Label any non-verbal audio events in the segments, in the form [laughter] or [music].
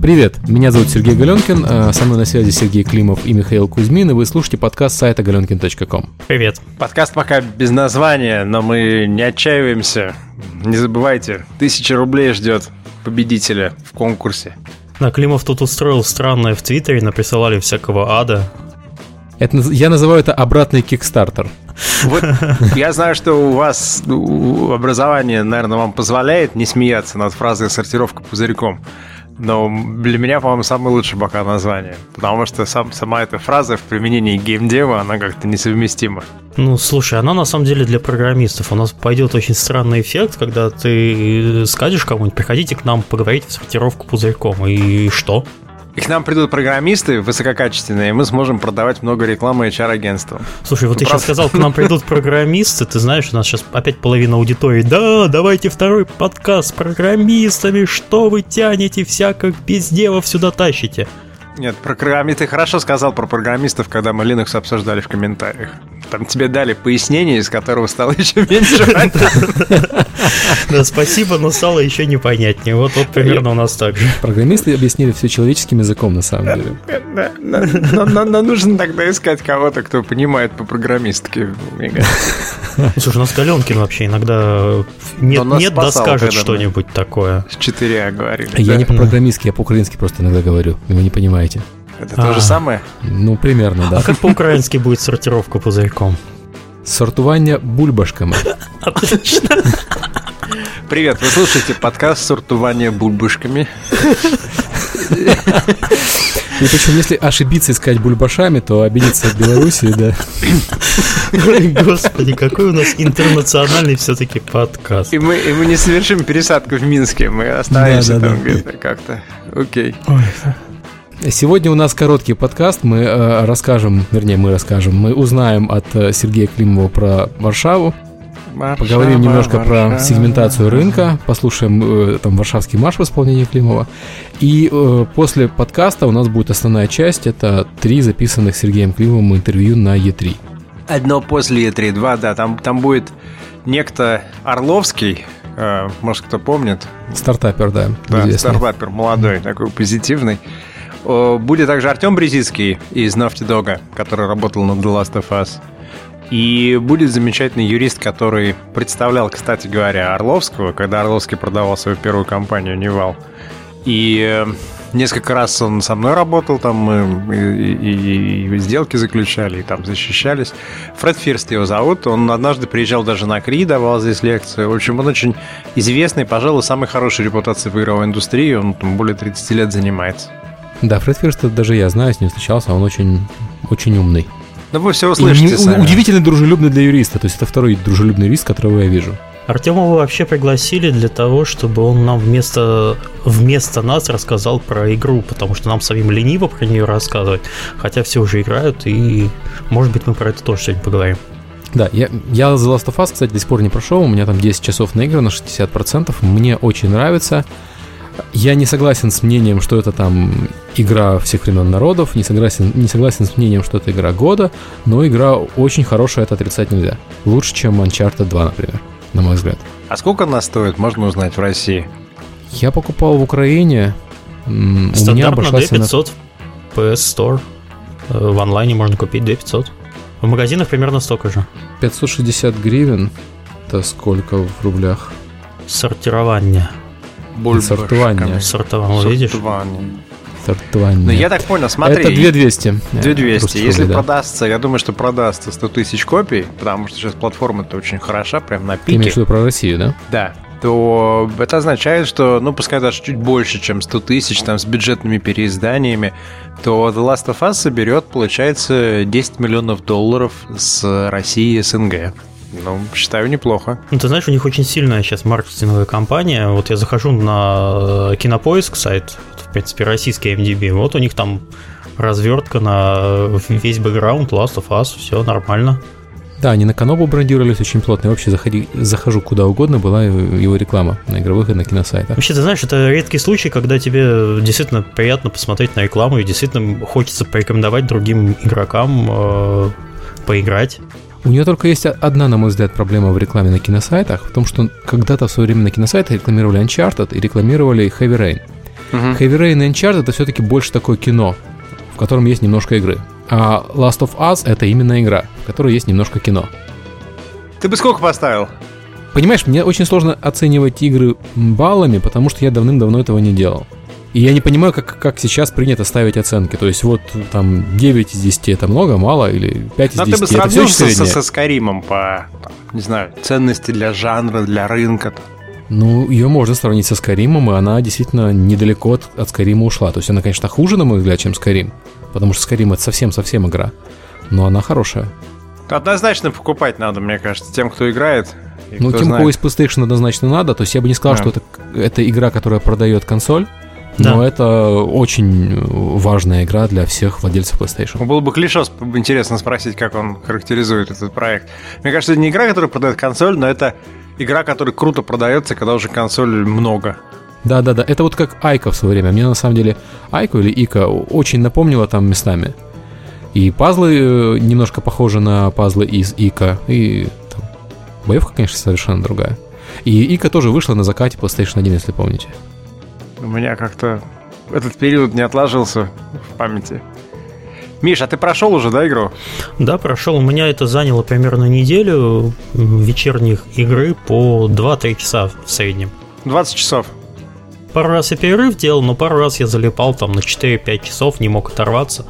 Привет, меня зовут Сергей Галенкин, э, со мной на связи Сергей Климов и Михаил Кузьмин, и вы слушаете подкаст сайта galenkin.com. Привет. Подкаст пока без названия, но мы не отчаиваемся. Не забывайте, тысяча рублей ждет победителя в конкурсе. Да, Климов тут устроил странное в Твиттере, наприсылали всякого ада. Это, я называю это обратный кикстартер. Вот я знаю, что у вас образование, наверное, вам позволяет не смеяться над фразой «сортировка пузырьком». Но для меня, по-моему, самое лучшее пока название. Потому что сам, сама эта фраза в применении геймдева, она как-то несовместима. Ну, слушай, она на самом деле для программистов. У нас пойдет очень странный эффект, когда ты скажешь кому-нибудь, приходите к нам поговорить в сортировку пузырьком. И что? И к нам придут программисты высококачественные, и мы сможем продавать много рекламы HR-агентствам. Слушай, вот ты сейчас сказал, к нам [laughs] придут программисты, ты знаешь, у нас сейчас опять половина аудитории. Да, давайте второй подкаст с программистами, что вы тянете, всяких безделов сюда тащите. Нет, про программисты хорошо сказал про программистов, когда мы Linux обсуждали в комментариях. Там тебе дали пояснение, из которого стало [laughs] еще меньше Да, спасибо, но стало еще непонятнее. Вот, вот примерно у нас так же. Программисты объяснили все человеческим языком, на самом деле. Но нужно тогда искать кого-то, кто понимает по программистке, кажется. Слушай, у нас Галенкин вообще иногда нет, нет да скажет что-нибудь такое. С 4А говорили. Я не по-программистски, я по-украински просто иногда говорю, вы не понимаете. Это то же самое? Ну, примерно, да. А как по-украински будет сортировка пузырьком? Сортування бульбашками. Отлично. Привет, вы слушаете подкаст «Сортування бульбашками». И причем, если ошибиться искать бульбашами, то обидеться в Беларуси, да. Господи, какой у нас интернациональный все-таки подкаст. И мы, и мы не совершим пересадку в Минске, мы останемся да, да, там да. где-то как-то. Окей. Ой. Сегодня у нас короткий подкаст. Мы э, расскажем, вернее, мы расскажем, мы узнаем от э, Сергея Климова про Варшаву. Варшава, Поговорим немножко Варшава. про сегментацию рынка, послушаем э, там варшавский марш в исполнении Климова. И э, после подкаста у нас будет основная часть, это три записанных Сергеем Климовым интервью на Е3. Одно после E3, два, да, там, там будет некто Орловский, э, может кто помнит. Стартапер, да. Да, известный. стартапер молодой, такой позитивный. Будет также Артем Брезицкий из Naughty Dog, который работал над The Last of Us. И будет замечательный юрист, который представлял, кстати говоря, Орловского, когда Орловский продавал свою первую компанию «Nival». И э, несколько раз он со мной работал, там мы и, и, и сделки заключали, и там защищались. Фред Фирст его зовут, он однажды приезжал даже на Кри, давал здесь лекцию. В общем, он очень известный, пожалуй, самой хорошей репутацией в игровой индустрии, он там более 30 лет занимается. Да, Фред Фирст даже я знаю, с ним встречался, он очень, очень умный. Да вы все услышите сами. Удивительно дружелюбный для юриста. То есть это второй дружелюбный юрист, которого я вижу. Артема вообще пригласили для того, чтобы он нам вместо, вместо нас рассказал про игру, потому что нам самим лениво про нее рассказывать, хотя все уже играют, и может быть мы про это тоже сегодня поговорим. Да, я, я The Last of Us, кстати, до сих пор не прошел, у меня там 10 часов наиграно, 60%, мне очень нравится. Я не согласен с мнением, что это там игра всех времен народов, не согласен, не согласен с мнением, что это игра года, но игра очень хорошая, это отрицать нельзя. Лучше, чем Uncharted 2, например, на мой взгляд. А сколько она стоит, можно узнать в России? Я покупал в Украине. У меня обошлась 500 в PS Store. Э, в онлайне можно купить 2500. В магазинах примерно столько же. 560 гривен. Это сколько в рублях? Сортирование. Бульбашками. Сортование. Сортование, видишь? Сортование. Ну, я так понял, смотри. Это 2200. 2200. Если да. продастся, я думаю, что продастся 100 тысяч копий, потому что сейчас платформа-то очень хороша, прям на пике. Ты имеешь в виду про Россию, да? Да то это означает, что, ну, пускай даже чуть больше, чем 100 тысяч, там, с бюджетными переизданиями, то The Last of Us соберет, получается, 10 миллионов долларов с России и СНГ. Ну, считаю, неплохо. Ну, ты знаешь, у них очень сильная сейчас маркетинговая кампания. Вот я захожу на Кинопоиск сайт, в принципе, российский MDB. Вот у них там развертка на весь бэкграунд, Last of Us, все нормально. Да, они на Канобу брендировались очень плотно. Я вообще заходи, захожу куда угодно, была его реклама на игровых и на киносайтах. Вообще, ты знаешь, это редкий случай, когда тебе действительно приятно посмотреть на рекламу и действительно хочется порекомендовать другим игрокам э, поиграть. У нее только есть одна, на мой взгляд, проблема в рекламе на киносайтах, в том, что когда-то в свое время на киносайтах рекламировали Uncharted и рекламировали Heavy Rain. Uh-huh. Heavy Rain и Uncharted это все-таки больше такое кино, в котором есть немножко игры. А Last of Us это именно игра, в которой есть немножко кино. Ты бы сколько поставил? Понимаешь, мне очень сложно оценивать игры баллами, потому что я давным-давно этого не делал. И я не понимаю, как, как сейчас принято ставить оценки. То есть вот там 9 из 10 это много, мало, или 5 из Но 10 ты бы сравнил со, со, со Скаримом по, там, не знаю, ценности для жанра, для рынка. Ну, ее можно сравнить со Скаримом, и она действительно недалеко от, от Скарима ушла. То есть она, конечно, хуже, на мой взгляд, чем Скарим. Потому что Скарим это совсем-совсем игра. Но она хорошая. Однозначно покупать надо, мне кажется, тем, кто играет. Ну, тем, у кого есть PlayStation, однозначно надо. То есть я бы не сказал, да. что это, это игра, которая продает консоль. Да. Но это очень важная игра для всех владельцев PlayStation. Было бы клише интересно спросить, как он характеризует этот проект. Мне кажется, это не игра, которая продает консоль, но это игра, которая круто продается, когда уже консоль много. Да, да, да. Это вот как Айка в свое время. Мне на самом деле Айку или Ика очень напомнила там местами. И пазлы э, немножко похожи на пазлы из Ика. И там, боевка, конечно, совершенно другая. И Ика тоже вышла на закате PlayStation 1, если помните. У меня как-то этот период не отложился в памяти. Миш, а ты прошел уже, да, игру? Да, прошел. У меня это заняло примерно неделю вечерних игры по 2-3 часа в среднем. 20 часов. Пару раз я перерыв делал, но пару раз я залипал там на 4-5 часов, не мог оторваться.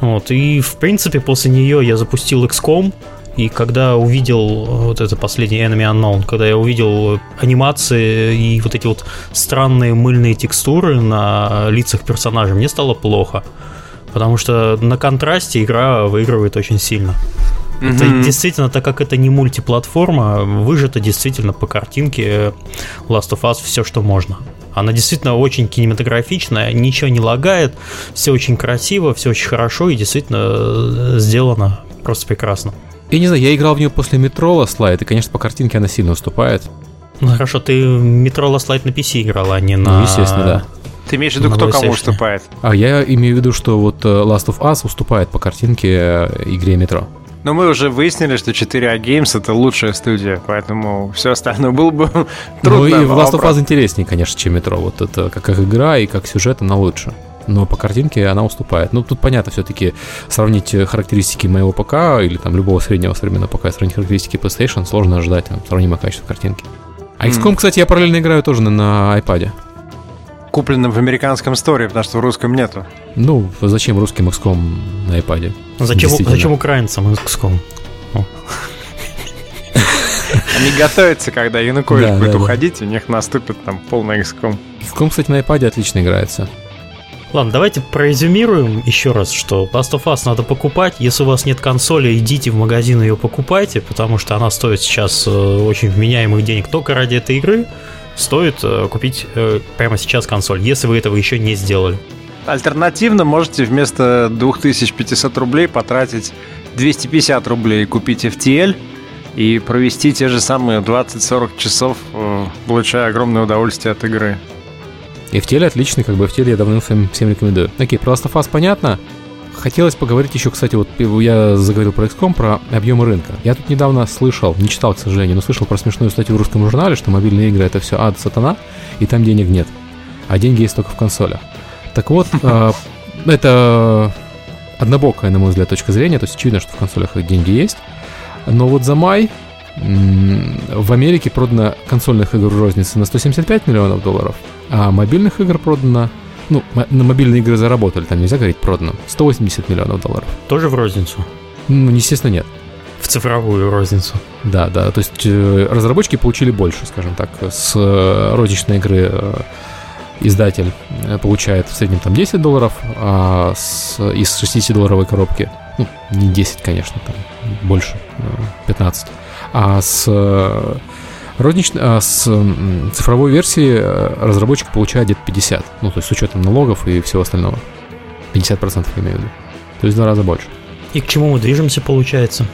Вот, и, в принципе, после нее я запустил XCOM, и когда увидел вот это последний Enemy Unknown, когда я увидел анимации и вот эти вот странные мыльные текстуры на лицах персонажей, мне стало плохо. Потому что на контрасте игра выигрывает очень сильно. Mm-hmm. Это действительно, так как это не мультиплатформа, выжато действительно по картинке Last of Us все, что можно. Она действительно очень кинематографичная, ничего не лагает, все очень красиво, все очень хорошо и действительно э, сделано просто прекрасно. Я не знаю, я играл в нее после метро Last и, конечно, по картинке она сильно уступает. Ну хорошо, ты метро Last на PC играл, а не ну, на... Ну, естественно, да. Ты имеешь в виду, кто кому уступает? А я имею в виду, что вот э, Last of Us уступает по картинке э, игре метро. Но мы уже выяснили, что 4A Games это лучшая студия, поэтому все остальное было бы трудно. Ну и в Last of Us интереснее, конечно, чем метро. Вот это как игра и как сюжет она лучше но по картинке она уступает. Ну, тут понятно, все-таки сравнить характеристики моего ПК или там любого среднего современного ПК, сравнить характеристики PlayStation, сложно ожидать там, сравнимое качество картинки. А XCOM, mm. кстати, я параллельно играю тоже на, на iPad. Купленным в американском сторе, потому что в русском нету. Ну, зачем русским XCOM на iPad? Зачем, зачем украинцам XCOM? Они готовятся, когда Янукович да, будет да, уходить, да. у них наступит там полный XCOM. XCOM, кстати, на iPad отлично играется. Ладно, давайте прорезюмируем еще раз, что Last of Us надо покупать. Если у вас нет консоли, идите в магазин и ее покупайте, потому что она стоит сейчас э, очень вменяемых денег только ради этой игры. Стоит э, купить э, прямо сейчас консоль, если вы этого еще не сделали. Альтернативно можете вместо 2500 рублей потратить 250 рублей, купить FTL и провести те же самые 20-40 часов, получая огромное удовольствие от игры. И в теле отличный, как бы в теле я давно всем, всем рекомендую. Окей, про Last of Us понятно. Хотелось поговорить еще, кстати, вот я заговорил про XCOM, про объемы рынка. Я тут недавно слышал, не читал, к сожалению, но слышал про смешную статью в русском журнале, что мобильные игры это все ад, сатана, и там денег нет. А деньги есть только в консолях. Так вот, [laughs] а, это однобокая, на мой взгляд, точка зрения. То есть очевидно, что в консолях деньги есть. Но вот за май в Америке продано консольных игр в рознице на 175 миллионов долларов, а мобильных игр продано ну, на мобильные игры заработали, там нельзя говорить продано, 180 миллионов долларов. Тоже в розницу? Ну, естественно, нет. В цифровую розницу. Да, да, то есть э, разработчики получили больше, скажем так. С э, розничной игры э, издатель получает в среднем там 10 долларов, а с, из 60-долларовой коробки, ну, не 10, конечно, там больше, 15 а с э, розничной, а с цифровой версии э, разработчик получает где-то 50. Ну, то есть с учетом налогов и всего остального. 50% я имею в виду. То есть в два раза больше. И к чему мы движемся, получается?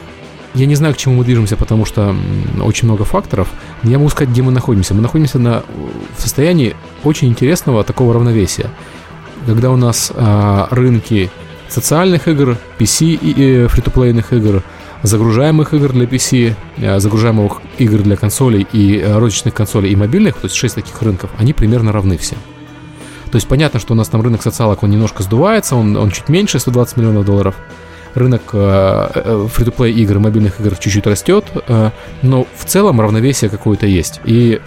Я не знаю, к чему мы движемся, потому что очень много факторов. Я могу сказать, где мы находимся. Мы находимся на, в состоянии очень интересного такого равновесия. Когда у нас а, рынки социальных игр, PC и, и фри-то-плейных игр – загружаемых игр для PC, э, загружаемых игр для консолей и э, розничных консолей и мобильных, то есть 6 таких рынков, они примерно равны все. То есть понятно, что у нас там рынок социалок, он немножко сдувается, он, он чуть меньше, 120 миллионов долларов. Рынок э, э, фри-то-плей игр, мобильных игр чуть-чуть растет, э, но в целом равновесие какое-то есть. И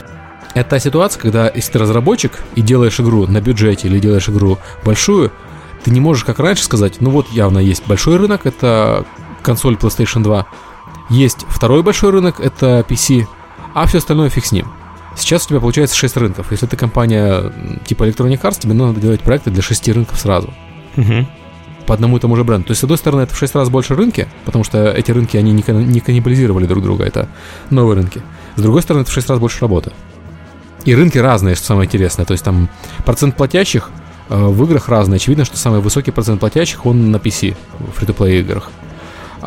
это та ситуация, когда если ты разработчик и делаешь игру на бюджете или делаешь игру большую, ты не можешь, как раньше, сказать, ну вот явно есть большой рынок, это консоль PlayStation 2, есть второй большой рынок, это PC, а все остальное фиг с ним. Сейчас у тебя получается 6 рынков. Если ты компания типа Electronic Arts, тебе надо делать проекты для 6 рынков сразу. Угу. По одному и тому же бренду. То есть, с одной стороны, это в 6 раз больше рынки, потому что эти рынки, они не каннибализировали друг друга, это новые рынки. С другой стороны, это в 6 раз больше работы. И рынки разные, что самое интересное. То есть там процент платящих э, в играх разный. Очевидно, что самый высокий процент платящих, он на PC, в фри-то-плей играх.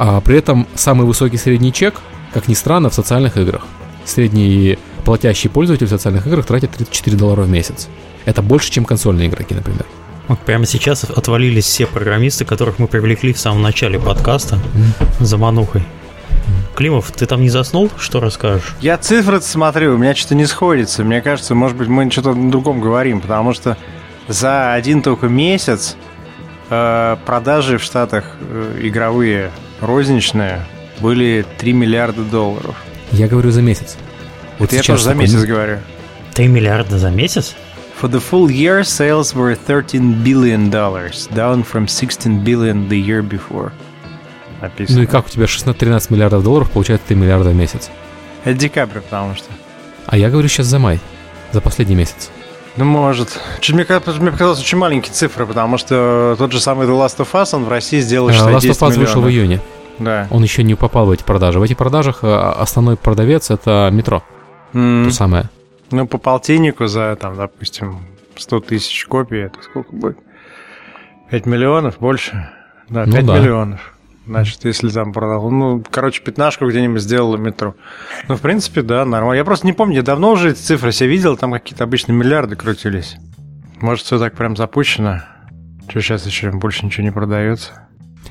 А при этом самый высокий средний чек, как ни странно, в социальных играх. Средний платящий пользователь в социальных играх тратит 34 доллара в месяц. Это больше, чем консольные игроки, например. Вот прямо сейчас отвалились все программисты, которых мы привлекли в самом начале подкаста mm. за манухой. Климов, ты там не заснул? Что расскажешь? Я цифры смотрю, у меня что-то не сходится. Мне кажется, может быть, мы что-то на другом говорим, потому что за один только месяц э, продажи в Штатах э, игровые, розничные, были 3 миллиарда долларов. Я говорю за месяц. Вот я тоже за месяц говорю. 3 миллиарда за месяц? For the full year, sales were 13 billion dollars, down from 16 billion the year before. Написано. Ну и как у тебя 16-13 миллиардов долларов получается 3 миллиарда в месяц? Это декабрь, потому что. А я говорю сейчас за май, за последний месяц. Ну, может. Чуть мне, мне показалось очень маленькие цифры, потому что тот же самый The Last of Us, он в России сделал 60 Last of Us миллионов. вышел в июне. Да. Он еще не попал в эти продажи. В этих продажах э, основной продавец это метро. Mm. То самое. Ну, по полтиннику за, там, допустим, 100 тысяч копий, это сколько будет? 5 миллионов? Больше? Да, 5 ну, да. миллионов. Значит, если там продал, ну, короче, пятнашку где-нибудь сделала метро. Ну, в принципе, да, нормально. Я просто не помню, я давно уже эти цифры все видел, там какие-то обычные миллиарды крутились. Может, все так прям запущено? Что сейчас еще больше ничего не продается?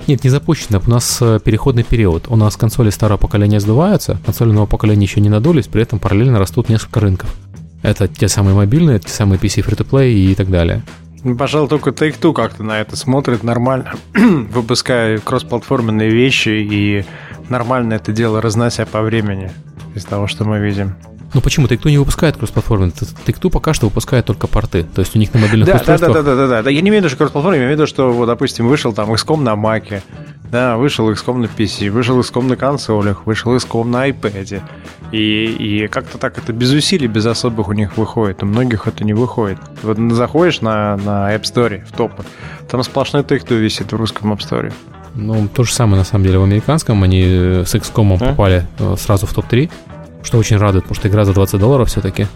Нет, не запущено. У нас э, переходный период. У нас консоли старого поколения сдуваются, консоли нового поколения еще не надулись, при этом параллельно растут несколько рынков. Это те самые мобильные, те самые PC Free-to-Play и так далее. Ну, пожалуй, только Take-Two как-то на это смотрит нормально, [clears throat] выпуская кроссплатформенные вещи и нормально это дело разнося по времени из того, что мы видим. Ну почему? Take-Two не выпускает кроссплатформенные. Take-Two пока что выпускает только порты. То есть у них на мобильных да, устройствах... Да, да, да, да, да, да. Я не имею в виду, что кроссплатформа, я имею в виду, что, вот, допустим, вышел там XCOM на Маке, да, вышел XCOM на PC, вышел XCOM на консолях, вышел XCOM на iPad. И, и как-то так это без усилий, без особых у них выходит. У многих это не выходит. Вот заходишь на, на App Store, в топ, там сплошной Take-Two висит в русском App Store. Ну, то же самое, на самом деле, в американском. Они с XCOM а? попали э, сразу в топ-3 что очень радует, потому что игра за 20 долларов все-таки.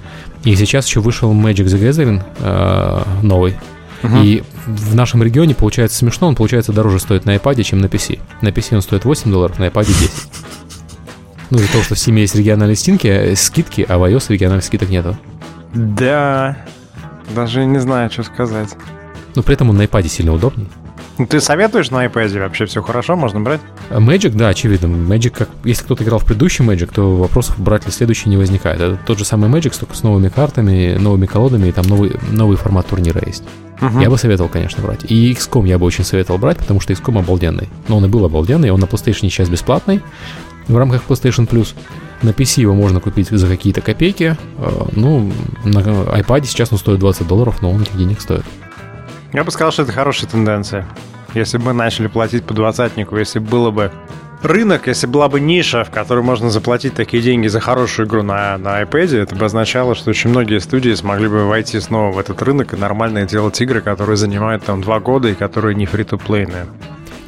И сейчас еще вышел Magic the Gathering э, новый. Угу. И в нашем регионе получается смешно, он получается дороже стоит на iPad, чем на PC. На PC он стоит 8 долларов, на iPad 10. [laughs] Ну, из-за того, что в семье есть региональные стинки, э, скидки, а в iOS региональных скидок нету. Да, даже не знаю, что сказать. Но при этом он на iPad сильно удобнее. Ну, ты советуешь на iPad вообще все хорошо, можно брать? Magic, да, очевидно. Magic, как, если кто-то играл в предыдущий Magic, то вопросов брать ли следующий не возникает. Это тот же самый Magic, только с новыми картами, новыми колодами, и там новый, новый формат турнира есть. Uh-huh. Я бы советовал, конечно, брать. И XCOM я бы очень советовал брать, потому что XCOM обалденный. Но он и был обалденный, он на PlayStation сейчас бесплатный в рамках PlayStation Plus. На PC его можно купить за какие-то копейки. Э, ну, на iPad сейчас он стоит 20 долларов, но он этих денег стоит. Я бы сказал, что это хорошая тенденция. Если бы мы начали платить по двадцатнику, если было бы рынок, если была бы ниша, в которой можно заплатить такие деньги за хорошую игру на, на iPad, это бы означало, что очень многие студии смогли бы войти снова в этот рынок и нормально делать игры, которые занимают там два года и которые не фри-то-плейные.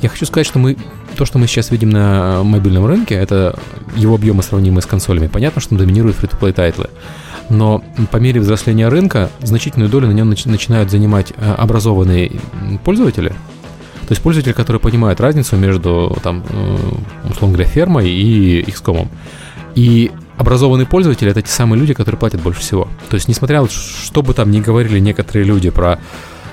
Я хочу сказать, что мы то, что мы сейчас видим на мобильном рынке, это его объемы сравнимые с консолями. Понятно, что доминируют free-to-play title ы но по мере взросления рынка значительную долю на нем начинают занимать э, образованные пользователи, то есть пользователи, которые понимают разницу между, там, э, условно говоря, фермой и XCOM. И образованные пользователи — это те самые люди, которые платят больше всего. То есть, несмотря на то, что бы там ни говорили некоторые люди про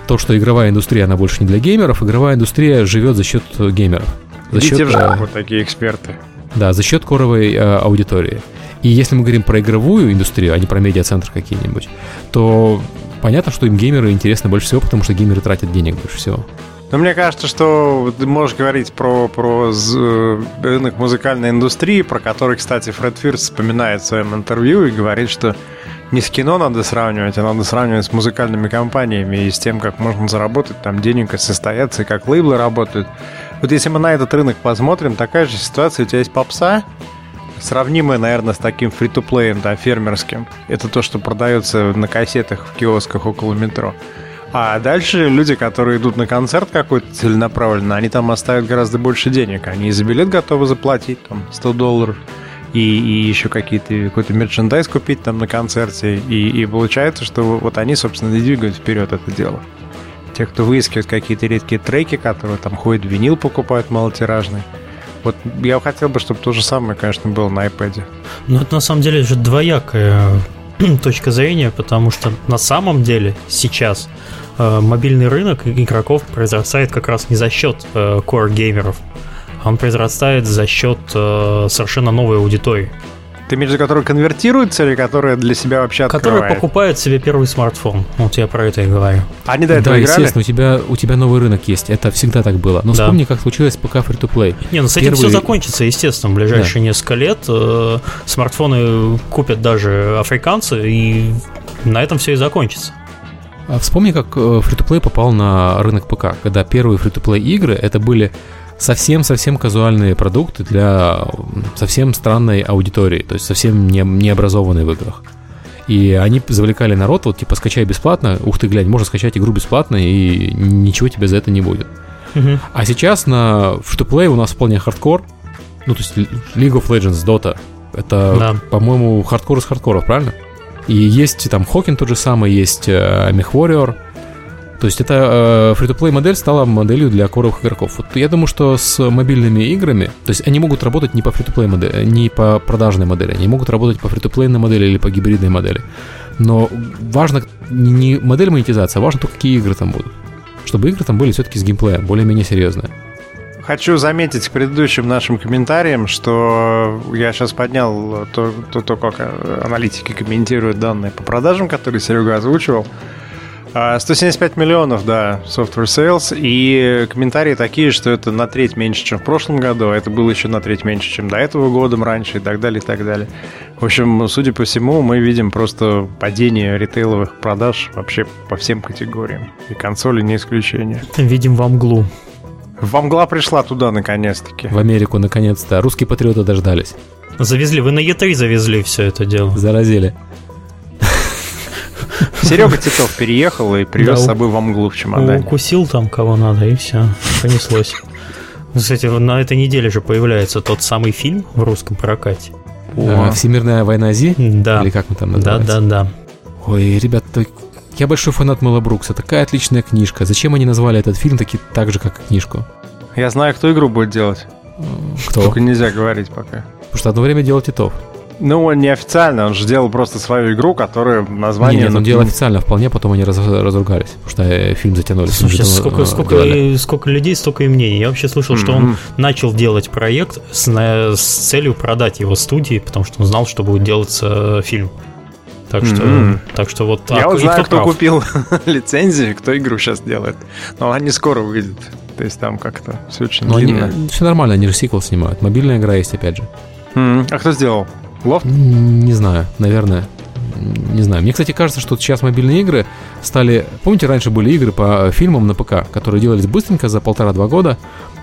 то, что игровая индустрия, она больше не для геймеров, игровая индустрия живет за счет геймеров. За Идите счет, в жопу, вот такие эксперты. Да, за счет коровой э, аудитории. И если мы говорим про игровую индустрию, а не про медиацентр какие-нибудь, то понятно, что им геймеры интересны больше всего, потому что геймеры тратят денег больше всего. Но мне кажется, что ты можешь говорить про, про э, рынок музыкальной индустрии, про который, кстати, Фред Фирс вспоминает в своем интервью и говорит, что не с кино надо сравнивать, а надо сравнивать с музыкальными компаниями и с тем, как можно заработать там денег и состояться, и как лейблы работают. Вот если мы на этот рынок посмотрим, такая же ситуация, у тебя есть попса, сравнимая, наверное, с таким фри-то-плеем, да, фермерским. Это то, что продается на кассетах в киосках около метро. А дальше люди, которые идут на концерт какой-то целенаправленно, они там оставят гораздо больше денег. Они за билет готовы заплатить там 100 долларов и, и еще какие-то какой-то мерчендайз купить там на концерте. И, и получается, что вот они, собственно, и двигают вперед это дело. Те, кто выискивает какие-то редкие треки, которые там ходят винил, покупают малотиражный. Вот я хотел бы, чтобы то же самое, конечно, было на iPad. Ну, это на самом деле же двоякая [clears throat] точка зрения, потому что на самом деле сейчас Э, мобильный рынок игроков произрастает как раз не за счет э, core-геймеров, а он произрастает за счет э, совершенно новой аудитории. Ты имеешь в виду, которые конвертируются или которые для себя вообще открывают? Которые покупают себе первый смартфон. Вот я про это и говорю. Они до этого да, играли? естественно, у тебя, у тебя новый рынок есть. Это всегда так было. Но да. вспомни, как случилось пока free-to-play. Не, ну с этим Первый... все закончится, естественно, в ближайшие да. несколько лет. Э, смартфоны купят даже африканцы, и на этом все и закончится. А вспомни, как э, попал на рынок ПК, когда первые free-to-play игры это были совсем-совсем казуальные продукты для совсем странной аудитории, то есть совсем не, необразованной в играх. И они завлекали народ, вот типа скачай бесплатно, ух ты, глянь, можно скачать игру бесплатно, и ничего тебе за это не будет. Uh-huh. А сейчас на free-to-play у нас вполне хардкор, ну то есть League of Legends, Dota, это, да. по-моему, хардкор из хардкоров, правильно? И есть там Хокин тот же самый, есть э. То есть это э, free-to-play модель стала моделью для коровых игроков. Вот я думаю, что с мобильными играми, то есть они могут работать не по free-to-play модели, не по продажной модели, они могут работать по free-to-play модели или по гибридной модели. Но важно не модель монетизации, а важно то, какие игры там будут. Чтобы игры там были все-таки с геймплеем, более-менее серьезные. Хочу заметить к предыдущим нашим комментариям, что я сейчас поднял то, то, то как аналитики комментируют данные по продажам, которые Серега озвучивал. 175 а, миллионов, да, software sales, и комментарии такие, что это на треть меньше, чем в прошлом году, а это было еще на треть меньше, чем до этого годом раньше, и так далее, и так далее. В общем, судя по всему, мы видим просто падение ритейловых продаж вообще по всем категориям, и консоли не исключение. Видим вам глу. Вамгла пришла туда наконец-таки. В Америку наконец-то. Русские патриоты дождались. Завезли, вы на Е3 завезли все это дело. Заразили. [laughs] Серега Титов переехал и привез да, с собой Вамглу в чемодане. Укусил там кого надо, и все, понеслось. Кстати, на этой неделе же появляется тот самый фильм в русском прокате. О, Всемирная война Зи? Да. Или как мы там называем? Да, да, да. Ой, ребят, я большой фанат Мэла Брукса. Такая отличная книжка. Зачем они назвали этот фильм таки так же, как и книжку? Я знаю, кто игру будет делать. Кто? Только нельзя говорить пока. Потому что одно время делал Титов. Ну, он неофициально, он же делал просто свою игру, которая название... Нет, он делал официально вполне, потом они раз, разругались, потому что э, фильм затянули. Слушай, сколько, сколько, сколько людей, столько и мнений. Я вообще слышал, mm-hmm. что он начал делать проект с, с целью продать его студии, потому что он знал, что будет делаться фильм. Так что, mm-hmm. так что вот так. Я вот знаю, кто, кто купил [laughs] лицензию, кто игру сейчас делает. Но они скоро выйдут. То есть там как-то все очень Но длинно. Они, все нормально, они же сиквел снимают. Мобильная игра есть опять же. Mm-hmm. А кто сделал? Лофт? Не знаю, наверное. Не знаю. Мне, кстати, кажется, что сейчас мобильные игры стали... Помните, раньше были игры по фильмам на ПК, которые делались быстренько за полтора-два года,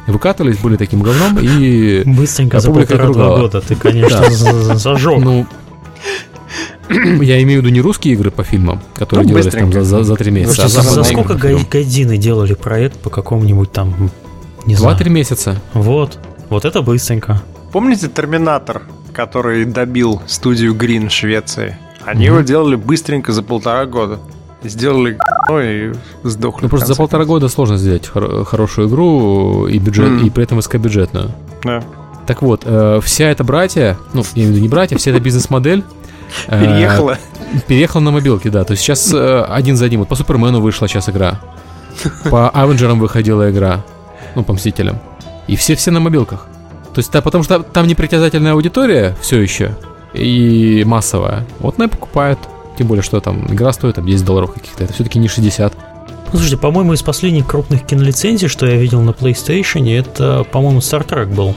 выкатывались, были таким говном, и... [laughs] Быстренько за полтора-два года, ты, конечно, зажег. Ну, я имею в виду не русские игры по фильмам, которые ну, делались там за, за, за 3 месяца. а за, за сколько гайдины делали проект по какому-нибудь там, не знаю. 2-3 месяца. Вот. Вот это быстренько. Помните Терминатор, который добил студию Green в Швеции? Они mm-hmm. его делали быстренько за полтора года. Сделали ну и сдохли. Ну просто за полтора года сложно сделать хор- хорошую игру и бюджет, mm. и при этом высокобюджетную. Да. Так вот, э, вся эта братья, ну, я имею в виду не братья, вся эта бизнес-модель Переехала. Э, переехала на мобилке, да. То есть сейчас э, один за одним. Вот по Супермену вышла сейчас игра. По Авенджерам выходила игра. Ну, по Мстителям. И все-все на мобилках. То есть, да, потому что там непритязательная аудитория все еще. И массовая. Вот на покупают. тем более, что там игра стоит там 10 долларов каких-то, это все-таки не 60. Ну, слушайте, по-моему, из последних крупных кинолицензий, что я видел на PlayStation, это, по-моему, Star Trek был.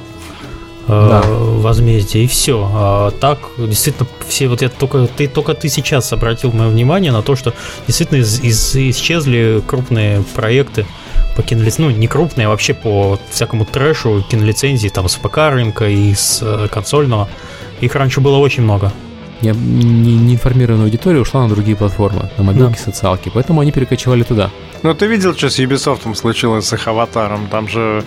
Э, да. возмездие и все. А так действительно все вот я только ты только ты сейчас обратил мое внимание на то, что действительно из, из, исчезли крупные проекты по кинолицензии, ну не крупные, а вообще по всякому трэшу кинолицензии там с ПК рынка и с э, консольного. Их раньше было очень много. Не, не, не информированная аудитория ушла на другие платформы, на мобилки, да. социалки, поэтому они перекочевали туда. Ну ты видел, что с Ubisoft случилось с их аватаром? Там же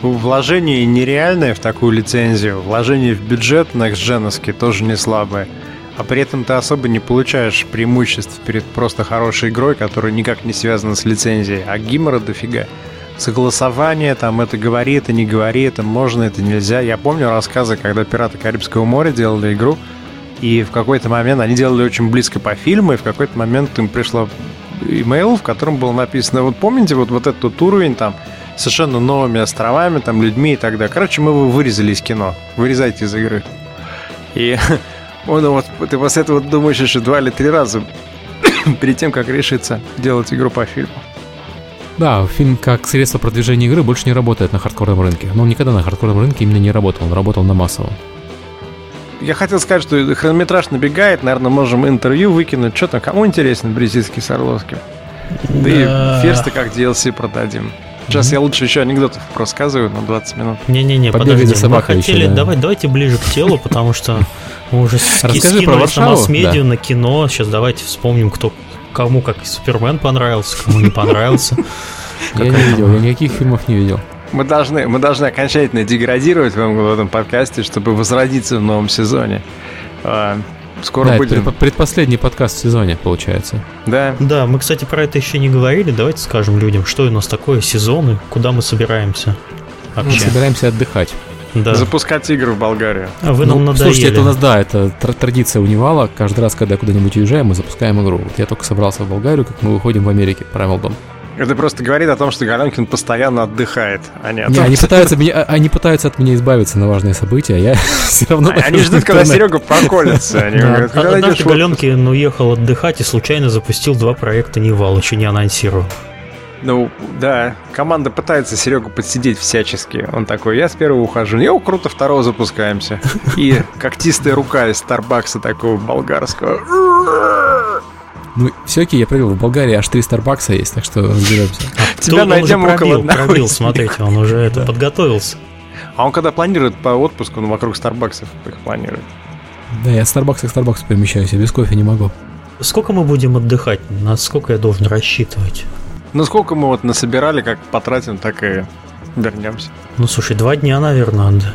Вложение нереальное в такую лицензию, вложение в бюджет next тоже не слабое. А при этом ты особо не получаешь преимуществ перед просто хорошей игрой, которая никак не связана с лицензией, а гимора дофига. Согласование, там это говори, это не говори, это можно, это нельзя. Я помню рассказы, когда «Пираты Карибского моря» делали игру, и в какой-то момент они делали очень близко по фильму, и в какой-то момент им пришло имейл, в котором было написано, вот помните вот, вот этот уровень там, совершенно новыми островами, там, людьми и так далее. Короче, мы его вырезали из кино. Вырезайте из игры. И [laughs] он вот, ты после этого думаешь еще два или три раза [coughs] перед тем, как решиться делать игру по фильму. Да, фильм как средство продвижения игры больше не работает на хардкорном рынке. Но он никогда на хардкорном рынке именно не работал, он работал на массовом. Я хотел сказать, что хронометраж набегает, наверное, можем интервью выкинуть. Что там, кому интересно Брезильский с Орловским? Да, да и ферсты как DLC продадим. Сейчас я лучше еще анекдотов рассказываю на 20 минут. Не-не-не, подожди, мы хотели, еще, да. давай, давайте ближе к телу, потому что мы уже Расскажи про Варшаву, на масс-медиа, да. на кино. Сейчас давайте вспомним, кто кому как Супермен понравился, кому не понравился. Я не видел, я никаких фильмов не видел. Мы должны, мы должны окончательно деградировать в этом подкасте, чтобы возродиться в новом сезоне. Скоро да, будем... Это предпоследний подкаст в сезоне, получается. Да. Да, мы, кстати, про это еще не говорили. Давайте скажем людям, что у нас такое сезоны, куда мы собираемся вообще. Мы собираемся отдыхать. Да. Запускать игры в Болгарию. А вы нам ну, надоели. Слушайте, это у нас, да, это традиция унивала. Каждый раз, когда куда-нибудь уезжаем, мы запускаем игру. Вот я только собрался в Болгарию, как мы выходим в Америке, правил дом. Это просто говорит о том, что Галенкин постоянно отдыхает, а не о том, не, они, что... пытаются меня, они пытаются от меня избавиться на важные события, а я [laughs] все равно... Они ждут, когда Серега проколется. Они говорят, когда Однажды Галенкин уехал отдыхать и случайно запустил два проекта Nival, еще не анонсировал. Ну, да, команда пытается Серегу подсидеть всячески. Он такой, я с первого ухожу. Я круто, второго запускаемся. И когтистая рука из Старбакса такого болгарского. Ну, все окей, я проверил, в Болгарии аж 3 Старбакса есть, так что разберемся. А Тебя найдем около одного пробил, смотрите, он уже это подготовился. А он когда планирует по отпуску, он вокруг Старбаксов их планирует. Да, я от Старбакса к Старбаксу перемещаюсь, я без кофе не могу. Сколько мы будем отдыхать? На сколько я должен рассчитывать? Ну, сколько мы вот насобирали, как потратим, так и вернемся. Ну, слушай, два дня, наверное, надо.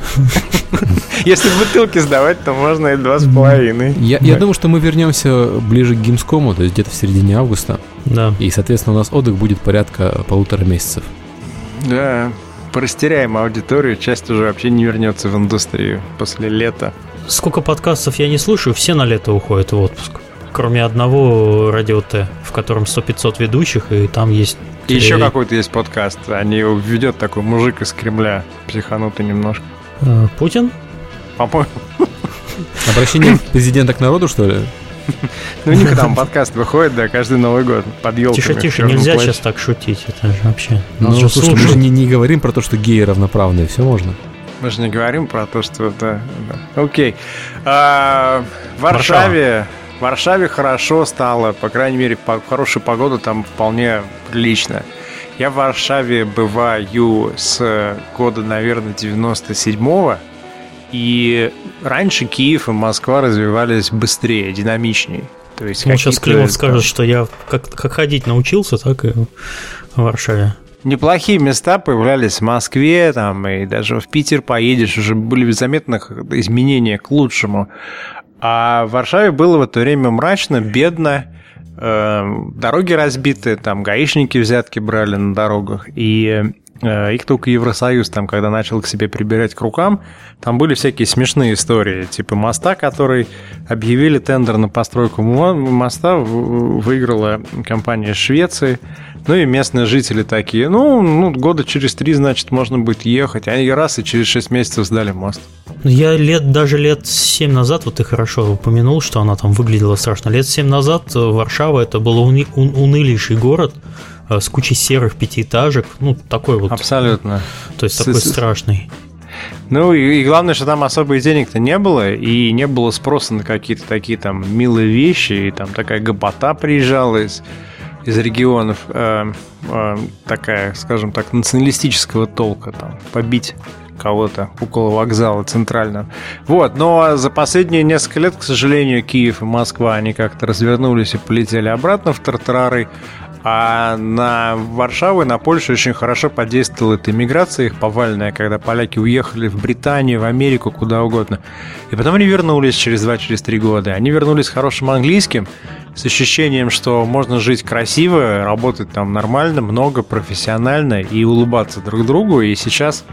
[laughs] Если бутылки сдавать, то можно и два с половиной. Я, я думаю, что мы вернемся ближе к Гимскому, то есть где-то в середине августа. Да. И, соответственно, у нас отдых будет порядка полутора месяцев. Да, порастеряем аудиторию, часть уже вообще не вернется в индустрию после лета. Сколько подкастов я не слушаю, все на лето уходят в отпуск. Кроме одного радио Т, в котором 100-500 ведущих, и там есть и еще какой-то есть подкаст. Они его ведет такой мужик из Кремля, психанутый немножко. А, Путин? По-моему. [laughs] Обращение президента к народу, что ли? Ну, у них там [laughs] подкаст выходит, да, каждый Новый год под елками. Тише, тише, нельзя сейчас так шутить, это же вообще... Ну, слушай, мы же не, не говорим про то, что геи равноправные, все можно. Мы же не говорим про то, что... Да, да. Окей. А, в Варшаве... В Варшаве хорошо стало, по крайней мере, по хорошую погоду там вполне прилично. Я в Варшаве бываю с года, наверное, 97-го, и раньше Киев и Москва развивались быстрее, динамичнее. То есть ну, сейчас Климов скажет, что я как, как ходить научился, так и в Варшаве. Неплохие места появлялись в Москве, там, и даже в Питер поедешь, уже были заметны изменения к лучшему. А в Варшаве было в это время мрачно, бедно, э, дороги разбиты, там гаишники взятки брали на дорогах, и Э, их только Евросоюз, там, когда начал к себе прибирать к рукам, там были всякие смешные истории, типа моста, который объявили тендер на постройку моста, выиграла компания Швеции, ну и местные жители такие, ну, ну года через три, значит, можно будет ехать, они раз и через шесть месяцев сдали мост. Я лет, даже лет семь назад, вот ты хорошо упомянул, что она там выглядела страшно, лет семь назад Варшава это был уны, унылейший город, Э, с кучей серых пятиэтажек, ну, такой вот. Абсолютно. То есть такой страшный. Ну и, и главное, что там особых денег-то не было, и не было спроса на какие-то такие там милые вещи, и там такая гопота приезжала из, из регионов, э, э, такая, скажем так, националистического толка, там, побить кого-то около вокзала центрального. Вот, но за последние несколько лет, к сожалению, Киев и Москва, они как-то развернулись и полетели обратно в Тартарары, а на Варшаву и на Польшу очень хорошо подействовала эта иммиграция их повальная, когда поляки уехали в Британию, в Америку, куда угодно. И потом они вернулись через 2-3 через года. Они вернулись с хорошим английским, с ощущением, что можно жить красиво, работать там нормально, много, профессионально и улыбаться друг другу. И сейчас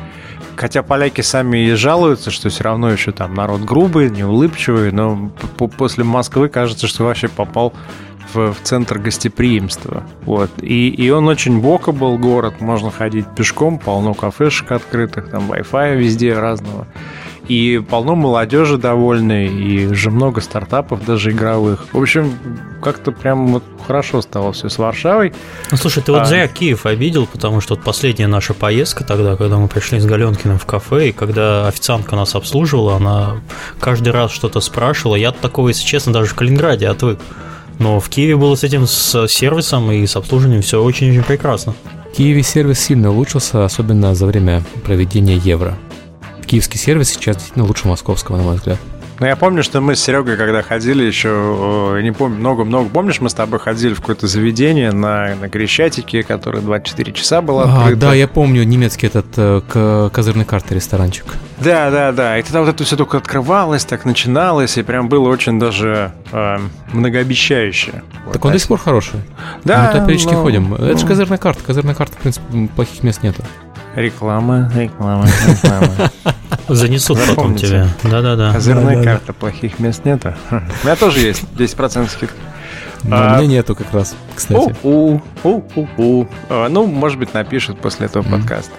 Хотя поляки сами и жалуются, что все равно еще там народ грубый, неулыбчивый, но после Москвы кажется, что вообще попал в, в центр гостеприимства. Вот. И, и он очень бока был город, можно ходить пешком, полно кафешек открытых, там Wi-Fi везде разного. И полно молодежи довольной, и же много стартапов даже игровых. В общем, как-то прям вот хорошо стало все с Варшавой. Ну, слушай, ты вот а... зря Киев обидел, потому что вот последняя наша поездка тогда, когда мы пришли с Галенкиным в кафе, и когда официантка нас обслуживала, она каждый раз что-то спрашивала. Я от такого, если честно, даже в Калининграде отвык. Но в Киеве было с этим с сервисом и с обслуживанием все очень-очень прекрасно. В Киеве сервис сильно улучшился, особенно за время проведения евро. Киевский сервис сейчас действительно лучше московского, на мой взгляд. Ну, я помню, что мы с Серегой, когда ходили еще, не помню, много-много, помнишь, мы с тобой ходили в какое-то заведение на, на Крещатике, которое 24 часа было а, открыто. Да, я помню, немецкий этот э, козырный карты ресторанчик. Да, да, да. И тогда вот это все только открывалось, так начиналось, и прям было очень даже э, многообещающе. Так вот, он до сих пор хороший. Да. Мы туда периодически но... ходим. Это же козырная карта. Козырная карта, в принципе, плохих мест нету. Реклама, реклама, реклама. [laughs] Занесут потом тебя. Да-да-да. Козырная карта, плохих мест нету. [laughs] У меня тоже есть 10% скидка. Но а, мне нету как раз, кстати. У, у, у, у, у. А, ну, может быть, напишут после этого подкаста.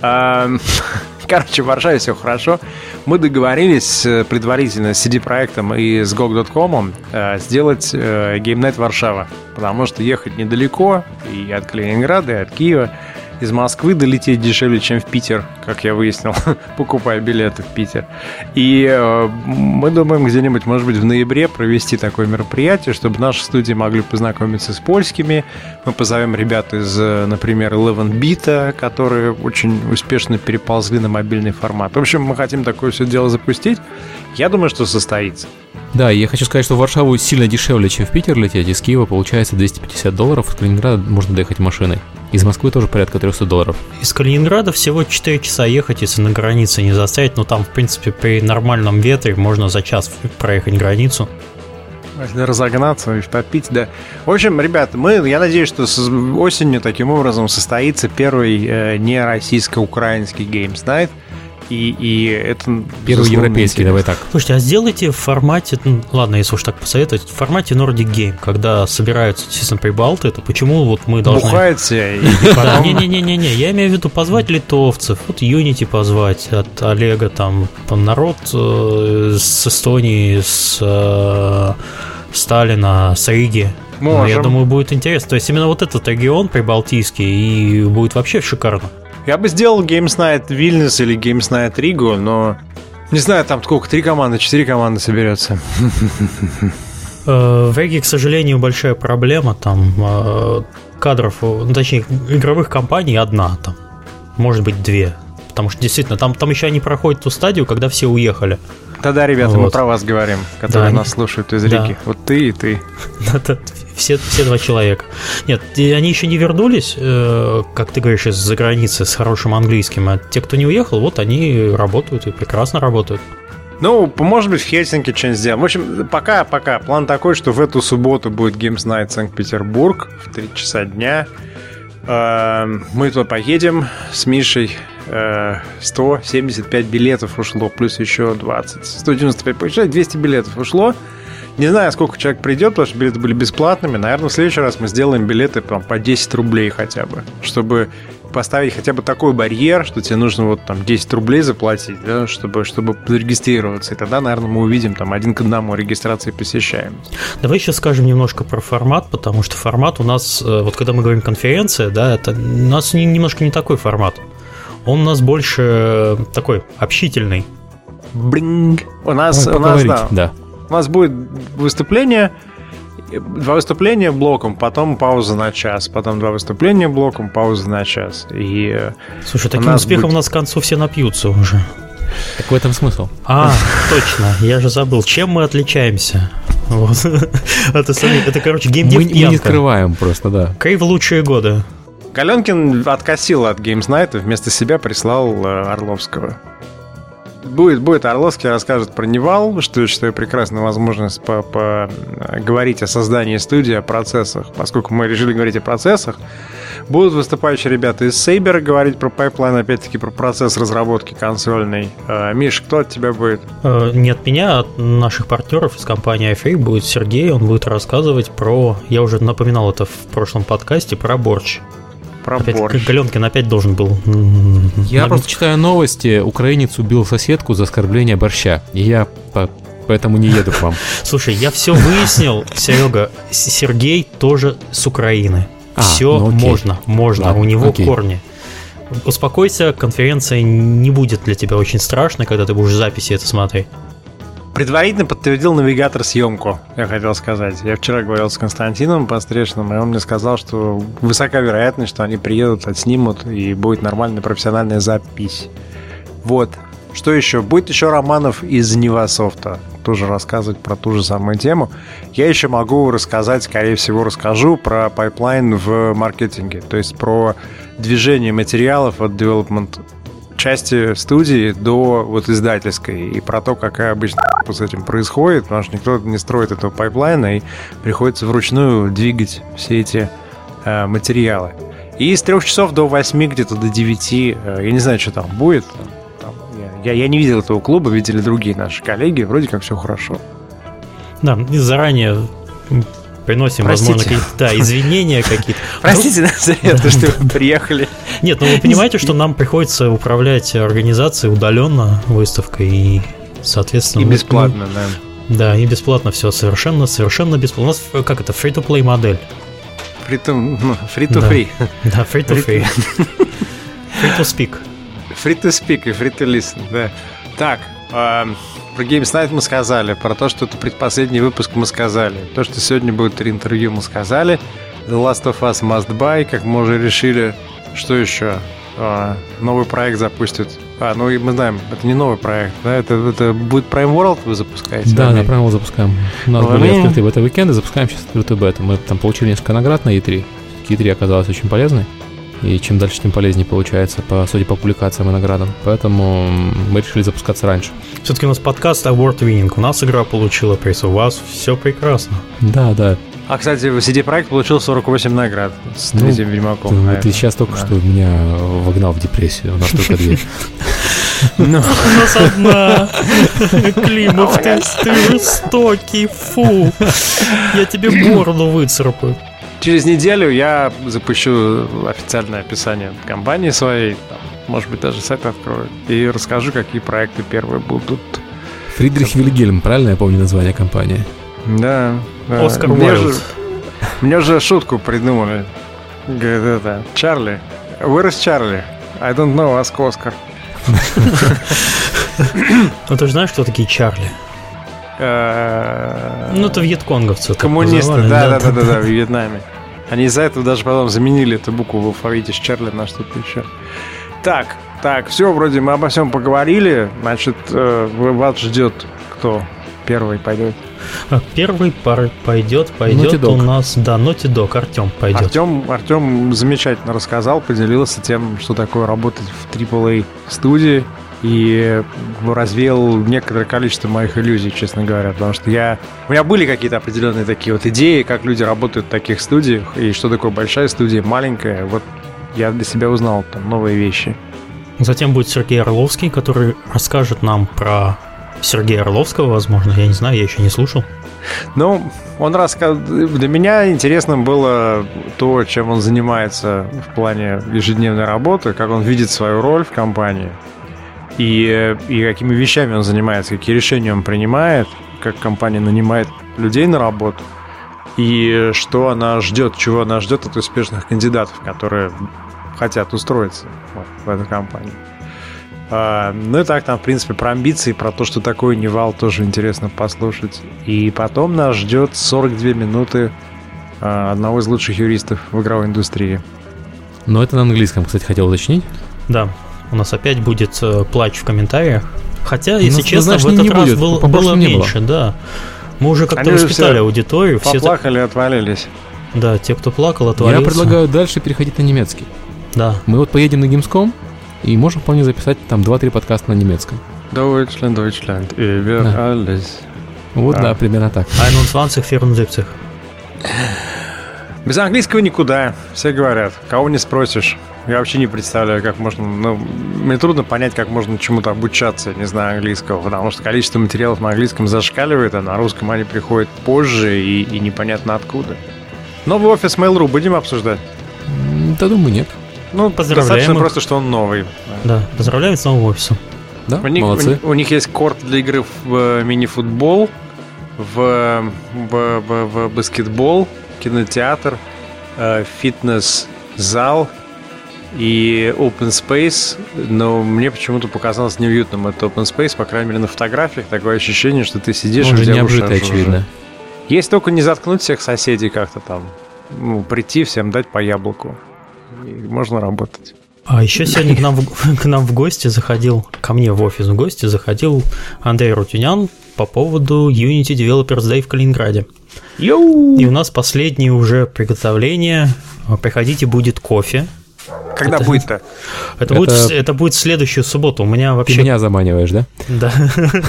[laughs] Короче, в Варшаве все хорошо. Мы договорились предварительно с CD-проектом и с GOG.com а, сделать а, GameNet Варшава, потому что ехать недалеко и от Калининграда, и от Киева из Москвы долететь дешевле, чем в Питер, как я выяснил, [laughs] покупая билеты в Питер. И э, мы думаем где-нибудь, может быть, в ноябре провести такое мероприятие, чтобы наши студии могли познакомиться с польскими. Мы позовем ребят из, э, например, Eleven Bit, которые очень успешно переползли на мобильный формат. В общем, мы хотим такое все дело запустить. Я думаю, что состоится. Да, я хочу сказать, что в Варшаву сильно дешевле, чем в Питер лететь. Из Киева получается 250 долларов, из Калининграда можно доехать машиной. Из Москвы тоже порядка 300 долларов. Из Калининграда всего 4 часа ехать, если на границе не застрять, но там, в принципе, при нормальном ветре можно за час проехать границу. Если разогнаться и попить, да. В общем, ребят, мы, я надеюсь, что с осенью таким образом состоится первый э, не российско-украинский Games Night – и, и это... Первый европейский, давай так. Слушайте, а сделайте в формате, ну, ладно, если уж так посоветовать, в формате Nordic Game, когда собираются, естественно, прибалты, то почему вот мы должны... Бухаете и. [laughs] Не-не-не-не, я имею в виду позвать литовцев, вот Unity позвать от Олега, там, народ э, с Эстонии, с э, Сталина, с Риги, Можем. я думаю, будет интересно. То есть именно вот этот регион прибалтийский и будет вообще шикарно. Я бы сделал Games Night Вильнюс или Games Night Ригу, но не знаю, там сколько, три команды, четыре команды соберется. Э, в Риге, к сожалению, большая проблема. Там э, кадров, ну, точнее, игровых компаний одна там. Может быть, две. Потому что действительно, там, там еще они проходят ту стадию, когда все уехали. Да-да, ребята, вот. мы про вас говорим, которые да, нас слушают из. Да. Вот ты и ты. [laughs] все, все два человека. Нет, они еще не вернулись, э, как ты говоришь, из-за границы с хорошим английским. А те, кто не уехал, вот они работают и прекрасно работают. Ну, может быть, в Хельсинки что-нибудь сделаем. В общем, пока, пока. План такой, что в эту субботу будет Games Night Санкт-Петербург в 3 часа дня. Эм, мы туда поедем с Мишей. 175 э, билетов ушло, плюс еще 20. 195 получается, 200 билетов ушло. Не знаю, сколько человек придет, потому что билеты были бесплатными. Наверное, в следующий раз мы сделаем билеты там, по 10 рублей хотя бы, чтобы поставить хотя бы такой барьер, что тебе нужно вот там 10 рублей заплатить, да, чтобы, чтобы зарегистрироваться. И тогда, наверное, мы увидим там один к одному регистрации посещаем. Давай еще скажем немножко про формат, потому что формат у нас, э, вот когда мы говорим конференция, да, это у нас немножко не такой формат. Он у нас больше э, такой общительный. Блинг. У нас, у нас да. да. У нас будет выступление, два выступления блоком, потом пауза на час, потом два выступления блоком, пауза на час. И э, Слушай, таким успехом будет... у нас к концу все напьются уже. Так в этом смысл. А, точно, я же забыл. Чем мы отличаемся? Вот. [laughs] Это, это, короче, геймдев мы, не скрываем просто, да. Кайв лучшие годы. Галенкин откосил от Games Night и вместо себя прислал э, Орловского. Будет, будет Орловский расскажет про Nival, что я считаю прекрасная возможность поговорить о создании студии, о процессах. Поскольку мы решили говорить о процессах, будут выступающие ребята из Saber говорить про пайплайн, опять-таки про процесс разработки консольной. Э, Миш, кто от тебя будет? Э, не от меня, а от наших партнеров из компании i-Free будет Сергей. Он будет рассказывать про, я уже напоминал это в прошлом подкасте, про борщ про опять, борщ. Галенкин опять должен был. Я Наг... просто читаю новости. Украинец убил соседку за оскорбление борща. И я по поэтому не еду к вам. [laughs] Слушай, я все выяснил, Серега. Сергей тоже с Украины. А, все ну можно, можно. Ладно, у него окей. корни. Успокойся, конференция не будет для тебя очень страшной, когда ты будешь записи это смотреть. Предварительно подтвердил навигатор съемку, я хотел сказать. Я вчера говорил с Константином Пострешным, и он мне сказал, что высока вероятность, что они приедут, отснимут, и будет нормальная профессиональная запись. Вот. Что еще? Будет еще Романов из Nevosoft а тоже рассказывать про ту же самую тему. Я еще могу рассказать, скорее всего, расскажу про пайплайн в маркетинге, то есть про движение материалов от development части студии до вот издательской и про то, какая обычно [laughs] с этим происходит, потому что никто не строит этого пайплайна и приходится вручную двигать все эти э, материалы. И с трех часов до восьми, где-то до девяти, э, я не знаю, что там будет. Там, я, я не видел этого клуба, видели другие наши коллеги, вроде как все хорошо. Да, заранее приносим, Простите. возможно, какие-то да, [laughs] извинения какие-то. [laughs] Простите нас за это, что вы [laughs] приехали. Нет, ну вы понимаете, что нам приходится управлять организацией удаленно выставкой и, соответственно... И бесплатно, да. Да, и бесплатно все, совершенно, совершенно бесплатно. У нас, э, как это, free-to-play модель. Free-to-free. Ну, да, free-to-free. Free-to-speak. Free-to-speak и free-to-listen, да. Так, про Games Night мы сказали, про то, что это предпоследний выпуск мы сказали, то, что сегодня будет три интервью мы сказали, The Last of Us Must Buy, как мы уже решили, что еще? А, новый проект запустит. А, ну и мы знаем, это не новый проект, да? Это, это будет Prime World вы запускаете? Да, да, Prime World запускаем. У нас ну, были открытые бета-викенды, запускаем сейчас открытую бету. Мы там получили несколько наград на E3. E3 оказалась очень полезной. И чем дальше, тем полезнее получается, по сути, по публикациям и наградам. Поэтому мы решили запускаться раньше. Все-таки у нас подкаст Award Winning. У нас игра получила приз, у вас все прекрасно. Да, да. А, кстати, CD Projekt получил 48 наград с ну, третьим Ведьмаком. Ну, ты сейчас только да. что меня вогнал в депрессию. У нас только две. [laughs] У нас одна. Климов, ты жестокий, фу. Я тебе [clears throat] бороду выцарапаю. Через неделю я запущу официальное описание компании своей, там, может быть, даже сайт открою, и расскажу, какие проекты первые будут. Фридрих Вильгельм, правильно я помню название компании? Да. да. Оскар мне же, мне же шутку придумали. Говорит, это, Чарли, is Чарли? I don't know, ask Оскар. [laughs] Ну ты же знаешь, кто такие Чарли? Э, ну, это вьетконговцы. Коммунисты, да, да, да, да, да, в Вьетнаме. Они из-за этого даже потом заменили эту букву в алфавите с Чарли на что-то еще. Так, так, все, вроде мы обо всем поговорили. Значит, э, вас ждет кто первый пойдет? А первый пар пойдет, пойдет у нас, да, Naughty Dog, Артем пойдет. Артем, Артем замечательно рассказал, поделился тем, что такое работать в AAA студии, и развеял некоторое количество моих иллюзий, честно говоря, потому что я... У меня были какие-то определенные такие вот идеи, как люди работают в таких студиях, и что такое большая студия, маленькая. Вот я для себя узнал там новые вещи. Затем будет Сергей Орловский, который расскажет нам про Сергея Орловского, возможно, я не знаю, я еще не слушал. Ну, он рассказывал... Для меня интересным было то, чем он занимается в плане ежедневной работы, как он видит свою роль в компании и, и какими вещами он занимается, какие решения он принимает, как компания нанимает людей на работу, и что она ждет, чего она ждет от успешных кандидатов, которые хотят устроиться вот, в эту компанию. А, ну и так, там, в принципе, про амбиции, про то, что такое Nival, тоже интересно послушать. И потом нас ждет 42 минуты а, одного из лучших юристов в игровой индустрии. Но это на английском, кстати, хотел уточнить. Да, у нас опять будет э, плач в комментариях. Хотя, если честно, в этот раз будет. был, было меньше, было. да. Мы уже как-то воспитали аудиторию. Все поплакали, отвалились. Да, те, кто плакал, отвалился. Я предлагаю дальше переходить на немецкий. Да. Мы вот поедем на Gamescom и можем вполне записать там 2-3 подкаста на немецком. Deutschland, Deutschland, über да. alles. Вот, а. да, примерно так. 21, 74. Без английского никуда, все говорят. Кого не спросишь. Я вообще не представляю, как можно... Ну, мне трудно понять, как можно чему-то обучаться, не знаю английского, потому что количество материалов на английском зашкаливает, а на русском они приходят позже и, и непонятно откуда. Новый офис Mail.ru будем обсуждать? Да, думаю, нет. Ну, достаточно их. просто, что он новый. Да, поздравляем с новым офисом. Да, у них, молодцы. У, у них есть корт для игры в э, мини-футбол, в, в, в, в баскетбол, кинотеатр, э, фитнес-зал и open space, но мне почему-то показалось неуютным это open space, по крайней мере на фотографиях такое ощущение, что ты сидишь Он и не обжитый, очевидно. Есть только не заткнуть всех соседей как-то там, ну, прийти всем дать по яблоку, и можно работать. А еще сегодня к нам, в, к нам в гости заходил, ко мне в офис в гости заходил Андрей Рутюнян по поводу Unity Developers Day в Калининграде. Йоу! И у нас последнее уже приготовление. Приходите, будет кофе. Когда это, будет-то? Это, [laughs] это, будет, это будет в следующую субботу. У меня вообще... Ты меня заманиваешь, да? [laughs] Да.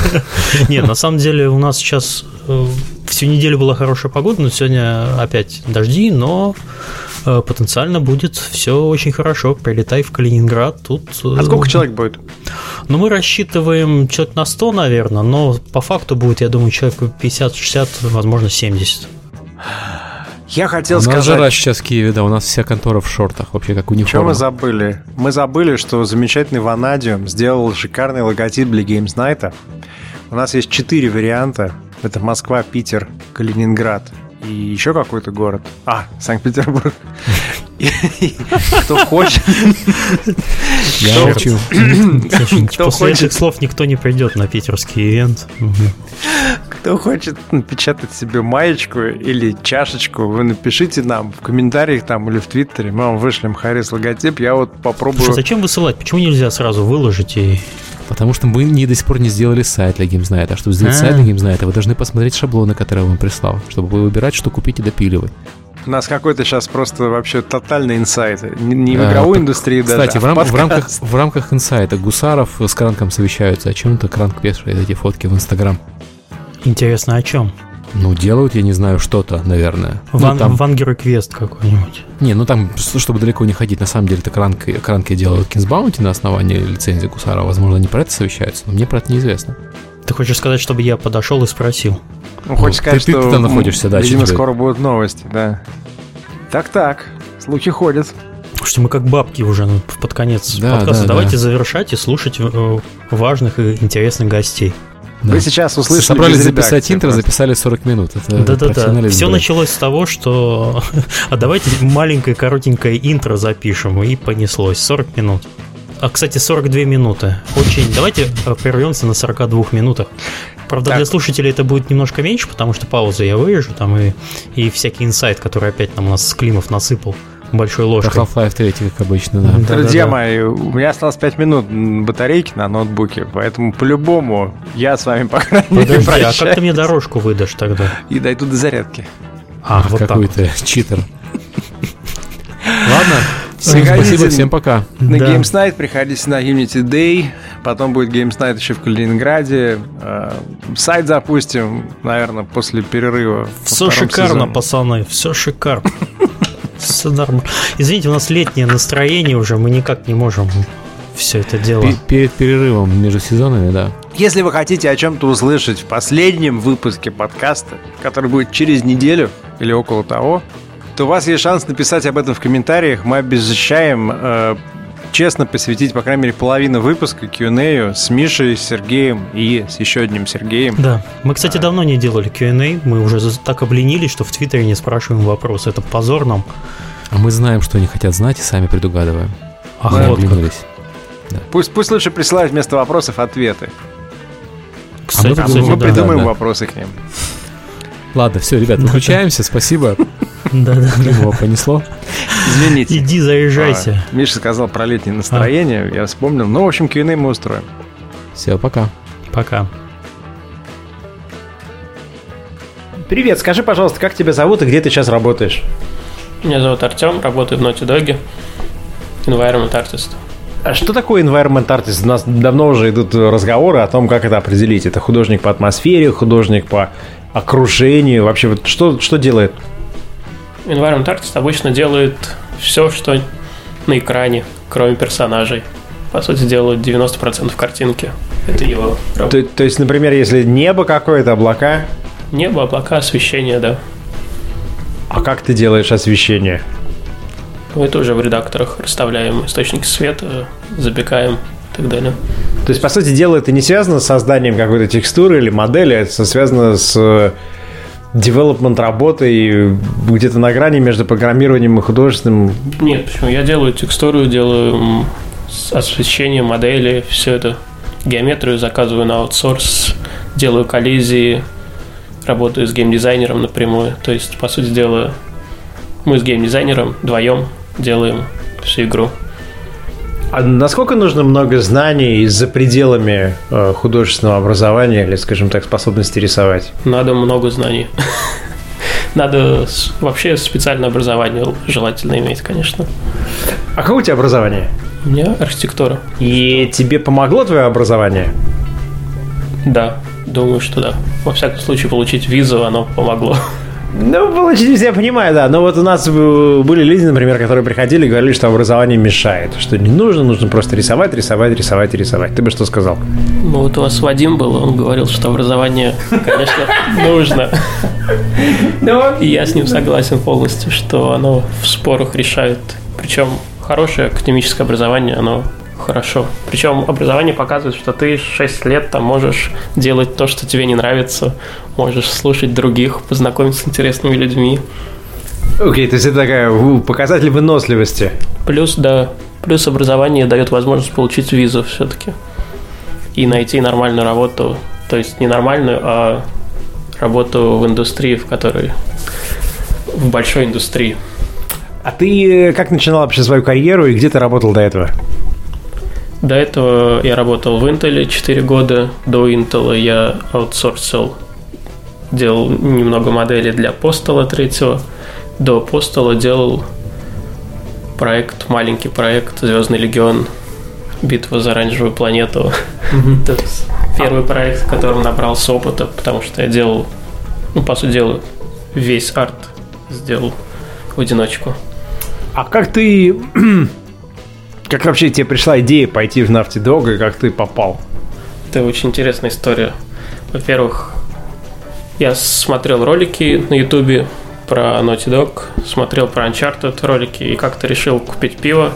[laughs] Нет, на самом деле у нас сейчас э, всю неделю была хорошая погода, но сегодня опять дожди, но э, потенциально будет все очень хорошо. Прилетай в Калининград. Тут... Э, а сколько человек будет? Ну, мы рассчитываем человек на 100, наверное, но по факту будет, я думаю, человек 50-60, возможно, 70. Я хотел у сказать... нас жара сейчас в Киеве, да, у нас вся контора в шортах, вообще как униформа. Что мы забыли? Мы забыли, что замечательный Ванадиум сделал шикарный логотип для Games Night. У нас есть четыре варианта. Это Москва, Питер, Калининград и еще какой-то город. А, Санкт-Петербург. Кто хочет... Я молчу. [coughs] После этих слов никто не придет на питерский ивент. Кто хочет напечатать себе маечку или чашечку, вы напишите нам в комментариях там или в Твиттере, мы вам вышлем Харис логотип, я вот попробую... Зачем высылать? Почему нельзя сразу выложить и Потому что мы не до сих пор не сделали сайт для GameSnight. А чтобы сделать сайт для GameSnight, вы должны посмотреть шаблоны, которые я вам прислал, чтобы выбирать, что купить и допиливать. У нас какой-то сейчас просто вообще тотальный инсайт. Не, не в игровой а, индустрии кстати, даже. Кстати, а в, в, рамках, в рамках инсайта Гусаров с Кранком совещаются. О чем-то Кранк пишет эти фотки в Инстаграм. Интересно, о чем? Ну, делают, я не знаю, что-то, наверное. Ван, ну, там... Вангер Квест какой-нибудь. Не, ну там, чтобы далеко не ходить, на самом деле, это кранки, кранки делают Кинсбаунти на основании лицензии Кусара. Возможно, они про это совещаются, но мне про это неизвестно. Ты хочешь сказать, чтобы я подошел и спросил? Ну, хочешь сказать, ты, что ты там находишься, да, видимо, скоро будут новости, да. Так-так, слухи ходят. Что мы как бабки уже ну, под конец да, подкаста. Да, Давайте да. завершать и слушать э, важных и интересных гостей. Да. Вы сейчас услышали Собрались записать интро, просто. записали 40 минут. Да-да-да. Все началось с того, что... [laughs] а давайте маленькое коротенькое интро запишем, и понеслось. 40 минут. А, кстати, 42 минуты. Очень. Давайте э, прервемся на 42 минутах. Правда, так. для слушателей это будет немножко меньше, потому что паузы я вырежу там и, и всякий инсайт, который опять нам у нас с Климов насыпал большой ложкой. Про Half-Life 3, как обычно, да. да Друзья да, мои, у меня осталось 5 минут батарейки на ноутбуке, поэтому по-любому я с вами, по крайней мере, Подожди, а как ты мне дорожку выдашь тогда? И дойду до зарядки. А, вот какой ты читер. Ладно, всем спасибо, всем пока. На да. Games Night приходите на Unity Day, потом будет Games Night еще в Калининграде, э, сайт запустим, наверное, после перерыва. Все шикарно, сезоне. пацаны, все шикарно. [laughs] Все нормально. Извините, у нас летнее настроение уже, мы никак не можем все это дело. Перед перерывом между сезонами, да. Если вы хотите о чем-то услышать в последнем выпуске подкаста, который будет через неделю или около того, то у вас есть шанс написать об этом в комментариях. Мы обещаем э, честно посвятить, по крайней мере, половину выпуска Q&A с Мишей, с Сергеем и с еще одним Сергеем. Да. Мы, кстати, а... давно не делали Q&A. Мы уже так обленились, что в Твиттере не спрашиваем вопросы. Это позор нам. А мы знаем, что они хотят знать, и сами предугадываем. Ах, мы вот обленились. Да. Пусть, пусть лучше присылают вместо вопросов ответы. Кстати, а мы, мы придумаем да, да. вопросы к ним. Ладно, все, ребят, выключаемся. [laughs] Спасибо. Да-да. Его понесло. Извините. Иди заряжайся. А, Миша сказал про летнее настроение, а. я вспомнил. Ну, в общем, Q&A мы устроим. Все, пока. Пока. Привет, скажи, пожалуйста, как тебя зовут и где ты сейчас работаешь? Меня зовут Артем, работаю в Naughty Dog, Environment Artist. А что такое environment artist? У нас давно уже идут разговоры о том, как это определить. Это художник по атмосфере, художник по окружению. Вообще, вот что, что делает? Environment Artist обычно делает все, что на экране, кроме персонажей. По сути, делают 90% картинки. Это его работа. То, то есть, например, если небо какое-то, облака? Небо, облака, освещение, да. А как ты делаешь освещение? Мы тоже в редакторах расставляем источники света, запекаем и так далее. То есть, по сути дела, это не связано с созданием какой-то текстуры или модели, это связано с девелопмент работой где-то на грани между программированием и художественным? Нет, почему? Я делаю текстуру, делаю освещение, модели, все это. Геометрию заказываю на аутсорс, делаю коллизии, работаю с геймдизайнером напрямую. То есть, по сути дела, мы с геймдизайнером вдвоем делаем всю игру. А насколько нужно много знаний за пределами э, художественного образования или, скажем так, способности рисовать? Надо много знаний. [laughs] Надо вообще специальное образование желательно иметь, конечно. А какое у тебя образование? У меня архитектура. И тебе помогло твое образование? Да, думаю, что да. Во всяком случае, получить визу оно помогло. [laughs] Ну, получилось, я понимаю, да. Но вот у нас были люди, например, которые приходили и говорили, что образование мешает. Что не нужно, нужно просто рисовать, рисовать, рисовать рисовать. Ты бы что сказал? Ну, вот у вас Вадим был, он говорил, что образование, конечно, нужно. И я с ним согласен полностью, что оно в спорах решает. Причем хорошее академическое образование, оно хорошо. Причем образование показывает, что ты 6 лет там можешь делать то, что тебе не нравится, можешь слушать других, познакомиться с интересными людьми. Окей, okay, то есть это такая показатель выносливости. Плюс, да, плюс образование дает возможность получить визу все-таки и найти нормальную работу, то есть не нормальную, а работу в индустрии, в которой в большой индустрии. А ты как начинал вообще свою карьеру и где ты работал до этого? До этого я работал в Intel 4 года. До Intel я аутсорсил, делал немного моделей для Postal 3. До Postal делал проект, маленький проект «Звездный легион. Битва за оранжевую планету». [laughs] Первый проект, в котором набрался опыта, потому что я делал, ну, по сути дела, весь арт сделал в одиночку. А как ты [clears throat] как вообще тебе пришла идея пойти в Naughty Dog и как ты попал? Это очень интересная история. Во-первых, я смотрел ролики на Ютубе про Naughty Dog, смотрел про Uncharted ролики и как-то решил купить пиво.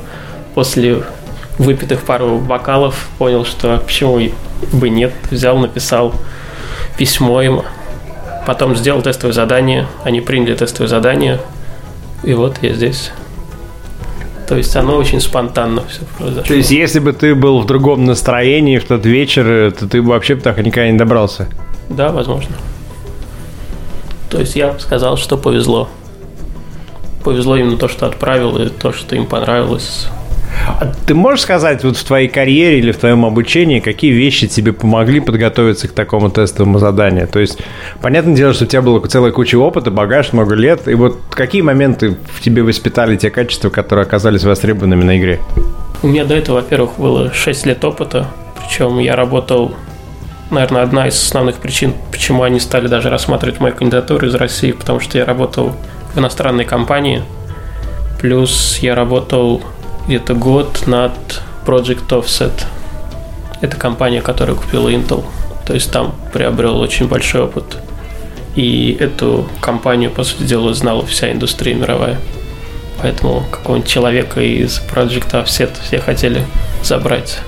После выпитых пару бокалов понял, что почему бы нет. Взял, написал письмо им. Потом сделал тестовое задание. Они приняли тестовое задание. И вот я здесь. То есть оно очень спонтанно все произошло. То есть если бы ты был в другом настроении в тот вечер, то ты бы вообще так никогда не добрался? Да, возможно. То есть я сказал, что повезло. Повезло именно то, что отправил, и то, что им понравилось. А ты можешь сказать, вот в твоей карьере или в твоем обучении, какие вещи тебе помогли подготовиться к такому тестовому заданию? То есть, понятное дело, что у тебя была целая куча опыта, багаж, много лет, и вот какие моменты в тебе воспитали те качества, которые оказались востребованными на игре? У меня до этого, во-первых, было 6 лет опыта, Причем я работал, наверное, одна из основных причин, почему они стали даже рассматривать мою кандидатуру из России, потому что я работал в иностранной компании, плюс я работал где-то год над Project Offset. Это компания, которая купила Intel. То есть там приобрел очень большой опыт. И эту компанию, по сути дела, знала вся индустрия мировая. Поэтому какого-нибудь человека из Project Offset все хотели забрать.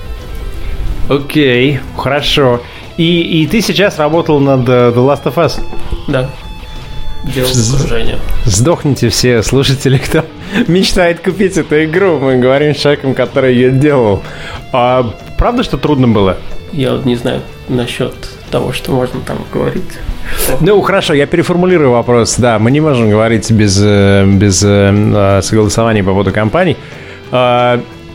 Окей, хорошо. И, и ты сейчас работал над uh, The Last of Us? Да. Делал. Сдохните все слушатели, кто мечтает купить эту игру. Мы говорим с человеком, который ее делал. А, правда, что трудно было? Я не знаю насчет того, что можно там говорить. Ну, хорошо, я переформулирую вопрос. Да, мы не можем говорить без, э, без э, согласования по поводу компаний.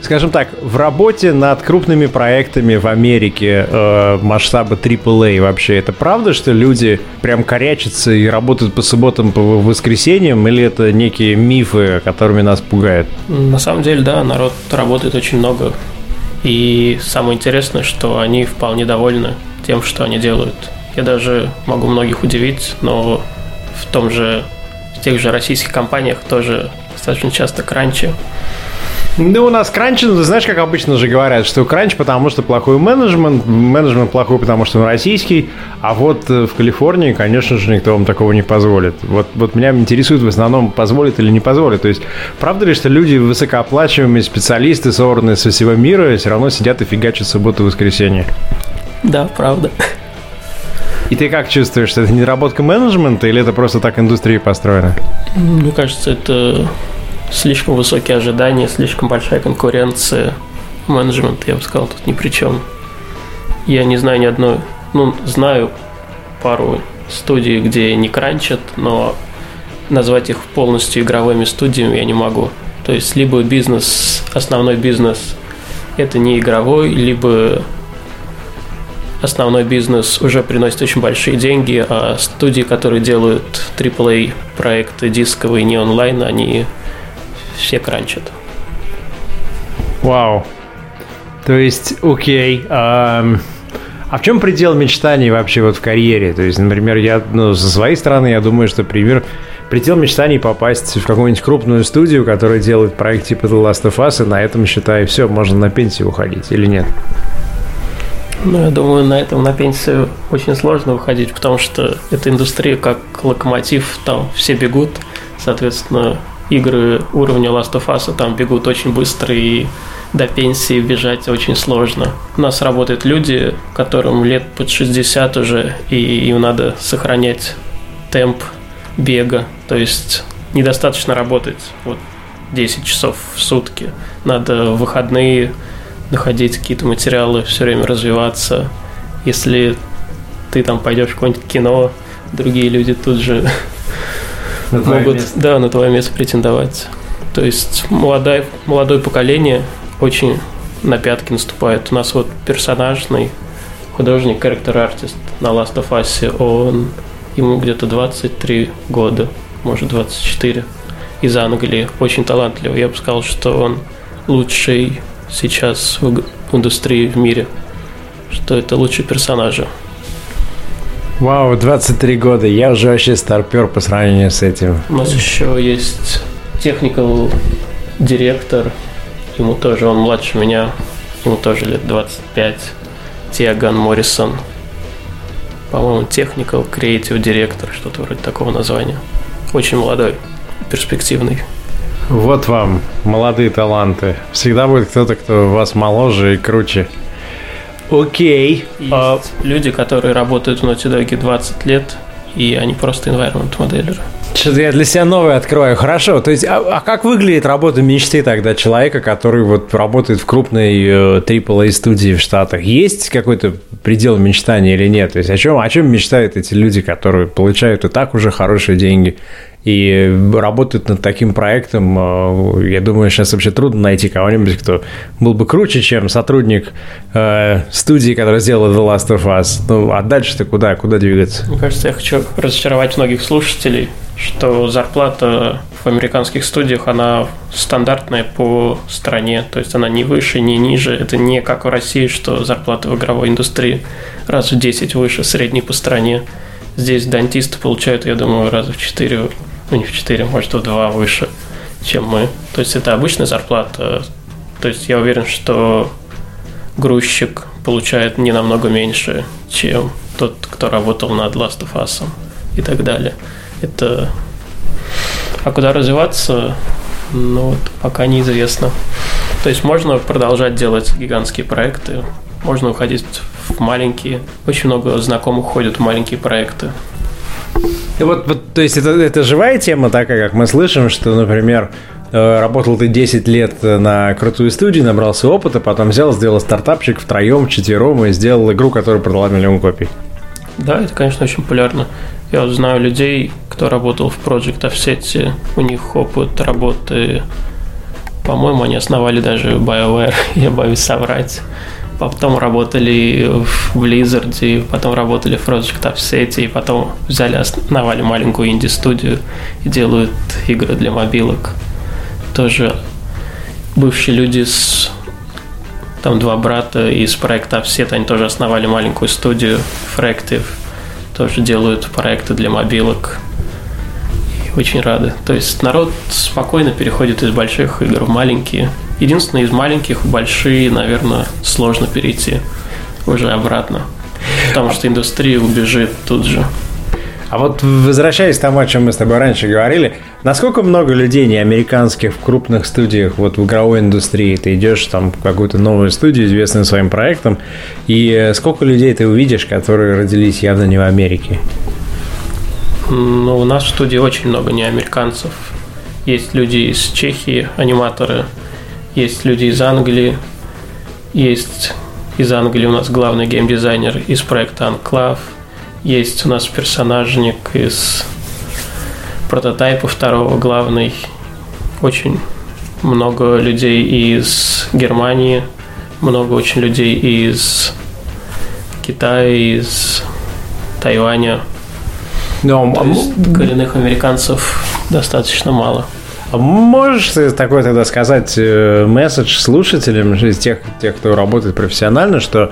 Скажем так, в работе над крупными проектами в Америке э, масштаба AAA вообще, это правда, что люди прям корячатся и работают по субботам, по воскресеньям, или это некие мифы, которыми нас пугают? На самом деле, да, народ работает очень много. И самое интересное, что они вполне довольны тем, что они делают. Я даже могу многих удивить, но в том же, в тех же российских компаниях тоже достаточно часто кранчи. Ну, у нас кранч, ну, знаешь, как обычно же говорят, что кранч, потому что плохой менеджмент, менеджмент плохой, потому что он российский, а вот э, в Калифорнии, конечно же, никто вам такого не позволит. Вот, вот меня интересует в основном, позволит или не позволит. То есть, правда ли, что люди, высокооплачиваемые специалисты, собранные со всего мира, все равно сидят и фигачат субботу и воскресенье? Да, правда. И ты как чувствуешь, что это недоработка менеджмента или это просто так индустрия построена? Мне кажется, это слишком высокие ожидания, слишком большая конкуренция. Менеджмент, я бы сказал, тут ни при чем. Я не знаю ни одной, ну, знаю пару студий, где не кранчат, но назвать их полностью игровыми студиями я не могу. То есть либо бизнес, основной бизнес это не игровой, либо основной бизнес уже приносит очень большие деньги, а студии, которые делают AAA проекты дисковые, не онлайн, они все кранчат. Вау. То есть, окей. А, а в чем предел мечтаний вообще вот в карьере? То есть, например, я, ну, со своей стороны, я думаю, что пример предел мечтаний попасть в какую-нибудь крупную студию, которая делает проект типа The Last of Us, и на этом, считай, все, можно на пенсию уходить или нет? Ну, я думаю, на этом на пенсию очень сложно выходить, потому что эта индустрия как локомотив, там все бегут, соответственно, игры уровня Last of Us там бегут очень быстро и до пенсии бежать очень сложно. У нас работают люди, которым лет под 60 уже, и им надо сохранять темп бега. То есть недостаточно работать вот 10 часов в сутки. Надо в выходные находить какие-то материалы, все время развиваться. Если ты там пойдешь в какое-нибудь кино, другие люди тут же [laughs] на могут место. да, на твое место претендовать. То есть молодое, молодое поколение очень на пятки наступает. У нас вот персонажный художник, character-артист на Last of Us, он, ему где-то 23 года, может 24, из Англии, очень талантливый. Я бы сказал, что он лучший сейчас в индустрии в мире, что это лучшие персонажи. Вау, 23 года, я уже вообще старпер по сравнению с этим. У нас еще есть техникал директор, ему тоже, он младше меня, ему тоже лет 25, Тиаган Моррисон. По-моему, техникал креатив директор, что-то вроде такого названия. Очень молодой, перспективный. Вот вам, молодые таланты. Всегда будет кто-то, кто вас моложе и круче. Окей. Есть а... люди, которые работают в Naughty Dog 20 лет, и они просто environment моделеры. Что-то я для себя новое открываю. Хорошо. То есть, а, а как выглядит работа мечты тогда человека, который вот работает в крупной э, AAA студии в Штатах? Есть какой-то предел мечтания или нет? То есть, о чем, о чем мечтают эти люди, которые получают и так уже хорошие деньги, и работают над таким проектом. Э, я думаю, сейчас вообще трудно найти кого-нибудь, кто был бы круче, чем сотрудник э, студии, которая сделала The Last of Us. Ну, а дальше-то куда? Куда двигаться? Мне кажется, я хочу разочаровать многих слушателей, что зарплата в американских студиях, она стандартная по стране, то есть она не выше, не ниже. Это не как в России, что зарплата в игровой индустрии раз в 10 выше средней по стране. Здесь дантисты получают, я думаю, раза в 4, ну не в 4, может в 2 выше, чем мы. То есть это обычная зарплата. То есть я уверен, что грузчик получает не намного меньше, чем тот, кто работал над Last of Us и так далее. Это... А куда развиваться, ну вот, пока неизвестно. То есть можно продолжать делать гигантские проекты, можно уходить в маленькие. Очень много знакомых ходят в маленькие проекты. Вот, вот, то есть это, это живая тема такая, как мы слышим, что, например, э, работал ты 10 лет на крутую студию, набрался опыта, потом взял, сделал стартапчик втроем, четвером и сделал игру, которая продала миллион копий. Да, это, конечно, очень популярно. Я вот знаю людей, кто работал в Project Offset, у них опыт работы, по-моему, они основали даже BioWare, [laughs] я боюсь соврать потом работали в Blizzard, потом работали в Project Offset, и потом взяли, основали маленькую инди-студию и делают игры для мобилок. Тоже бывшие люди с там два брата из проекта Offset, они тоже основали маленькую студию Fractive, тоже делают проекты для мобилок. И очень рады. То есть народ спокойно переходит из больших игр в маленькие. Единственное, из маленьких в большие, наверное, сложно перейти уже обратно. Потому что индустрия убежит тут же. А вот возвращаясь к тому, о чем мы с тобой раньше говорили, насколько много людей не американских в крупных студиях, вот в игровой индустрии, ты идешь там в какую-то новую студию, известную своим проектом, и сколько людей ты увидишь, которые родились явно не в Америке? Ну, у нас в студии очень много не американцев. Есть люди из Чехии, аниматоры, есть люди из Англии, есть из Англии у нас главный геймдизайнер из проекта Анклав, есть у нас персонажник из прототайпа второго главный, очень много людей из Германии, много очень людей из Китая, из Тайваня. Но, То есть коренных американцев достаточно мало. А можешь ты такой тогда сказать э, месседж слушателям из тех, тех, кто работает профессионально, что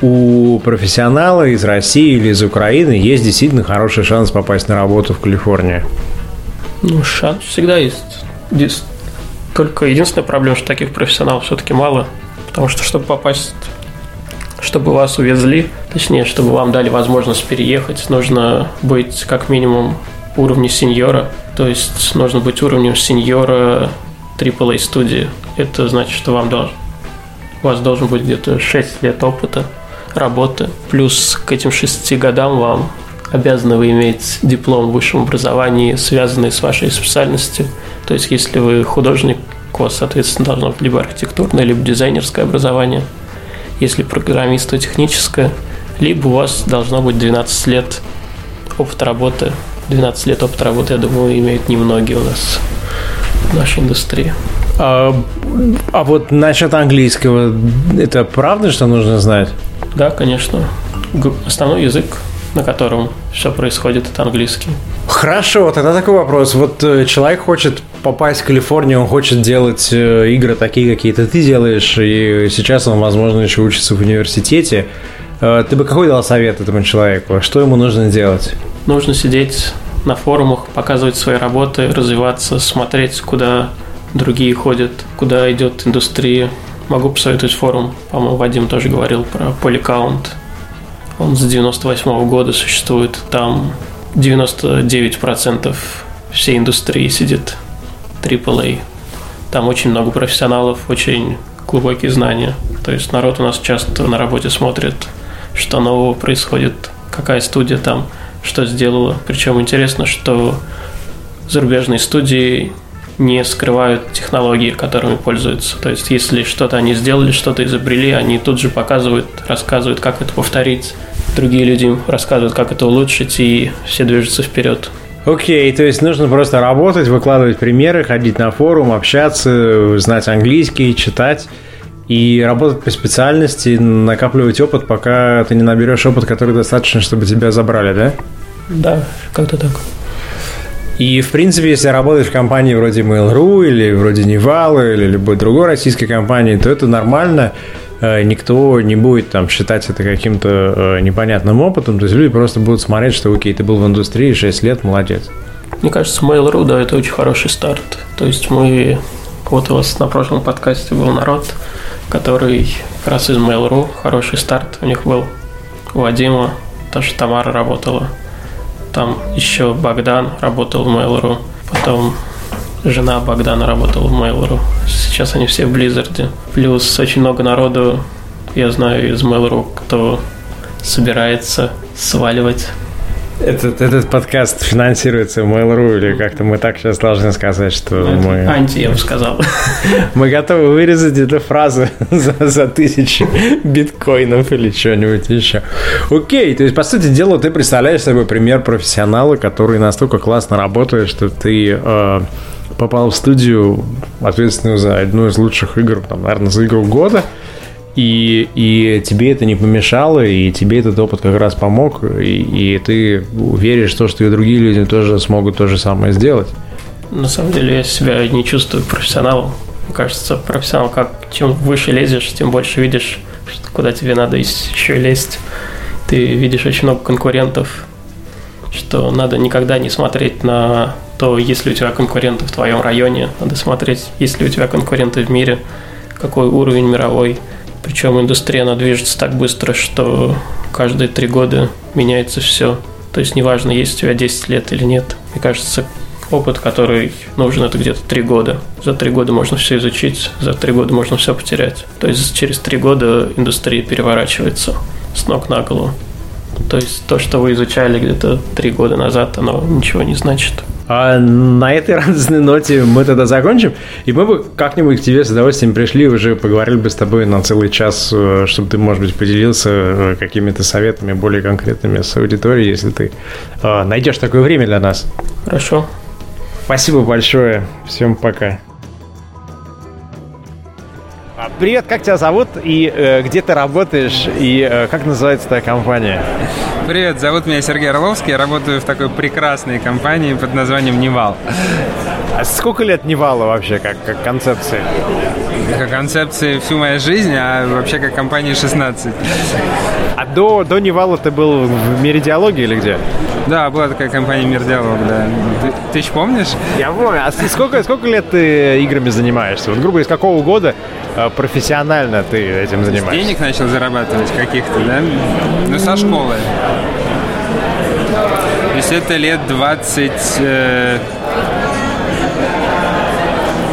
у профессионала из России или из Украины есть действительно хороший шанс попасть на работу в Калифорнии? Ну, шанс всегда есть. Только единственная проблема, что таких профессионалов все-таки мало. Потому что, чтобы попасть, чтобы вас увезли, точнее, чтобы вам дали возможность переехать, нужно быть как минимум уровне сеньора. То есть нужно быть уровнем сеньора AAA студии. Это значит, что вам должен, у вас должен быть где-то 6 лет опыта работы. Плюс к этим 6 годам вам обязаны вы иметь диплом в высшем образовании, связанный с вашей специальностью. То есть, если вы художник, у вас, соответственно, должно быть либо архитектурное, либо дизайнерское образование. Если программист, то техническое. Либо у вас должно быть 12 лет опыта работы 12 лет опыта работы, я думаю, имеют немногие у нас в нашей индустрии. А, а вот насчет английского, это правда, что нужно знать? Да, конечно. Основной язык, на котором все происходит, это английский. Хорошо, тогда такой вопрос. Вот э, человек хочет попасть в Калифорнию, он хочет делать э, игры такие, какие-то ты делаешь, и сейчас он, возможно, еще учится в университете. Э, ты бы какой дал совет этому человеку? Что ему нужно делать? Нужно сидеть на форумах, показывать свои работы, развиваться, смотреть, куда другие ходят, куда идет индустрия. Могу посоветовать форум, по-моему, Вадим тоже говорил про Polycount. Он с 98 -го года существует. Там 99% всей индустрии сидит AAA. Там очень много профессионалов, очень глубокие знания. То есть народ у нас часто на работе смотрит, что нового происходит, какая студия там – что сделала. Причем интересно, что зарубежные студии не скрывают технологии, которыми пользуются. То есть, если что-то они сделали, что-то изобрели, они тут же показывают, рассказывают, как это повторить. Другие люди рассказывают, как это улучшить, и все движутся вперед. Окей, то есть нужно просто работать, выкладывать примеры, ходить на форум, общаться, знать английский, читать и работать по специальности, накапливать опыт, пока ты не наберешь опыт, который достаточно, чтобы тебя забрали, да? Да, как-то так. И, в принципе, если работать в компании вроде Mail.ru или вроде Невала или любой другой российской компании, то это нормально. Э, никто не будет там считать это каким-то э, непонятным опытом. То есть люди просто будут смотреть, что окей, ты был в индустрии 6 лет, молодец. Мне кажется, Mail.ru, да, это очень хороший старт. То есть мы... Вот у вас на прошлом подкасте был народ, который как раз из Mail.ru, хороший старт у них был. У Вадима, тоже Тамара работала. Там еще Богдан работал в Mail.ru. Потом жена Богдана работала в Mail.ru. Сейчас они все в Blizzard. Плюс очень много народу, я знаю из Mail.ru, кто собирается сваливать этот, этот подкаст финансируется Mail.ru или как-то мы так сейчас должны сказать, что ну, мы... Анти, я бы сказал. [laughs] Мы готовы вырезать эту фразу [laughs] за, за тысячи биткоинов или что-нибудь еще. Окей, то есть, по сути дела, ты представляешь собой пример профессионала, который настолько классно работает, что ты э, попал в студию, ответственную за одну из лучших игр, там, наверное, за игру года, и, и тебе это не помешало, и тебе этот опыт как раз помог, и, и ты веришь в то, что и другие люди тоже смогут то же самое сделать. На самом деле я себя не чувствую профессионалом. Мне кажется, профессионал, как чем выше лезешь, тем больше видишь, куда тебе надо еще лезть. Ты видишь очень много конкурентов, что надо никогда не смотреть на то, есть ли у тебя конкуренты в твоем районе, надо смотреть, есть ли у тебя конкуренты в мире, какой уровень мировой – причем индустрия, она движется так быстро, что каждые три года меняется все. То есть неважно, есть у тебя 10 лет или нет. Мне кажется, опыт, который нужен, это где-то три года. За три года можно все изучить, за три года можно все потерять. То есть через три года индустрия переворачивается с ног на голову. То есть то, что вы изучали где-то три года назад, оно ничего не значит. А на этой [laughs] радостной ноте мы тогда закончим. И мы бы как-нибудь к тебе с удовольствием пришли, уже поговорили бы с тобой на целый час, э, чтобы ты, может быть, поделился э, какими-то советами более конкретными с аудиторией, если ты э, найдешь такое время для нас. Хорошо. Спасибо большое. Всем пока. А, привет, как тебя зовут и э, где ты работаешь и э, как называется твоя компания? Привет, зовут меня Сергей Орловский, я работаю в такой прекрасной компании под названием «Nival». А сколько лет Nival а вообще, как, как концепции? Как концепции всю мою жизнь, а вообще как компании 16. А до, до Nival а ты был в Мире Диалоге или где? Да, была такая компания Мир Диалог, да. Ты, ты еще помнишь? Я помню. А сколько, сколько лет ты играми занимаешься? Вот, грубо говоря, с какого года э, профессионально ты этим занимаешься? Денег начал зарабатывать каких-то, да? Ну, со школы. То есть это лет 20...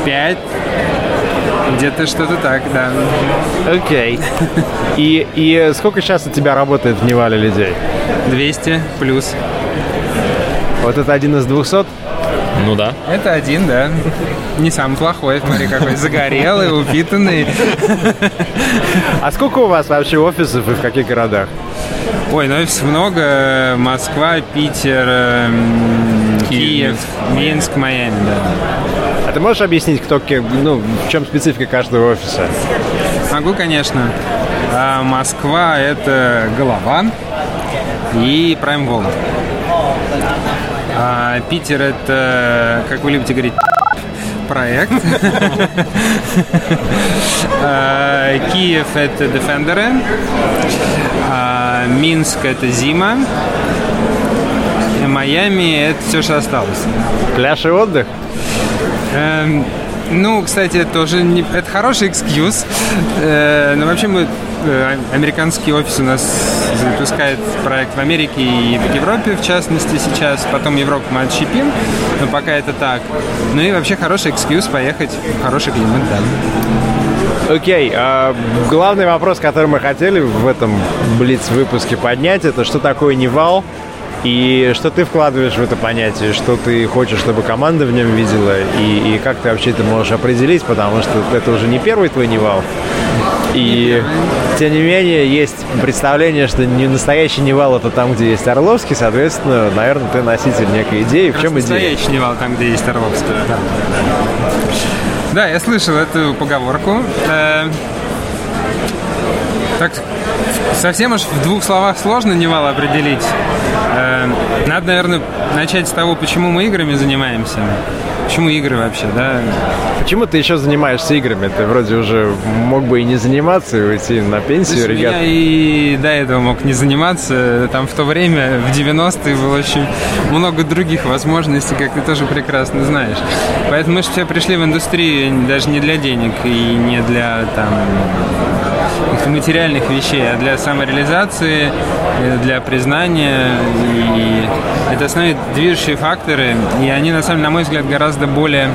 Э, 5 где-то что-то так, да. Окей. Okay. И, и сколько сейчас у тебя работает в Невале людей? 200 плюс. Вот это один из 200? Ну да. Это один, да. Не самый плохой, смотри, какой загорелый, упитанный. А сколько у вас вообще офисов и в каких городах? Ой, ну офисов много. Москва, Питер, эм, Киев, Минск, Майами, да. А ты можешь объяснить, кто, ну, в чем специфика каждого офиса? Могу, конечно. А Москва – это голова и Prime World. А Питер – это, как вы любите говорить, [laughs] проект. [laughs] А, Киев – это Defender. А Минск – это Зима. Майами – это все, что осталось. Пляж и отдых? Эм, ну, кстати, это тоже не... Это хороший excuse. Э, но вообще мы... Э, американский офис у нас запускает проект в Америке и в Европе, в частности, сейчас. Потом Европу мы отщепим, но пока это так. Ну и вообще хороший excuse поехать в хороший климат, да. Окей, okay, а главный вопрос, который мы хотели в этом Блиц-выпуске поднять, это что такое Nival? И что ты вкладываешь в это понятие, что ты хочешь, чтобы команда в нем видела, и, и как ты вообще это можешь определить, потому что это уже не первый твой Nival. И тем не менее есть представление, что не настоящий Nival это там, где есть Орловский, соответственно, наверное, ты носитель некой идеи. В чем идея? Настоящий Nival там, где есть Орловский. Да. да, я слышал эту поговорку. Э, так совсем уж в двух словах сложно Nival определить. Э, надо, наверное, начать с того, почему мы играми занимаемся. Почему игры вообще, да? Почему ты еще занимаешься играми? Ты вроде уже мог бы и не заниматься, и уйти на пенсию, Слушай, ребят. Я и до этого мог не заниматься. Там в то время, в 90-е, было очень много других возможностей, как ты тоже прекрасно знаешь. Поэтому мы же все пришли в индустрию даже не для денег и не для там материальных вещей, а для самореализации, э, для признания. И это основные движущие факторы. И они, на самом на мой взгляд, гораздо более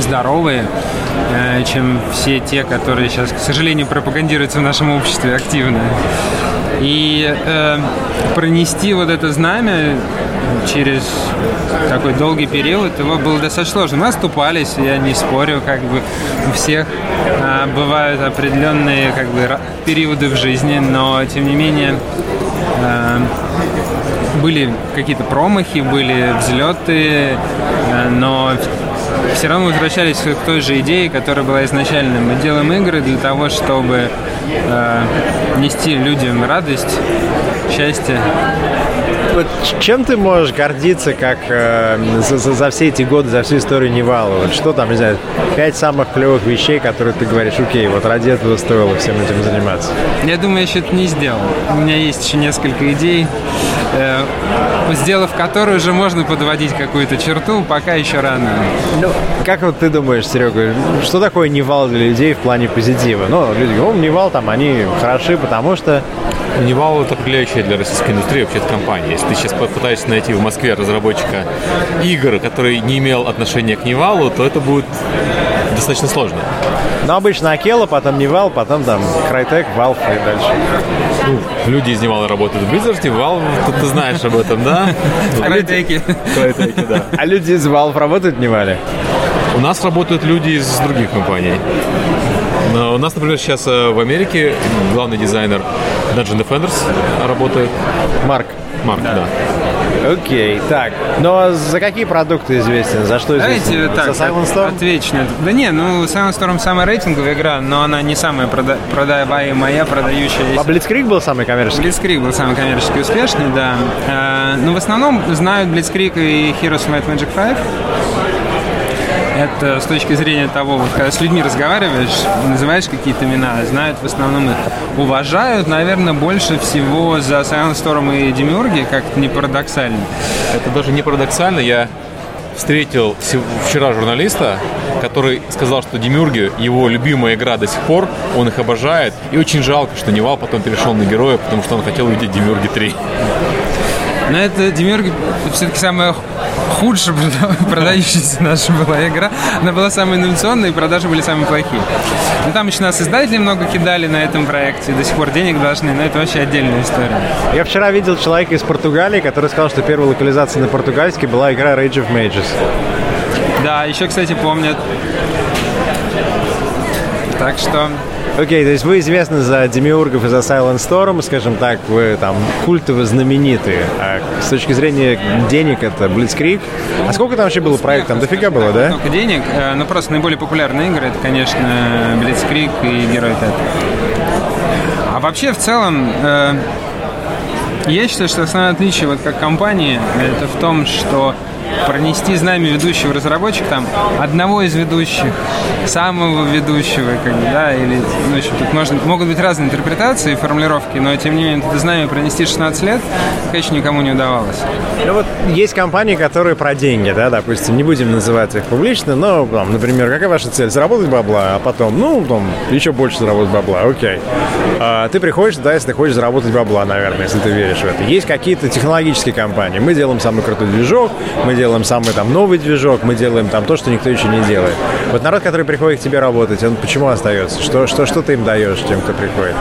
здоровые, э, чем все те, которые сейчас, к сожалению, пропагандируются в нашем обществе активно. И э, пронести вот это знамя через такой долгий период его было достаточно сложно. Мы оступались, я не спорю, как бы у всех а, бывают определенные как бы периоды в жизни, но тем не менее а, были какие-то промахи, были взлеты, а, но все равно возвращались к той же идее, которая была изначально. Мы делаем игры для того, чтобы э, нести людям радость, счастье вот чем ты можешь гордиться, как э, за, за, за все эти годы, за всю историю Невала? Вот что там, не знаю, пять самых клевых вещей, которые ты говоришь, окей, вот ради этого стоило всем этим заниматься? Я думаю, я еще это не сделал. У меня есть еще несколько идей, э, сделав которые уже можно подводить какую-то черту, пока еще рано. Ну, как вот ты думаешь, Серега, что такое Nival для людей в плане позитива? Ну, люди говорят, ну, Nival там, они хороши, потому что Nival это определяющая для российской индустрии вообще компания. Если ты сейчас попытаешься найти в Москве разработчика игр, который не имел отношения к Nival у, то это будет достаточно сложно. Но обычно Akella, потом Nival, потом там Crytek, Valve и дальше. Ну, люди из Nival а работают в Blizzard, Valve, ты, ты знаешь об этом, да? [laughs] В Crytek. да. А люди из Valve работают в Nival е? У нас работают люди из других компаний. У нас, например, сейчас э, в Америке главный дизайнер Dungeon Defenders работает. Марк. Марк, да. Окей, так. Но за какие продукты известен? За что известен? Давайте так, за Silent Storm? Отвечу. Да не, ну Silent Storm самая рейтинговая игра, но она не самая прода- продаваемая, продающая. А Blitzkrieg был самый коммерческий? Blitzkrieg был самый коммерчески успешный, да. А, ну, в основном знают Blitzkrieg и Heroes of Might Magic 5. Это с точки зрения того, вот, когда с людьми разговариваешь, называешь какие-то имена, знают в основном их. Уважают, наверное, больше всего за Silent Storm и Демиурги, как-то не парадоксально. Это даже не парадоксально. Я встретил вчера журналиста, который сказал, что Демиурги его любимая игра до сих пор, он их обожает, и очень жалко, что Nival потом перешел на Героев, потому что он хотел увидеть Демиурги 3. Но это Демиурги все-таки самая худшая [laughs] продающаяся наша была игра. Она была самая инновационная, и продажи были самые плохие. Ну, там еще нас издатели много кидали на этом проекте, до сих пор денег должны, но это вообще отдельная история. Я вчера видел человека из Португалии, который сказал, что первая локализация на португальский была игра Rage of Mages. Да, еще, кстати, помнят. Так что Окей, okay, то есть вы известны за Демиургов и за Silent Storm, скажем так, вы там культово знаменитые. А с точки зрения денег это Blitzkrieg. А сколько там вообще было проектов? Там дофига было, да? Сколько денег? Э, ну, просто наиболее популярные игры, это, конечно, Blitzkrieg и Герой Тет. А вообще, в целом, э, я считаю, что основное отличие вот как компании, это в том, что пронести знамя ведущего разработчика, там, одного из ведущих, самого ведущего, как бы, да, или, ну, еще тут можно, могут быть разные интерпретации, формулировки, но, тем не менее, это знамя пронести 16 лет, конечно, никому не удавалось. Ну, вот есть компании, которые про деньги, да, допустим, не будем называть их публично, но, там, например, какая ваша цель? Заработать бабла, а потом, ну, там, еще больше заработать бабла, окей. А, ты приходишь, да, если ты хочешь заработать бабла, наверное, если ты веришь в это. Есть какие-то технологические компании. Мы делаем самый крутой движок, мы делаем самый там новый движок, мы делаем там то, что никто еще не делает. Вот народ, который приходит к тебе работать, он почему остается? Что, что, что ты им даешь тем, кто приходит?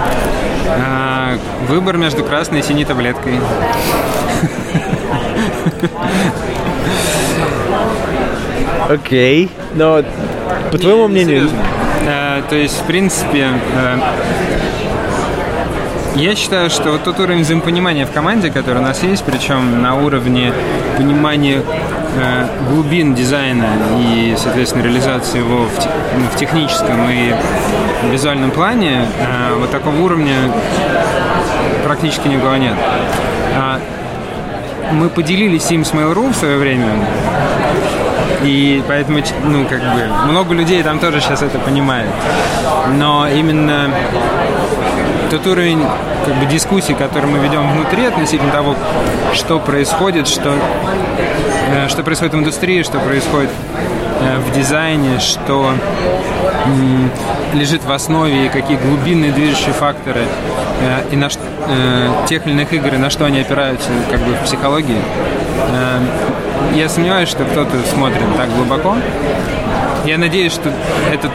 А, выбор между красной и синей таблеткой. Окей, но по твоему мнению... Э, то есть, в принципе, э, я считаю, что вот тот уровень взаимопонимания в команде, который у нас есть, причем на уровне понимания э, глубин дизайна и, соответственно, реализации его в, ну, в техническом и визуальном плане, э, вот такого уровня практически никого нет. А мы поделились им с Mail.ru в свое время, и поэтому, ну, как бы, много людей там тоже сейчас это понимает. Но именно тот уровень как бы, дискуссий, который мы ведем внутри относительно того, что происходит, что, э, что происходит в индустрии, что происходит э, в дизайне, что лежит в основе и какие глубинные движущие факторы э, и на тех или иных игр, и на что они опираются как бы в психологии. Я сомневаюсь, что кто-то смотрит так глубоко. Я надеюсь, что это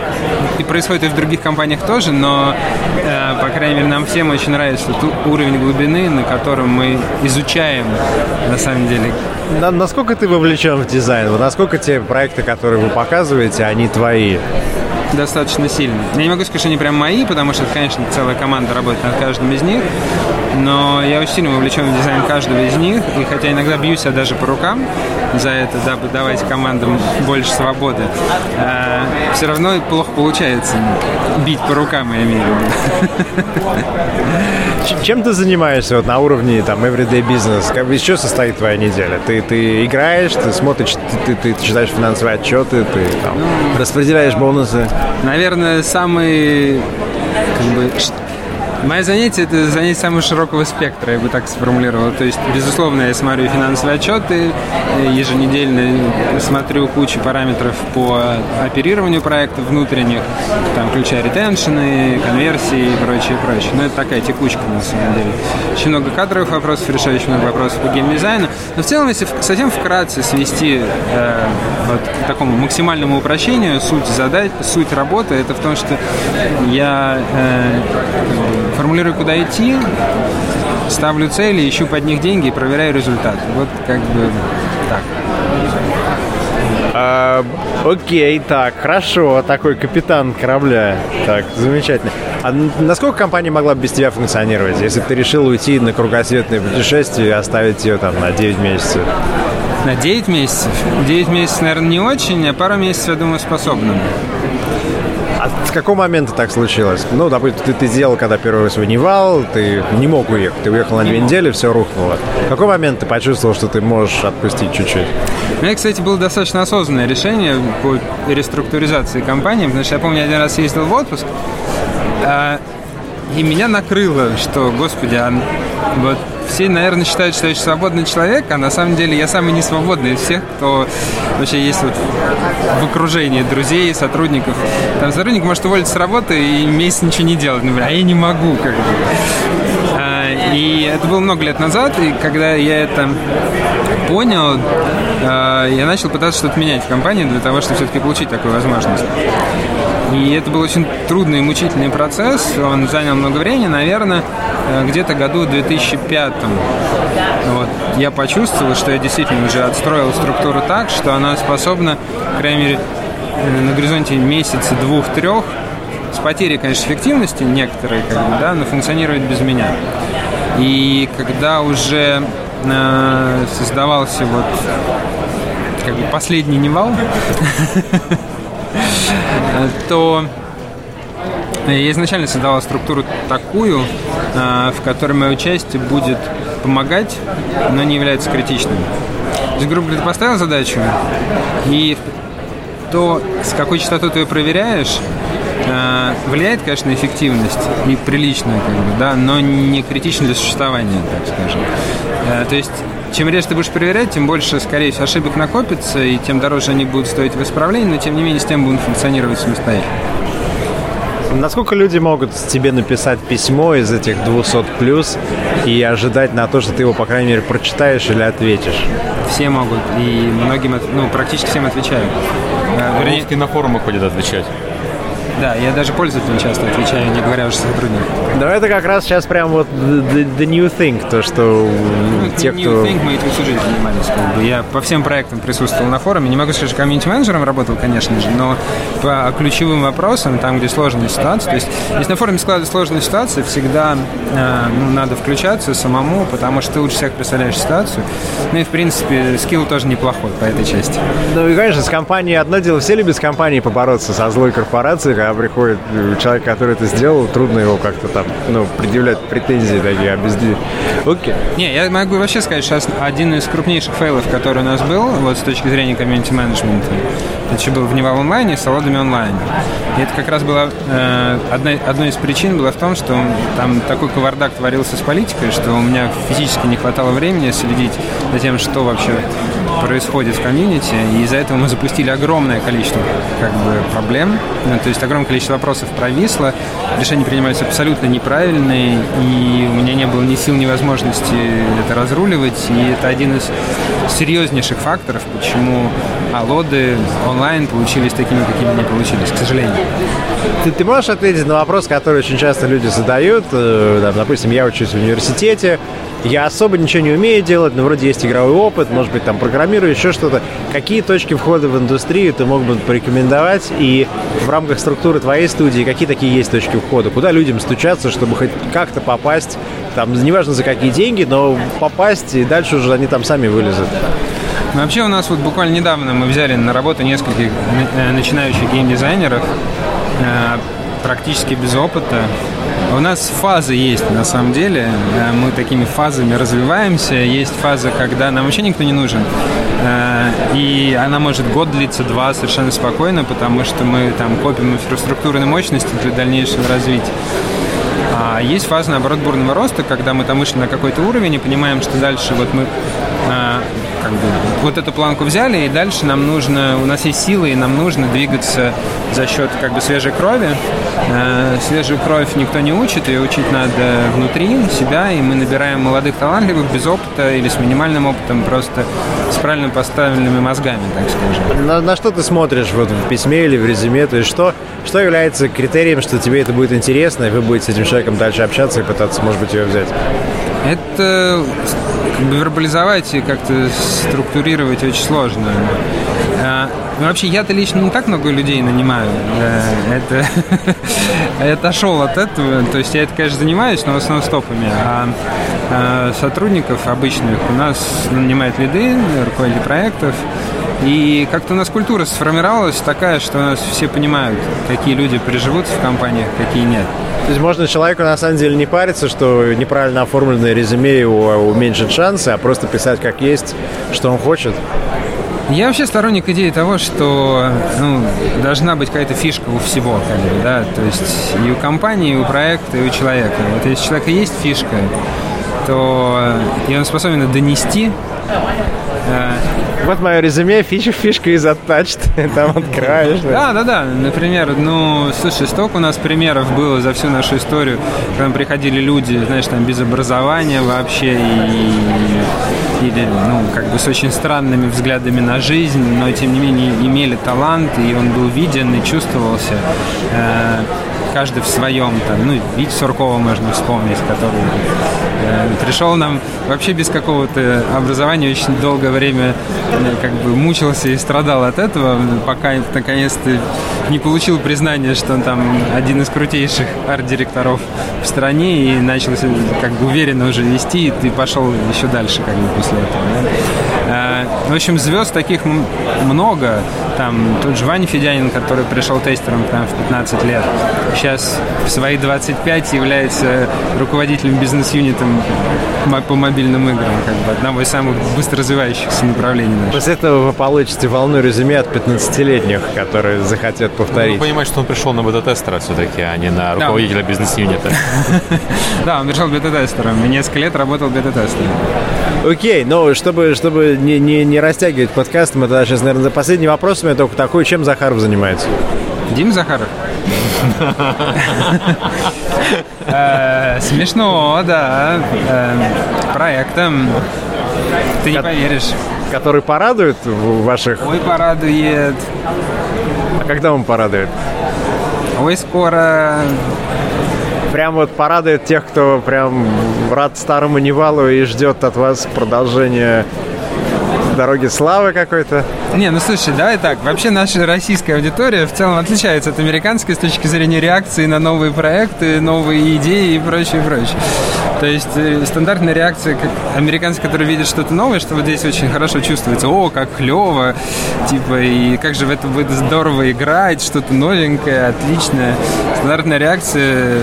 и происходит и в других компаниях тоже, но, э, по крайней мере, нам всем очень нравится тот уровень глубины, на котором мы изучаем, на самом деле. На, насколько ты вовлечен в дизайн? Насколько те проекты, которые вы показываете, они твои? Достаточно сильно. Я не могу сказать, что они прям мои, потому что, конечно, целая команда работает над каждым из них, но я очень сильно вовлечен в дизайн каждого из них, и хотя иногда бьюсь я даже по рукам за это, дабы давать командам больше свободы, э, все равно плохо получается бить по рукам, я имею в виду. Чем ты занимаешься вот на уровне там everyday business? Как, из чего состоит твоя неделя? Ты, ты играешь, ты смотришь, ты, ты, ты читаешь финансовые отчеты, ты там, ну, распределяешь бонусы? Наверное, самый как бы, Мое занятие – это занятие самого широкого спектра, я бы так сформулировал. То есть, безусловно, я смотрю финансовые отчеты, еженедельно смотрю кучу параметров по оперированию проектов внутренних, там, включая ретеншены, конверсии и прочее, прочее. Но это такая текучка, на самом деле. Очень много кадровых вопросов, решаю очень много вопросов по геймдизайну. Но в целом, если совсем вкратце свести э, вот, к такому максимальному упрощению, суть задач, суть работы, это в том, что я э, формулирую, куда идти, ставлю цели, ищу под них деньги и проверяю результат. Вот как бы так. А, окей, так, хорошо, такой капитан корабля. Так, замечательно. А насколько компания могла бы без тебя функционировать, если бы ты решил уйти на кругосветное путешествие и оставить ее там на 9 месяцев? На 9 месяцев? 9 месяцев, наверное, не очень, а пару месяцев, я думаю, способна. С какого момента так случилось? Ну, допустим, ты, ты сделал, когда первый свой Невал, ты не мог уехать, ты уехал на две недели, все рухнуло. В какой момент ты почувствовал, что ты можешь отпустить чуть-чуть? У меня, кстати, было достаточно осознанное решение по реструктуризации компании, потому что я помню, один раз ездил в отпуск, а, и меня накрыло, что, господи, а вот все, наверное, считают, что я очень свободный человек, а на самом деле я самый несвободный из всех, кто вообще есть вот в окружении друзей, сотрудников. Там сотрудник может уволиться с работы и месяц ничего не делать, например, а я не могу, как бы. А, и это было много лет назад, и когда я это понял, а, я начал пытаться что-то менять в компании для того, чтобы все-таки получить такую возможность. И это был очень трудный и мучительный процесс. Он занял много времени, наверное, э, где-то году 2005. Вот. Я почувствовал, что я действительно уже отстроил структуру так, что она способна, по крайней мере, э, на горизонте месяца, двух, трех, с потерей, конечно, эффективности некоторые, как бы, да, но функционировать без меня. И когда уже э, создавался вот как бы последний Невал, [laughs] то я изначально создавал структуру такую, а, в которой мое участие будет помогать, но не является критичным. То есть, грубо говоря, ты поставил задачу, и то, с какой частотой ты ее проверяешь, а, влияет, конечно, на эффективность и приличную, как бы, да, но не критично для существования, так скажем. То есть чем реже ты будешь проверять, тем больше, скорее всего, ошибок накопится, и тем дороже они будут стоить в исправлении, но тем не менее с тем будут функционировать самостоятельно. Насколько люди могут тебе написать письмо из этих 200 плюс и ожидать на то, что ты его, по крайней мере, прочитаешь или ответишь? Все могут, и многим, ну, практически всем отвечаю. Вернее, на форумах ходят отвечать. Да, я даже пользователям часто отвечаю, не говоря уже сотрудникам. Но это как раз сейчас прям вот the, the new thing, то, что ну, те, new кто... thing мы этим всю жизнь занимались. Как бы. Я по всем проектам присутствовал на форуме. Не могу сказать, что комьюнити-менеджером работал, конечно же, но по ключевым вопросам, там, где сложная ситуация, то есть если на форуме складывается сложная ситуация, всегда э, ну, надо включаться самому, потому что ты лучше всех представляешь ситуацию. Ну и, в принципе, скилл тоже неплохой по этой части. Ну и, конечно, с компанией одно дело, все любят с компанией побороться со злой корпорацией, когда приходит человек, который это сделал, трудно его как-то там, ну, предъявлять претензии такие, без... Окей. Не, я могу вообще сказать, сейчас один из крупнейших фейлов, который у нас был, вот с точки зрения комьюнити-менеджмента, это еще был в Нева онлайне с Алодами онлайн. И это как раз была э, одна, одной из причин была в том, что там такой кавардак творился с политикой, что у меня физически не хватало времени следить за тем, что вообще происходит в комьюнити, и из-за этого мы запустили огромное количество как бы, проблем, ну, то есть огромное количество вопросов провисло, решения принимаются абсолютно неправильные, и у меня не было ни сил, ни возможности это разруливать, и это один из серьезнейших факторов, почему алоды онлайн получились такими, какими они получились, к сожалению. Ты, ты можешь ответить на вопрос, который очень часто люди задают? Э, допустим, я учусь в университете, я особо ничего не умею делать, но вроде есть игровой опыт, может быть, там программирую, еще что-то. Какие точки входа в индустрию ты мог бы порекомендовать? И в рамках структуры твоей студии какие такие есть точки входа? Куда людям стучаться, чтобы хоть как-то попасть? Там, неважно за какие деньги, но попасть, и дальше уже они там сами вылезут. Ну, вообще у нас вот буквально недавно мы взяли на работу нескольких э, начинающих геймдизайнеров, э, практически без опыта. У нас фазы есть, на самом деле. Э, мы такими фазами развиваемся. Есть фаза, когда нам вообще никто не нужен. И она может год длиться, два совершенно спокойно, потому что мы там копим инфраструктурные мощности для дальнейшего развития. А есть фаза, наоборот, бурного роста, когда мы там вышли на какой-то уровень и понимаем, что дальше вот мы как бы вот эту планку взяли, и дальше нам нужно, у нас есть силы, и нам нужно двигаться за счет как бы свежей крови. Э, свежую кровь никто не учит, ее учить надо внутри себя, и мы набираем молодых талантливых без опыта или с минимальным опытом, просто с правильно поставленными мозгами, так скажем. На, на что ты смотришь вот в письме или в резюме? То есть что, что является критерием, что тебе это будет интересно, и вы будете с этим человеком дальше общаться и пытаться, может быть, ее взять? Это как бы вербализовать и как-то структурировать очень сложно. А, ну, вообще, я-то лично не так много людей нанимаю. Это... [laughs] я отошел от этого. То есть я это, конечно, занимаюсь, но в основном стопами. А, а сотрудников обычных у нас нанимают лиды, руководители проектов. И как-то у нас культура сформировалась такая, что у нас все понимают, какие люди приживутся в компаниях, какие нет. То есть можно человеку на самом деле не париться, что неправильно оформленное резюме его уменьшит шансы, а просто писать как есть, что он хочет? Я вообще сторонник идеи того, что ну, должна быть какая-то фишка у всего, как бы, да, то есть и у компании, и у проекта, и у человека. Вот если у человека есть фишка, то и он способен донести, э, вот мое резюме, фишка, фишка из Attached. Там открываешь. Да, да, да. Например, ну, слушай, столько у нас примеров было за всю нашу историю, когда приходили люди, знаешь, там без образования вообще и или, ну, как бы с очень странными взглядами на жизнь, но тем не менее имели талант, и он был виден и чувствовался. Каждый в своем. Там, ну, Вить Суркова можно вспомнить, который э, пришел нам вообще без какого-то образования, очень долгое время э, как бы мучился и страдал от этого, пока наконец-то не получил признания, что он там один из крутейших арт-директоров в стране и начал как бы уверенно уже вести, и ты пошел еще дальше как бы после этого. Да? В общем, звезд таких много. Там тот же Ваня Федянин, который пришел тестером там, в 15 лет, сейчас в свои 25 является руководителем бизнес-юнитом по мобильным играм, как бы одного из самых быстро развивающихся направлений. Наших. После этого вы получите волну резюме от 15-летних, которые захотят повторить. Ну, понимаете, что он пришел на бета-тестера все-таки, а не на руководителя да. бизнес-юнита. [laughs] Да, он пришел бета-тестером и несколько лет работал бета-тестером. Окей, но чтобы, чтобы не, не, не растягивать подкаст, мы тогда сейчас, наверное, последний вопрос у меня только такой, чем Захаров занимается? Дим Захаров? Э, смешно, да. Э, проектом. Ты не поверишь. Который порадует ваших... Ой, порадует. А когда он порадует? ой, скоро. Прям вот порадует тех, кто прям рад старому Невалу и ждет от вас продолжения дороги славы какой-то. Не, ну слушай, давай так. Вообще наша российская аудитория в целом отличается от американской с точки зрения реакции на новые проекты, новые идеи и прочее, прочее. То есть э, стандартная реакция как американцы, которые видят что-то новое, что вот здесь очень хорошо чувствуется. О, как клево, типа, и как же в это будет здорово играть, что-то новенькое, отличное. Стандартная реакция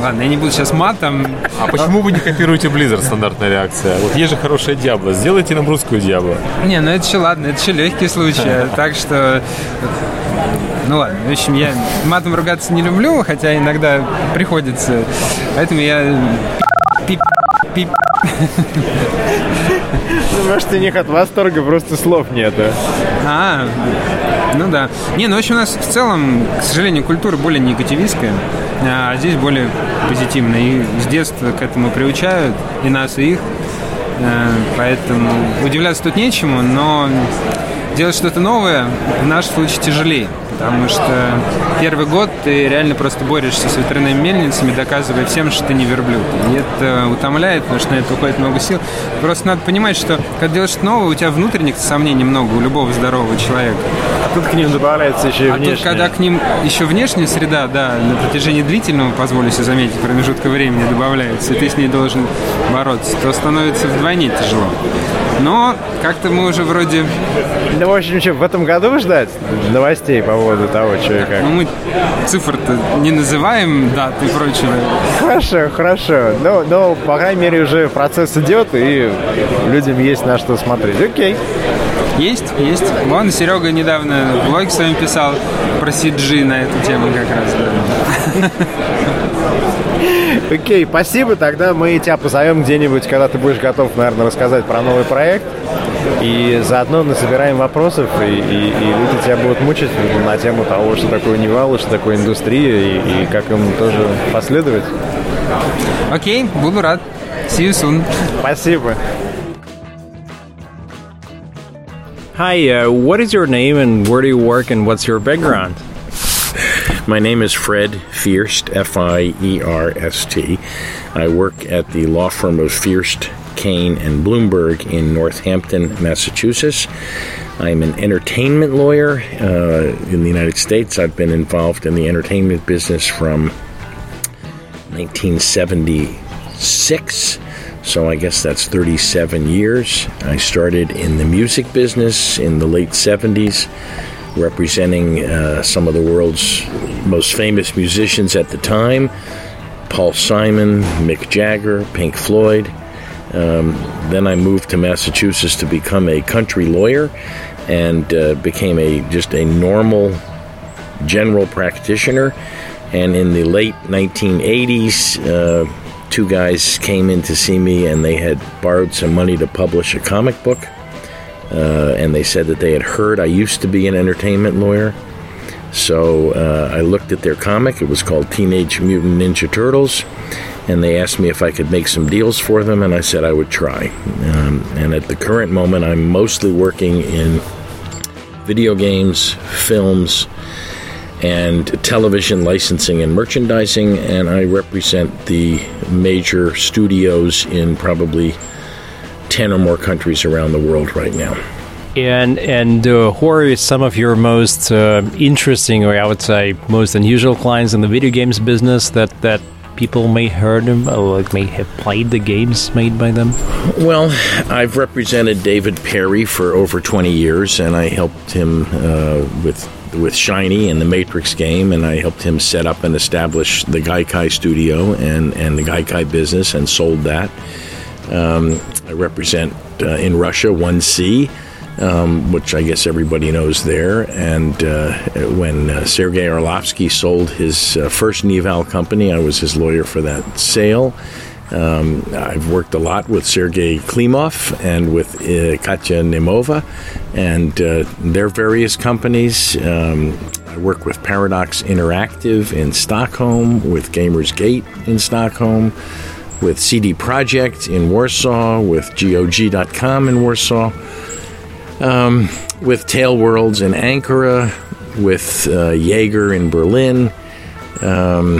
Ладно, я не буду сейчас матом. А почему вы не копируете Blizzard, стандартная реакция? Вот есть же хорошая Диабло, сделайте нам русскую Диабло. Не, ну это еще ладно, это еще легкий случай. [laughs] Так что ну ладно, в общем, я матом ругаться не люблю, хотя иногда приходится. Поэтому я пип пип ну, может, у них от восторга просто слов нету. А, ну да. Не, ну, в общем, у нас в целом, к сожалению, культура более негативистская, а здесь более позитивная. И с детства к этому приучают и нас, и их. Э, поэтому удивляться тут нечему, но делать что-то новое в нашем случае тяжелее потому что первый год ты реально просто борешься с ветряными мельницами, доказывая всем, что ты не верблюд. И это утомляет, потому что на это уходит много сил. Просто надо понимать, что когда делаешь что-то новое, у тебя внутренних сомнений много, у любого здорового человека. А тут к ним добавляется еще и внешняя. А тут, когда к ним еще внешняя среда, да, на протяжении длительного, позволю себе заметить, промежутка времени добавляется, и ты с ней должен бороться, то становится вдвойне тяжело. Но как-то мы уже вроде... Да, в общем, что, в этом году ждать новостей по поводу того, что и как? Ну, мы цифр-то не называем, дат и прочего. Хорошо, хорошо. Но, но, по крайней мере, уже процесс идет, и людям есть на что смотреть. Окей. Есть, есть. Вон Серега недавно блог с вами писал про CG на эту тему как раз. Да. Окей, спасибо. Тогда мы тебя позовем где-нибудь, когда ты будешь готов, наверное, рассказать про новый проект. И заодно насобираем вопросов, и, и, и люди тебя будут мучить на тему того, что такое Nival, что такое индустрия, и, и как им тоже последовать. Окей, буду рад. See you soon. Спасибо. Hi, uh, what is your name and where do you work and what's your background? My name is Fred Fierst, F I E R S T. I work at the law firm of Fierst, Kane, and Bloomberg in Northampton, Massachusetts. I'm an entertainment lawyer uh, in the United States. I've been involved in the entertainment business from 1976. So I guess that's 37 years. I started in the music business in the late 70s representing uh, some of the world's most famous musicians at the time Paul Simon, Mick Jagger, Pink Floyd. Um, then I moved to Massachusetts to become a country lawyer and uh, became a just a normal general practitioner. And in the late 1980s, uh, two guys came in to see me and they had borrowed some money to publish a comic book uh, and they said that they had heard I used to be an entertainment lawyer. So uh, I looked at their comic. It was called Teenage Mutant Ninja Turtles, and they asked me if I could make some deals for them, and I said I would try. Um, and at the current moment, I'm mostly working in video games, films, and television licensing and merchandising, and I represent the major studios in probably 10 or more countries around the world right now. And and uh, who are some of your most uh, interesting, or I would say most unusual clients in the video games business that that people may heard them or like may have played the games made by them? Well, I've represented David Perry for over 20 years, and I helped him uh, with with Shiny and the Matrix game, and I helped him set up and establish the Gaikai studio and and the Gaikai business, and sold that. Um, I represent uh, in Russia 1C, um, which I guess everybody knows there. And uh, when uh, Sergei Orlovsky sold his uh, first Nival company, I was his lawyer for that sale. Um, I've worked a lot with Sergei Klimov and with uh, Katya Nemova and uh, their various companies. Um, I work with Paradox Interactive in Stockholm, with Gamers Gate in Stockholm with CD Projekt in Warsaw, with GOG.com in Warsaw, um, with Tail Worlds in Ankara, with uh, Jaeger in Berlin, um,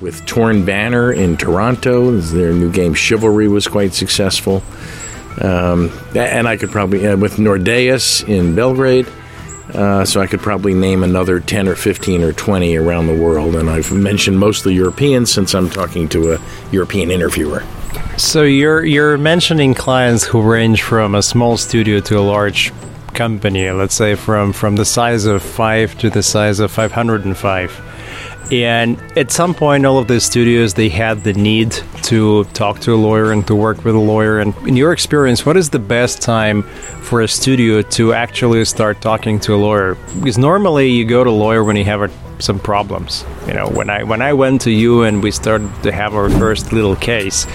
with Torn Banner in Toronto. Their new game Chivalry was quite successful. Um, and I could probably, uh, with Nordeus in Belgrade. Uh, so I could probably name another 10 or 15 or 20 around the world. And I've mentioned mostly Europeans since I'm talking to a European interviewer. So you're you're mentioning clients who range from a small studio to a large company, let's say from from the size of 5 to the size of 505. And at some point, all of the studios they had the need to talk to a lawyer and to work with a lawyer. And in your experience, what is the best time for a studio to actually start talking to a lawyer? Because normally you go to a lawyer when you have a, some problems. You know, when I when I went to you and we started to have our first little case,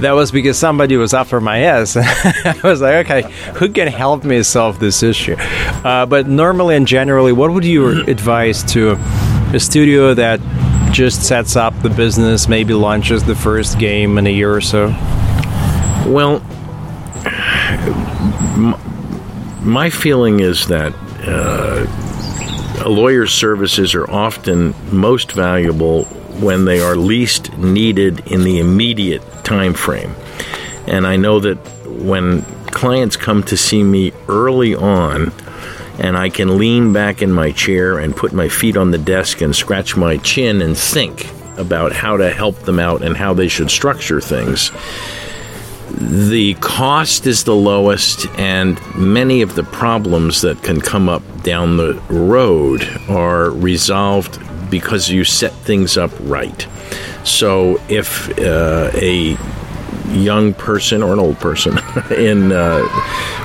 that was because somebody was after my ass. [laughs] I was like, okay, who can help me solve this issue? Uh, but normally and generally, what would you advise to a studio that just sets up the business, maybe launches the first game in a year or so? Well, my feeling is that uh, a lawyer's services are often most valuable when they are least needed in the immediate time frame. And I know that when clients come to see me early on, and I can lean back in my chair and put my feet on the desk and scratch my chin and think about how to help them out and how they should structure things. The cost is the lowest, and many of the problems that can come up down the road are resolved because you set things up right. So, if uh, a young person or an old person [laughs] in uh,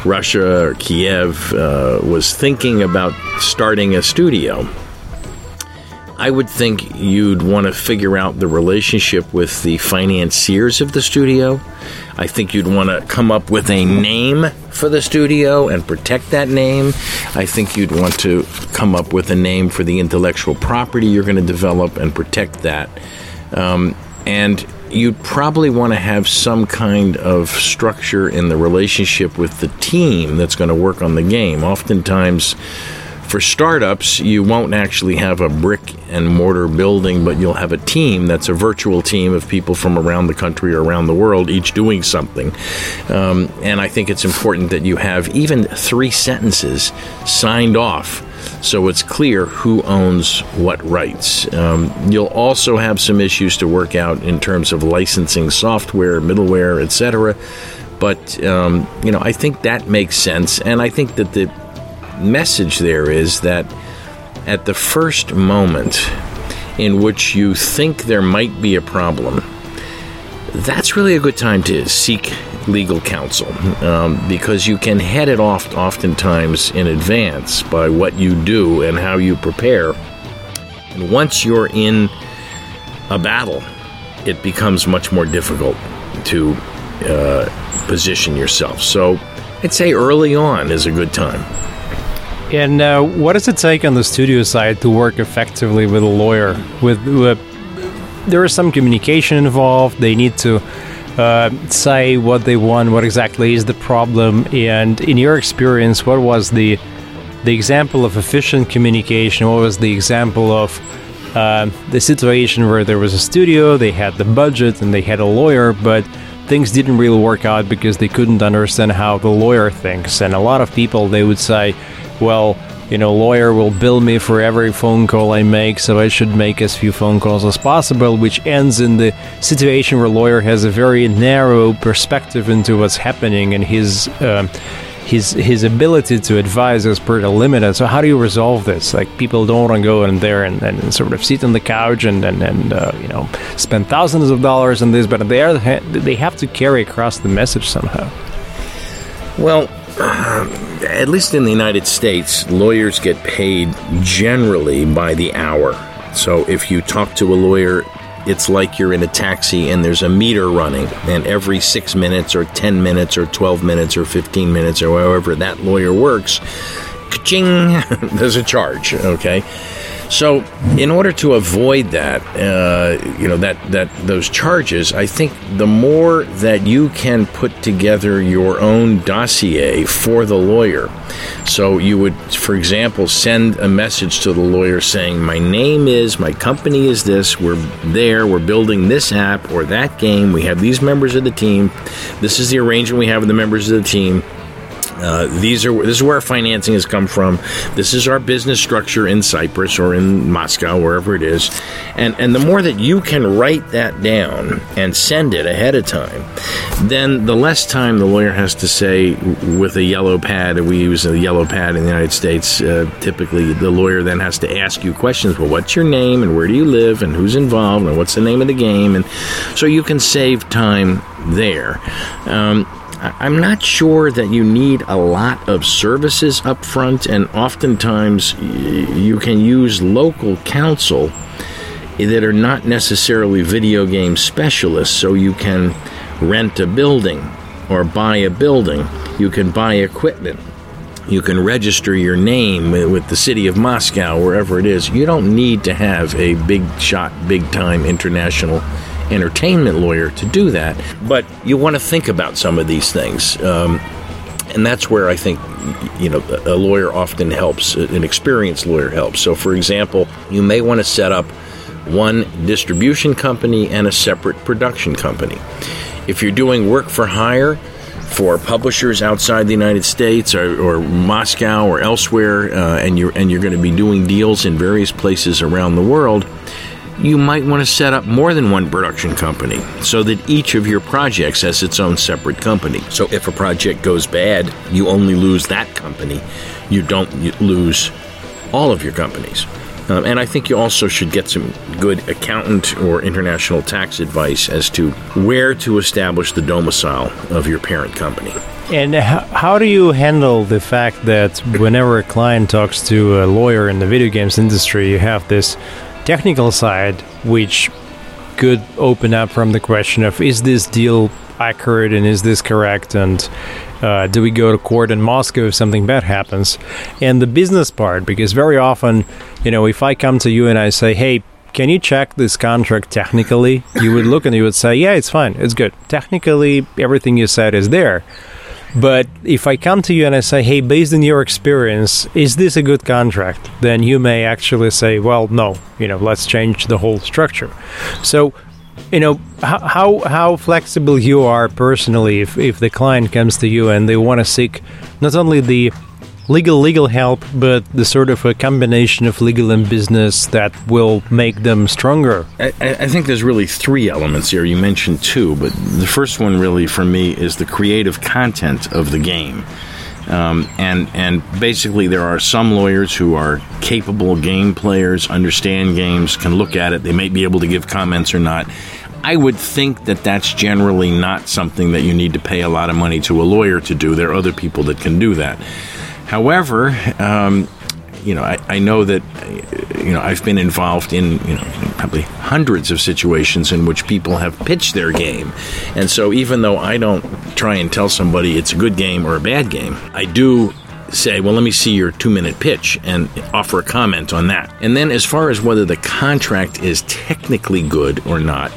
Russia or Kiev uh, was thinking about starting a studio, I would think you'd want to figure out the relationship with the financiers of the studio. I think you'd want to come up with a name for the studio and protect that name. I think you'd want to come up with a name for the intellectual property you're going to develop and protect that. Um, and you'd probably want to have some kind of structure in the relationship with the team that's going to work on the game. Oftentimes, for startups, you won't actually have a brick and mortar building, but you'll have a team that's a virtual team of people from around the country or around the world, each doing something. Um, and I think it's important that you have even three sentences signed off so it's clear who owns what rights. Um, you'll also have some issues to work out in terms of licensing software, middleware, etc. But um, you know, I think that makes sense, and I think that the message there is that at the first moment in which you think there might be a problem, that's really a good time to seek legal counsel um, because you can head it off oftentimes in advance by what you do and how you prepare. And once you're in a battle, it becomes much more difficult to uh, position yourself. So I'd say early on is a good time. And uh, what does it take on the studio side to work effectively with a lawyer? With, there is some communication involved. They need to uh, say what they want, what exactly is the problem, and in your experience, what was the the example of efficient communication? What was the example of uh, the situation where there was a studio, they had the budget, and they had a lawyer, but things didn't really work out because they couldn't understand how the lawyer thinks. And a lot of people they would say, well, you know, lawyer will bill me for every phone call I make, so I should make as few phone calls as possible, which ends in the situation where lawyer has a very narrow perspective into what's happening, and his uh, his his ability to advise is pretty limited. So how do you resolve this? Like people don't want to go in there and, and sort of sit on the couch and and, and uh, you know spend thousands of dollars on this, but they are they have to carry across the message somehow. Well. At least in the United States, lawyers get paid generally by the hour. So if you talk to a lawyer, it's like you're in a taxi and there's a meter running, and every six minutes or 10 minutes or 12 minutes or 15 minutes or however that lawyer works, [laughs] there's a charge, okay? So, in order to avoid that, uh, you know, that that those charges, I think the more that you can put together your own dossier for the lawyer. So you would, for example, send a message to the lawyer saying, "My name is, my company is this. We're there. We're building this app or that game. We have these members of the team. This is the arrangement we have with the members of the team." Uh, these are this is where our financing has come from. This is our business structure in Cyprus or in Moscow, wherever it is. And and the more that you can write that down and send it ahead of time, then the less time the lawyer has to say with a yellow pad. We use a yellow pad in the United States. Uh, typically, the lawyer then has to ask you questions. Well, what's your name and where do you live and who's involved and what's the name of the game? And so you can save time there. Um, I'm not sure that you need a lot of services up front, and oftentimes you can use local counsel that are not necessarily video game specialists, so you can rent a building or buy a building, you can buy equipment. You can register your name with the city of Moscow, wherever it is. You don't need to have a big shot, big time international entertainment lawyer to do that. But you want to think about some of these things. Um, and that's where I think you know a lawyer often helps an experienced lawyer helps so for example you may want to set up one distribution company and a separate production company if you're doing work for hire for publishers outside the United States or, or Moscow or elsewhere, uh, and you're and you're going to be doing deals in various places around the world you might want to set up more than one production company so that each of your projects has its own separate company. So if a project goes bad, you only lose that company. You don't lose all of your companies. Um, and I think you also should get some good accountant or international tax advice as to where to establish the domicile of your parent company. And how do you handle the fact that whenever a client talks to a lawyer in the video games industry, you have this technical side, which could open up from the question of is this deal accurate and is this correct and uh, do we go to court in Moscow if something bad happens? And the business part, because very often, you know, if I come to you and I say, hey, can you check this contract technically? You would look and you would say, yeah, it's fine, it's good. Technically, everything you said is there. But if I come to you and I say, hey, based on your experience, is this a good contract? Then you may actually say, well, no, you know, let's change the whole structure. So, you know, how, how flexible you are personally if, if the client comes to you and they want to seek not only the legal legal help, but the sort of a combination of legal and business that will make them stronger? I, I, think there's really three elements here. You mentioned two, but the first one really for me is the creative content of the game. Um, and and basically, there are some lawyers who are capable game players, understand games, can look at it. They may be able to give comments or not. I would think that that's generally not something that you need to pay a lot of money to a lawyer to do. There are other people that can do that. However, um, you know, I, I, know that, you know, I've been involved in, you know, probably hundreds of situations in which people have pitched their game. And so even though I don't try and tell somebody it's a good game or a bad game, I do say, well, let me see your two minute pitch and offer a comment on that. And then as far as whether the contract is technically good or not,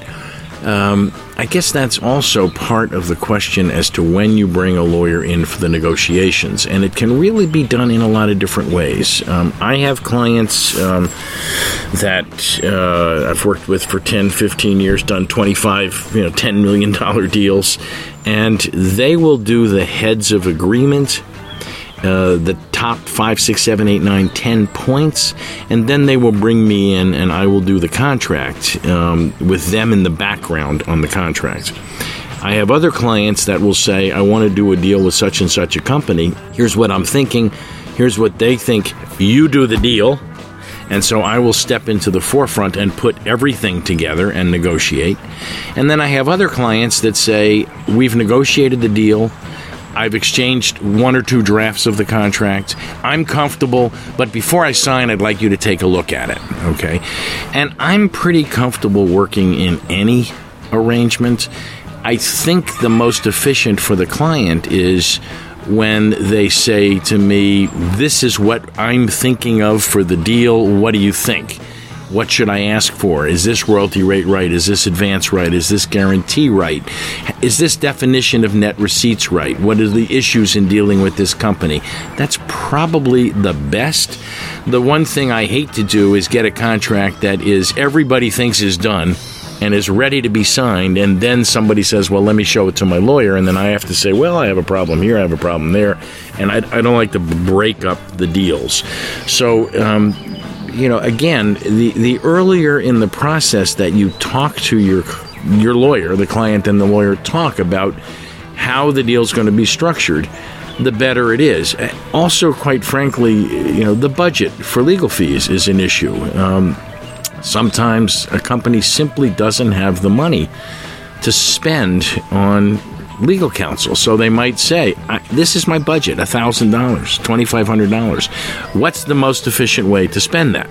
um, I guess that's also part of the question as to when you bring a lawyer in for the negotiations, and it can really be done in a lot of different ways. Um, I have clients um, that uh, I've worked with for 10, 15 years, done 25, you know, $10 million [laughs] deals, and they will do the heads of agreement uh, the top five, six, seven, eight, nine, ten points, and then they will bring me in and I will do the contract um, with them in the background on the contract. I have other clients that will say, I want to do a deal with such and such a company. Here's what I'm thinking. Here's what they think. You do the deal. And so I will step into the forefront and put everything together and negotiate. And then I have other clients that say, We've negotiated the deal. I've exchanged one or two drafts of the contract. I'm comfortable, but before I sign, I'd like you to take a look at it. Okay? And I'm pretty comfortable working in any arrangement. I think the most efficient for the client is when they say to me, This is what I'm thinking of for the deal. What do you think? What should I ask for? Is this royalty rate right? Is this advance right? Is this guarantee right? Is this definition of net receipts right? What are the issues in dealing with this company? That's probably the best. The one thing I hate to do is get a contract that is everybody thinks is done and is ready to be signed, and then somebody says, Well, let me show it to my lawyer, and then I have to say, Well, I have a problem here, I have a problem there, and I, I don't like to break up the deals. So, um, you know, again, the, the earlier in the process that you talk to your your lawyer, the client and the lawyer talk about how the deal is going to be structured, the better it is. Also, quite frankly, you know, the budget for legal fees is an issue. Um, Sometimes a company simply doesn't have the money to spend on legal counsel. So they might say, This is my budget $1,000, $2,500. What's the most efficient way to spend that?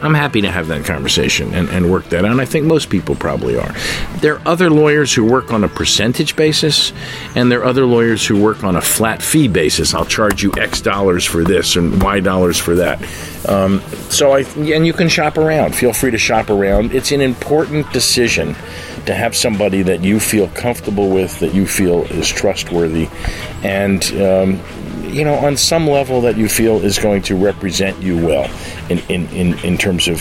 I'm happy to have that conversation and, and work that out. And I think most people probably are. There are other lawyers who work on a percentage basis, and there are other lawyers who work on a flat fee basis. I'll charge you X dollars for this and Y dollars for that. Um, so I and you can shop around. Feel free to shop around. It's an important decision to have somebody that you feel comfortable with, that you feel is trustworthy, and um, you know, on some level that you feel is going to represent you well in, in, in, in terms of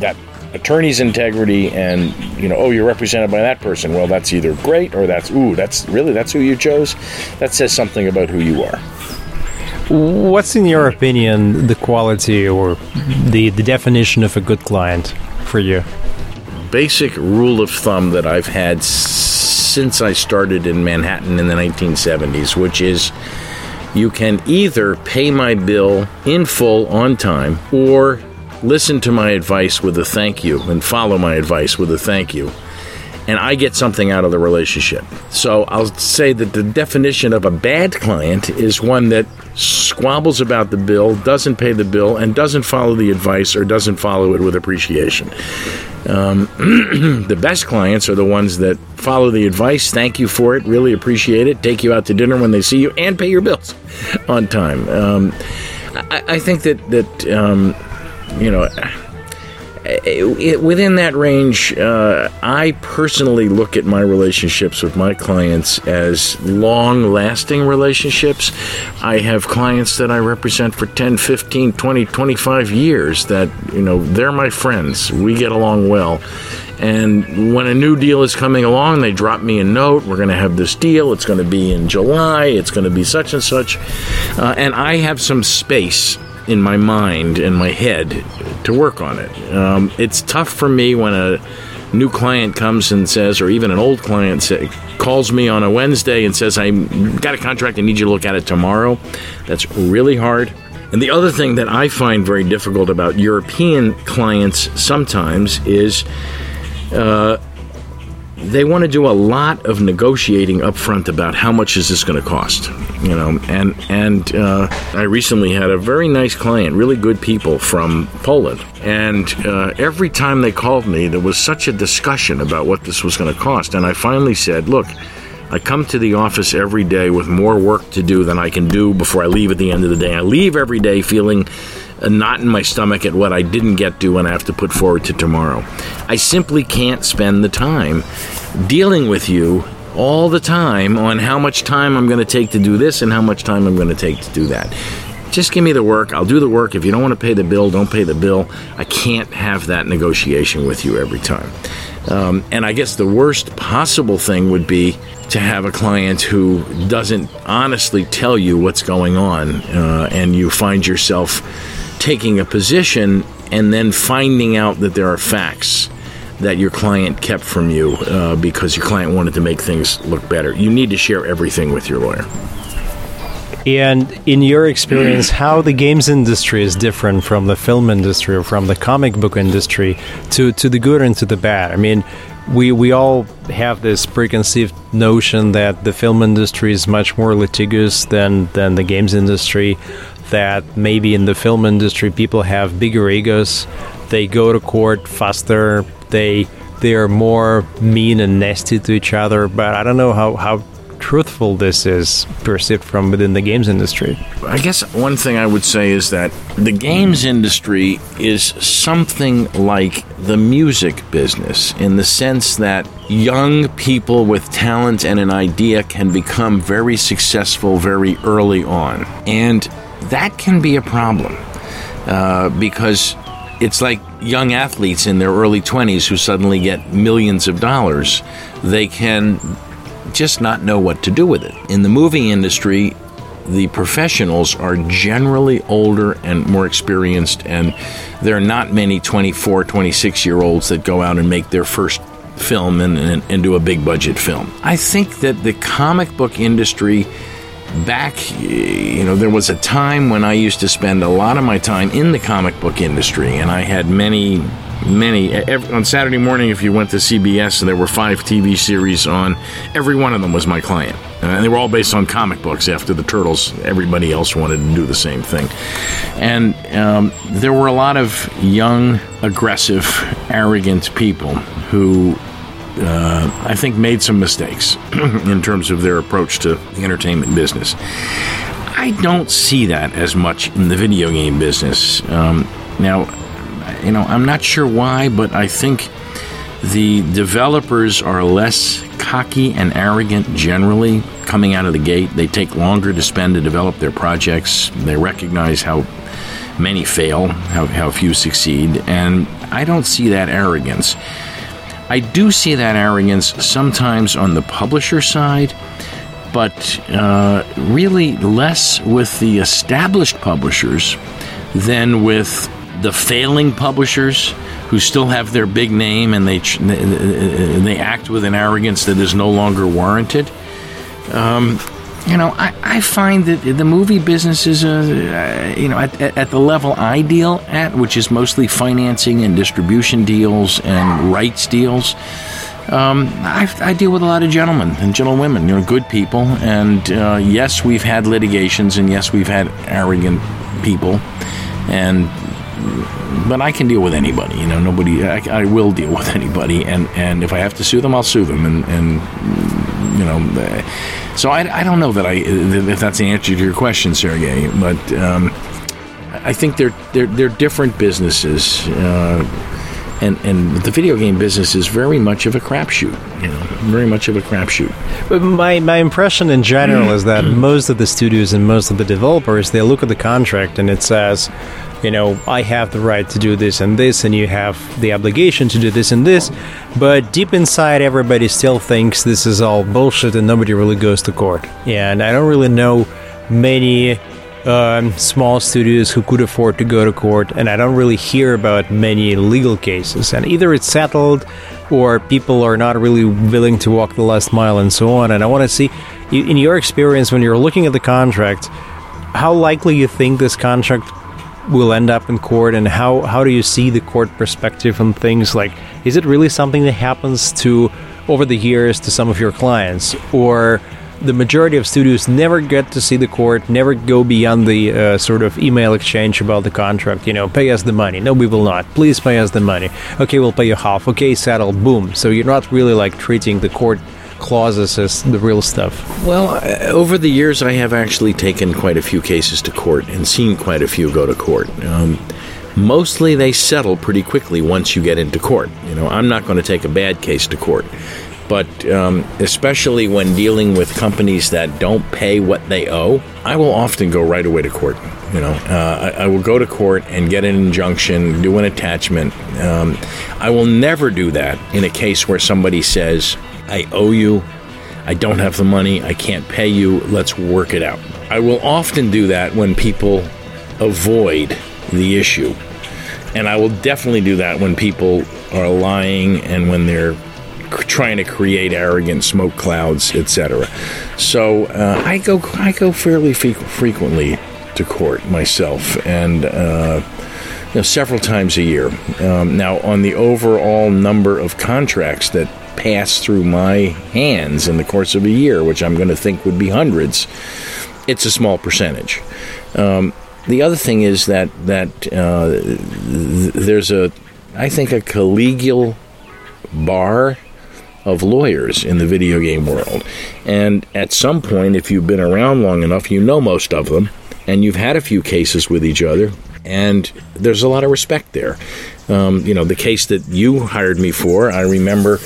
that attorney's integrity and you know oh you're represented by that person. Well that's either great or that's ooh that's really that's who you chose? That says something about who you are. What's in your opinion the quality or the the definition of a good client for you basic rule of thumb that i've had since i started in manhattan in the 1970s which is you can either pay my bill in full on time or listen to my advice with a thank you and follow my advice with a thank you. And I get something out of the relationship. So I'll say that the definition of a bad client is one that squabbles about the bill, doesn't pay the bill, and doesn't follow the advice or doesn't follow it with appreciation. Um, [clears throat] the best clients are the ones that follow the advice, thank you for it, really appreciate it, take you out to dinner when they see you, and pay your bills [laughs] on time. Um, I, I, think that that um, you know it, within that range, uh, I personally look at my relationships with my clients as long lasting relationships. I have clients that I represent for 10, 15, 20, 25 years that, you know, they're my friends. We get along well. And when a new deal is coming along, they drop me a note. We're going to have this deal. It's going to be in July. It's going to be such and such. Uh, and I have some space in my mind and my head to work on it. Um, it's tough for me when a new client comes and says, or even an old client say, calls me on a Wednesday and says, I got a contract, I need you to look at it tomorrow. That's really hard. And the other thing that I find very difficult about European clients sometimes is uh, they want to do a lot of negotiating up front about how much is this going to cost you know? And and uh, i recently had a very nice client really good people from poland. And uh, every time they called me there was such a discussion about what this was going to cost. And i finally said look I come to the office every day with more work to do than I can do before I leave at the end of the day. I leave every day feeling a knot in my stomach at what I didn't get to and I have to put forward to tomorrow. I simply can't spend the time dealing with you all the time on how much time I'm going to take to do this and how much time I'm going to take to do that. Just give me the work. I'll do the work. If you don't want to pay the bill, don't pay the bill. I can't have that negotiation with you every time. Um, and I guess the worst possible thing would be to have a client who doesn't honestly tell you what's going on, uh, and you find yourself taking a position and then finding out that there are facts that your client kept from you uh, because your client wanted to make things look better. You need to share everything with your lawyer. And in your experience, how the games industry is different from the film industry or from the comic book industry to, to the good and to the bad? I mean, we, we all have this preconceived notion that the film industry is much more litigious than, than the games industry, that maybe in the film industry people have bigger egos, they go to court faster, they they are more mean and nasty to each other. But I don't know how, how truthful this is perceived from within the games industry? I guess one thing I would say is that the games industry is something like the music business in the sense that young people with talent and an idea can become very successful very early on. And that can be a problem uh, because it's like young athletes in their early 20s who suddenly get millions of dollars. They can just not know what to do with it. In the movie industry, the professionals are generally older and more experienced, and there are not many 24, 26 year olds that go out and make their first film and, and, and do a big budget film. I think that the comic book industry back, you know, there was a time when I used to spend a lot of my time in the comic book industry, and I had many, many. Every, on Saturday morning, if you went to CBS, there were five TV series on. Every one of them was my client, and they were all based on comic books. After the Turtles, everybody else wanted to do the same thing, and um, there were a lot of young, aggressive, arrogant people who uh, I think, made some mistakes [clears throat] in terms of their approach to the entertainment business. I don't see that as much in the video game business. Um, now, you know, I'm not sure why, but I think the developers are less cocky and arrogant generally coming out of the gate. They take longer to spend to develop their projects. They recognize how many fail, how, how few succeed, and I don't see that arrogance. I do see that arrogance sometimes on the publisher side, but uh, really less with the established publishers than with the failing publishers who still have their big name and they they act with an arrogance that is no longer warranted. Um, you know, I, I find that the movie business is, uh, you know, at, at, the level I deal at, which is mostly financing and distribution deals and rights deals. Um, I, I, deal with a lot of gentlemen and gentlewomen, you know, good people. And uh, yes, we've had litigations, and yes, we've had arrogant people. And but I can deal with anybody. You know, nobody. I, I, will deal with anybody, and and if I have to sue them, I'll sue them. And and you know, so I, I don't know that I if that's the answer to your question, Sergey. But um, I think they're they're they're different businesses. Uh, and and the video game business is very much of a crapshoot, you know, very much of a crapshoot. But my my impression in general is that mm. most of the studios and most of the developers they look at the contract and it says you know, I have the right to do this and this, and you have the obligation to do this and this. But deep inside, everybody still thinks this is all bullshit and nobody really goes to court. And I don't really know many um, small studios who could afford to go to court, and I don't really hear about many legal cases. And either it's settled or people are not really willing to walk the last mile and so on. And I want to see, in your experience, when you're looking at the contract, how likely you think this contract will end up in court and how, how do you see the court perspective on things like is it really something that happens to over the years to some of your clients or the majority of studios never get to see the court never go beyond the uh, sort of email exchange about the contract you know pay us the money no we will not please pay us the money okay we'll pay you half okay settle boom so you're not really like treating the court clauses as the real stuff? Well, uh, over the years, I have actually taken quite a few cases to court and seen quite a few go to court. Um, mostly they settle pretty quickly once you get into court. You know, I'm not going to take a bad case to court. But um, especially when dealing with companies that don't pay what they owe, I will often go right away to court. You know, uh, I, I, will go to court and get an injunction, do an attachment. Um, I will never do that in a case where somebody says, I owe you. I don't have the money. I can't pay you. Let's work it out. I will often do that when people avoid the issue. And I will definitely do that when people are lying and when they're trying to create arrogant smoke clouds, etc. So uh, I go I go fairly fe- frequently to court myself, and uh, you know, several times a year. Um, now, on the overall number of contracts that pass through my hands in the course of a year, which I'm going to think would be hundreds, it's a small percentage. Um, the other thing is that that uh, th- there's a, I think, a collegial bar of lawyers in the video game world. And at some point, if you've been around long enough, you know most of them, and you've had a few cases with each other, and there's a lot of respect there. Um, you know, the case that you hired me for, I remember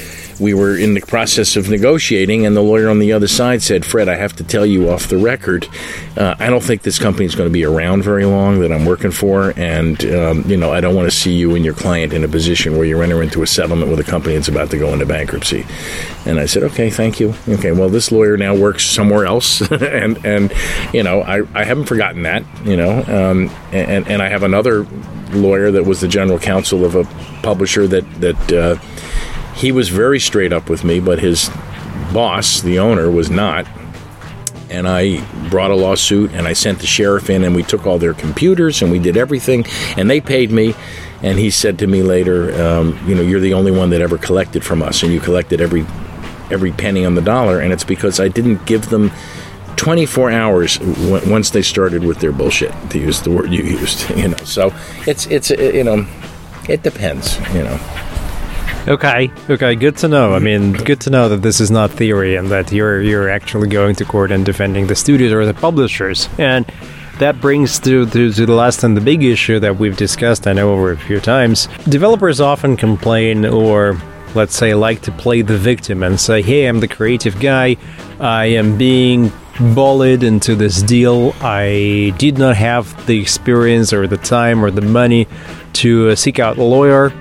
we were in the process of negotiating, and the lawyer on the other side said, Fred, I have to tell you off the record, uh, I don't think this company is going to be around very long that I'm working for, and, um, you know, I don't want to see you and your client in a position where you enter into a settlement with a company that's about to go into bankruptcy. And I said, okay, thank you. Okay, well, this lawyer now works somewhere else, [laughs] and, and, you know, I, I haven't forgotten that, you know, um, and, and I have another lawyer that was the general counsel of a publisher that, that, uh, he was very straight up with me, but his boss, the owner, was not. And I brought a lawsuit and I sent the sheriff in and we took all their computers and we did everything and they paid me. And he said to me later, um, you know, you're the only one that ever collected from us and you collected every every penny on the dollar. And it's because I didn't give them 24 hours w- once they started with their bullshit, to use the word you used. [laughs] You know, so it's it's you know, it depends. You know. Okay, okay, good to know. I mean, good to know that this is not theory and that you're you're actually going to court and defending the studios or the publishers. And that brings to, to, to the last and the big issue that we've discussed, I know over a few times. Developers often complain or let's say like to play the victim and say, "Hey, I'm the creative guy. I am being bullied into this deal. I did not have the experience or the time or the money to uh, seek out a lawyer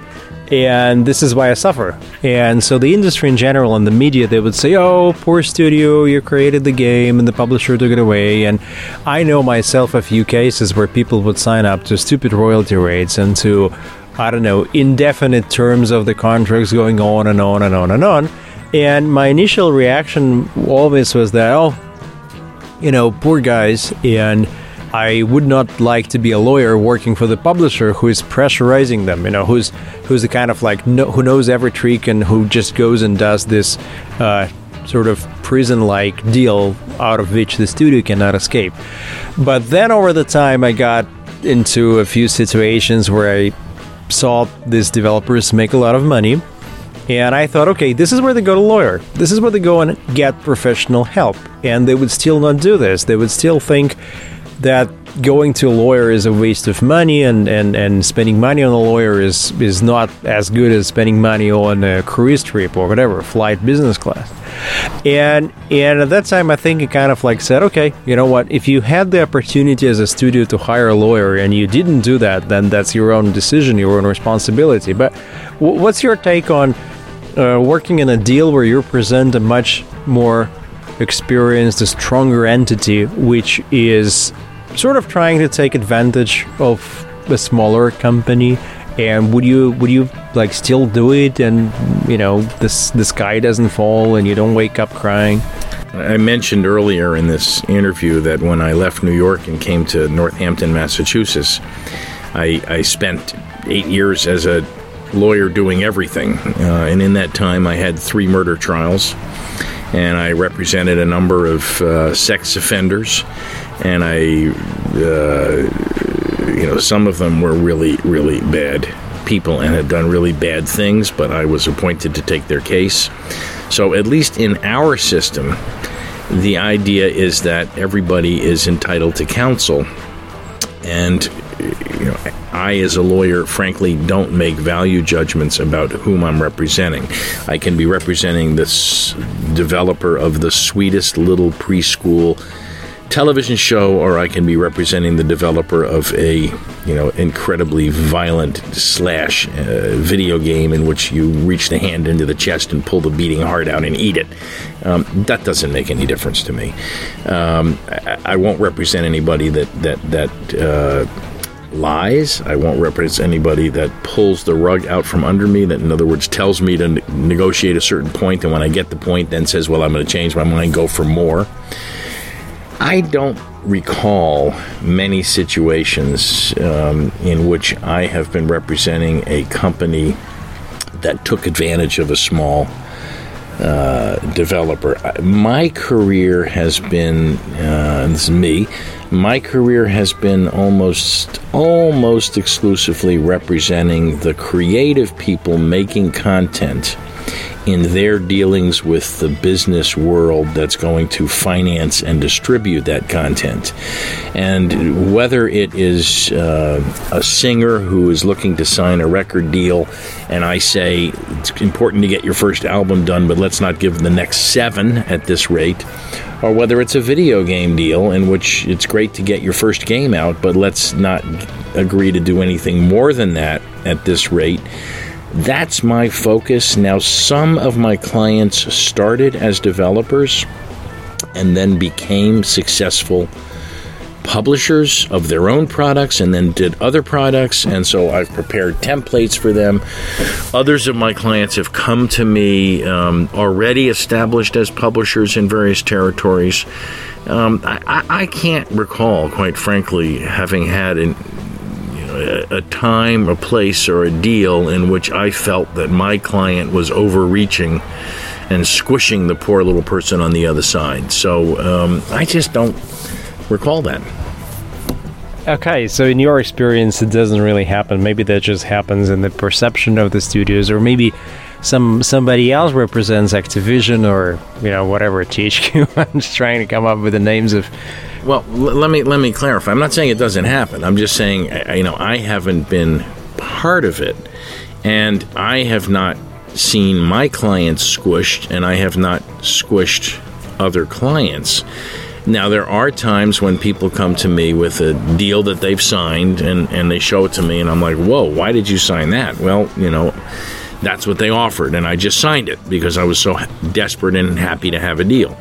and this is why I suffer. And so the industry in general and the media, they would say, "Oh, poor studio, you created the game, and the publisher took it away." And I know myself a few cases where people would sign up to stupid royalty rates and to, I don't know, indefinite terms of the contracts going on and on and on and on. And my initial reaction always was that, "Oh, you know, poor guys," and I would not like to be a lawyer working for the publisher who is pressurizing them. You know, who's who's the kind of like no, who knows every trick and who just goes and does this uh, sort of prison-like deal out of which the studio cannot escape. But then over the time, I got into a few situations where I saw these developers make a lot of money. And I thought, okay, this is where they go to lawyer. This is where they go and get professional help. And they would still not do this. They would still think that going to a lawyer is a waste of money and, and, and spending money on a lawyer is, is not as good as spending money on a cruise trip or whatever, flight business class. And and at that time I think it kind of like said, okay, you know what, if you had the opportunity as a studio to hire a lawyer and you didn't do that, then that's your own decision, your own responsibility. But w- what's your take on uh, working in a deal where you present a much more experienced, a stronger entity, which is sort of trying to take advantage of a smaller company and would you would you like still do it and you know this the sky doesn't fall and you don't wake up crying I mentioned earlier in this interview that when I left New York and came to Northampton, Massachusetts, I, I spent eight years as a lawyer doing everything. Uh, and in that time, I had three murder trials, and I represented a number of uh, sex offenders and I, uh, you know, some of them were really, really bad people and had done really bad things, but I was appointed to take their case. So, at least in our system, the idea is that everybody is entitled to counsel. And, you know, I, as a lawyer, frankly, don't make value judgments about whom I'm representing. I can be representing this developer of the sweetest little preschool television show or I can be representing the developer of a you know incredibly violent slash uh, video game in which you reach the hand into the chest and pull the beating heart out and eat it. Um, that doesn't make any difference to me. Um, I, I, won't represent anybody that that that. Uh, lies. I won't represent anybody that pulls the rug out from under me. That, in other words, tells me to ne- negotiate a certain point, and when I get the point, then says, "Well, I'm going to change my mind, go for more." I don't recall many situations um, in which I have been representing a company that took advantage of a small uh, developer. My career has been, uh, this is me, my career has been almost almost exclusively representing the creative people making content in their dealings with the business world that's going to finance and distribute that content. And whether it is uh, a singer who is looking to sign a record deal, and I say it's important to get your first album done, but let's not give the next seven at this rate, or whether it's a video game deal in which it's great to get your first game out, but let's not agree to do anything more than that at this rate that's my focus. Now, some of my clients started as developers and then became successful publishers of their own products and then did other products. And so I've prepared templates for them. Others of my clients have come to me um, already established as publishers in various territories. Um, I, I, can't recall, quite frankly, having had an, a time, a place, or a deal in which I felt that my client was overreaching and squishing the poor little person on the other side. So um, I just don't recall that. Okay, so in your experience, it doesn't really happen. Maybe that just happens in the perception of the studios, or maybe some somebody else represents Activision or you know whatever THQ. [laughs] I'm just trying to come up with the names of well, l- let me let me clarify. I'm not saying it doesn't happen. I'm just saying, you know, I haven't been part of it, and I have not seen my clients squished, and I have not squished other clients. Now, there are times when people come to me with a deal that they've signed and, and they show it to me, and I'm like, whoa, why did you sign that? Well, you know, that's what they offered, and I just signed it because I was so desperate and happy to have a deal.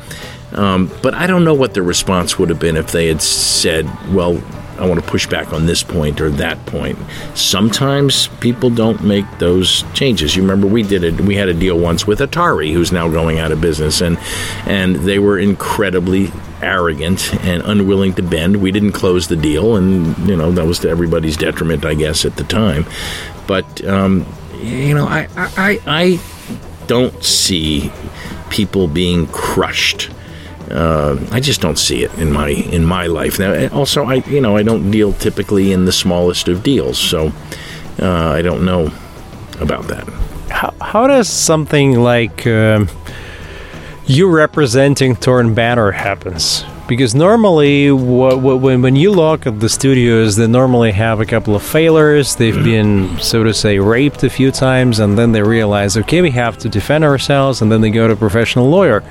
Um, but I don't know what their response would have been if they had said, well, I want to push back on this point or that point. Sometimes people don't make those changes. You remember we did it. We had a deal once with Atari, who's now going out of business, and and they were incredibly arrogant and unwilling to bend. We didn't close the deal, and you know that was to everybody's detriment, I guess, at the time. But um, you know, I I, I don't see people being crushed uh, I just don't see it in my in my life. Now, also, I you know I don't deal typically in the smallest of deals, so uh, I don't know about that. How, how does something like uh, you representing Torn Banner happens? Because normally, when when you look at the studios, they normally have a couple of failures. They've mm-hmm. been, so to say, raped a few times, and then they realize, okay, we have to defend ourselves, and then they go to a professional lawyer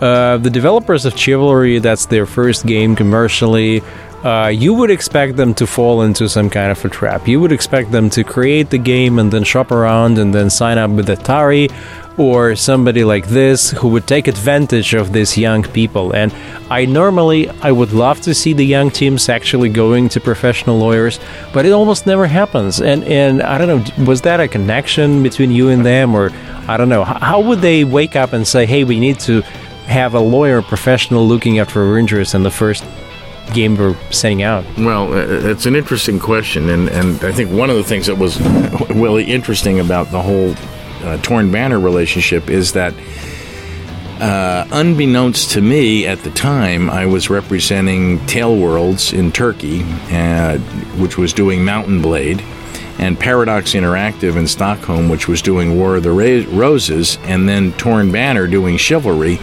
uh, the developers of Chivalry, that's their first game commercially. Uh, you would expect them to fall into some kind of a trap. You would expect them to create the game and then shop around and then sign up with Atari or somebody like this who would take advantage of these young people. And I normally I would love to see the young teams actually going to professional lawyers, but it almost never happens. And and I don't know, was that a connection between you and them, or I don't know, how would they wake up and say, hey, we need to have a lawyer professional looking after our interests in the first game we're setting out? Well, uh, it's an interesting question, and, and I think one of the things that was [laughs] really interesting about the whole uh, Torn Banner relationship is that. Uh, unbeknownst to me at the time, I was representing Tail Worlds in Turkey, uh, which was doing Mountain & Blade, and Paradox Interactive in Stockholm, which was doing War of the Roses, and then Torn Banner doing Chivalry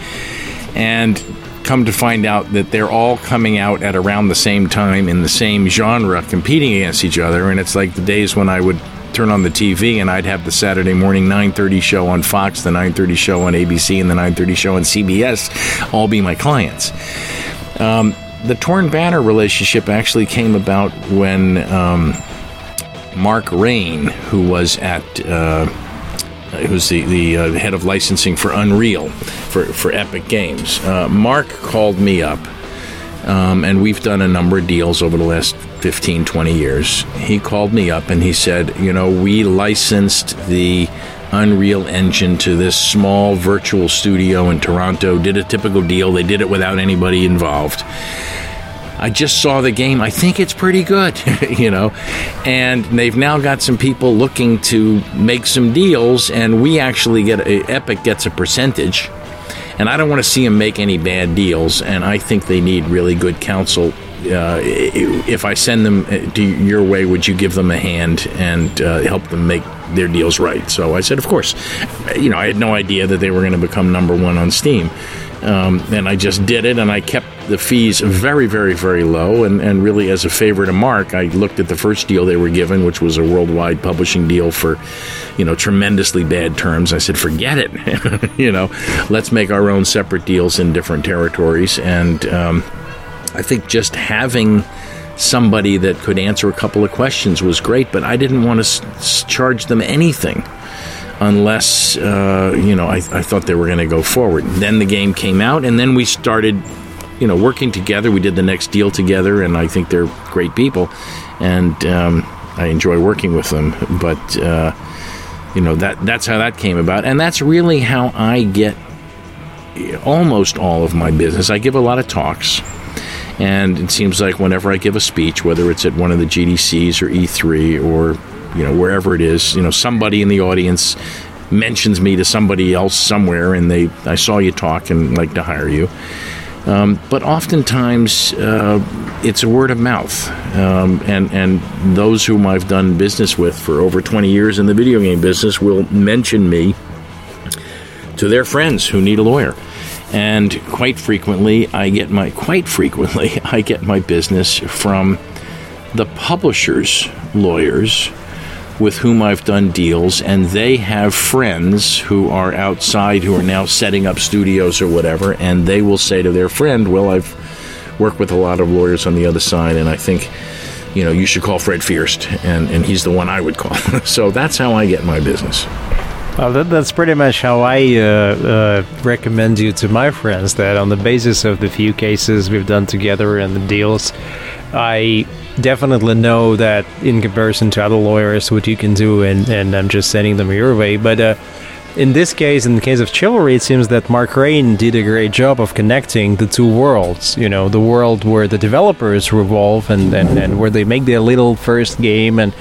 and come to find out that they're all coming out at around the same time in the same genre competing against each other and it's like the days when I would turn on the TV and I'd have the Saturday morning 9:30 show on Fox, the 9:30 show on ABC and the 9:30 show on CBS all be my clients. Um, the Torn Banner relationship actually came about when um, Mark Rain, who was at uh, who's the, the uh, head of licensing for Unreal for, for Epic Games. Uh, Mark called me up, um, and we've done a number of deals over the last 15, 20 years. He called me up and he said, You know, we licensed the Unreal Engine to this small virtual studio in Toronto, did a typical deal. They did it without anybody involved. I just saw the game. I think it's pretty good, [laughs] you know. And they've now got some people looking to make some deals, and we actually get a, Epic gets a percentage. And I don't want to see them make any bad deals, and I think they need really good counsel uh, if I send them uh, to your way, would you give them a hand and uh, help them make their deals right? So I said, of course. You know, I had no idea that they were going to become number one on Steam. Um, and I just did it, and I kept the fees very, very, very low. And, and really, as a favor to Mark, I looked at the first deal they were given, which was a worldwide publishing deal for, you know, tremendously bad terms. I said, forget it. [laughs] you know, let's make our own separate deals in different territories. And um, I think just having somebody that could answer a couple of questions was great, but I didn't want to s- charge them anything unless uh, you know I, I, thought they were going to go forward. Then the game came out, and then we started, you know, working together. We did the next deal together, and I think they're great people, and um, I enjoy working with them. But uh, you know that that's how that came about, and that's really how I get almost all of my business. I give a lot of talks. And it seems like whenever I give a speech, whether it's at one of the GDCs or E3 or you know wherever it is you know somebody in the audience mentions me to somebody else somewhere and they i saw you talk and like to hire you. Um, but oftentimes uh, it's a word of mouth. Um, and and those whom i've done business with for over 20 years in the video game business will mention me to their friends who need a lawyer. And quite frequently i get my quite frequently [laughs] i get my business from the publishers lawyers with whom I've done deals, and they have friends who are outside who are now setting up studios or whatever, and they will say to their friend, Well, I've worked with a lot of lawyers on the other side, and I think. You know, you should call Fred Fierst, and, and he's the one I would call. [laughs] so that's how I get my business. Well, that, that's pretty much how I uh, uh, recommend you to my friends. That on the basis of the few cases we've done together and the deals, I definitely know that in comparison to other lawyers, what you can do, and, and I'm just sending them your way. But uh, in this case, in the case of Chivalry, it seems that Mark Rain did a great job of connecting the two worlds. You know, the world where the developers revolve and, and, and where they make their little first game and,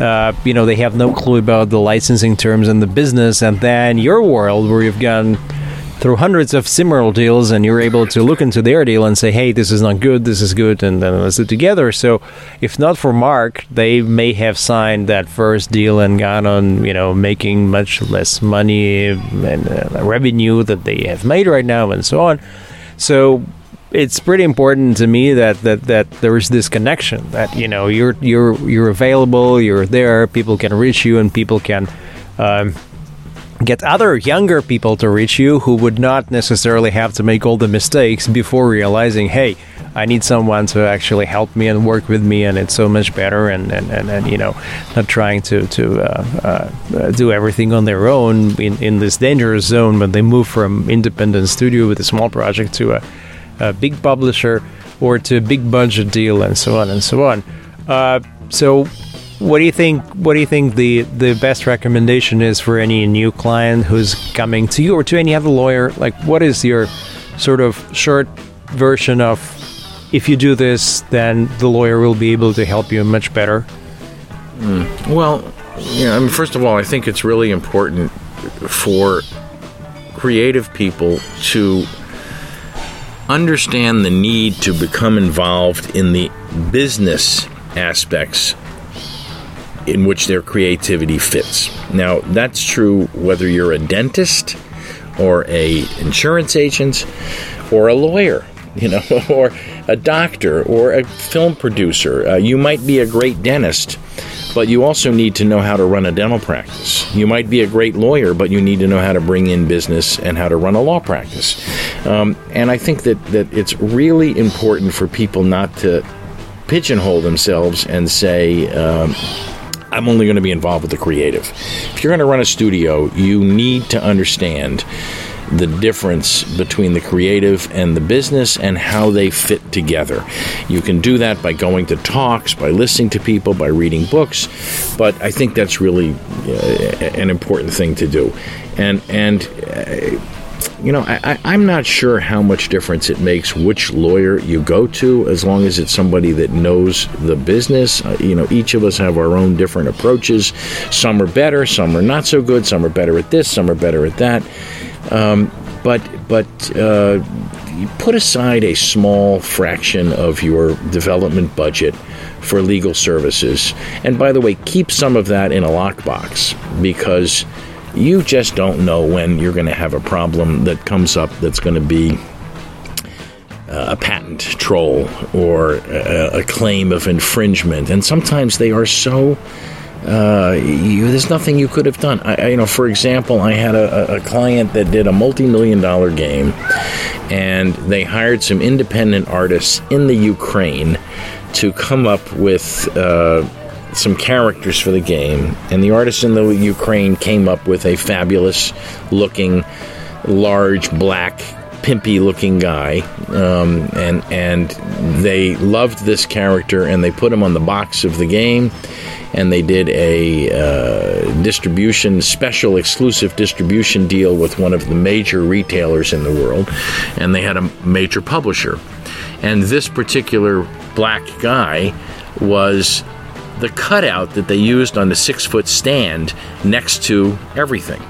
uh, you know, they have no clue about the licensing terms and the business. And then your world where you've gone through hundreds of similar deals and you're able to look into their deal and say hey this is not good this is good and then let's do together. So if not for mark they may have signed that first deal and gone on you know making much less money and uh, revenue that they have made right now and so on. So it's pretty important to me that, that, that there is this connection that you know you're you're you're available you're there people can reach you and people can um, get other younger people to reach you who would not necessarily have to make all the mistakes before realizing, hey, I need someone to actually help me and work with me, and it's so much better. And, and, and, and you know, not trying to to uh, uh, do everything on their own in, in this dangerous zone when they move from independent studio with a small project to a, a big publisher or to a big budget deal, and so on and so on. Uh, so what do you think? What do you think the the best recommendation is for any new client who's coming to you or to any other lawyer? Like, what is your sort of short version of if you do this, then the lawyer will be able to help you much better? Mm. Well, yeah. I mean, first of all, I think it's really important for creative people to understand the need to become involved in the business aspects in which their creativity fits. Now, that's true whether you're a dentist or a insurance agent or a lawyer, you know, [laughs] or a doctor or a film producer. Uh, you might be a great dentist, but you also need to know how to run a dental practice. You might be a great lawyer, but you need to know how to bring in business and how to run a law practice. Um, and I think that, that it's really important for people not to pigeonhole themselves and say, um, I'm only going to be involved with the creative. If you're going to run a studio, you need to understand the difference between the creative and the business and how they fit together. You can do that by going to talks, by listening to people, by reading books, but I think that's really uh, an important thing to do. And and uh, you know, I, am not sure how much difference it makes which lawyer you go to, as long as it's somebody that knows the business. Uh, you know, each of us have our own different approaches. Some are better, some are not so good. Some are better at this, some are better at that. Um, but but uh, put aside a small fraction of your development budget for legal services. And by the way, keep some of that in a lockbox because you just don't know when you're going to have a problem that comes up that's going to be a patent troll or a, a, claim of infringement. And sometimes they are so. Uh, you, there's nothing you could have done. I, I, you know, for example, I had a, a client that did a multi-million dollar game, and they hired some independent artists in the Ukraine to come up with uh, some characters for the game. And the artists in the Ukraine came up with a fabulous looking, large, black, pimpy looking guy. Um, and, and they loved this character and they put him on the box of the game. And they did a uh, distribution, special exclusive distribution deal with one of the major retailers in the world. And they had a major publisher. And this particular black guy was the cutout that they used on the six foot stand next to everything.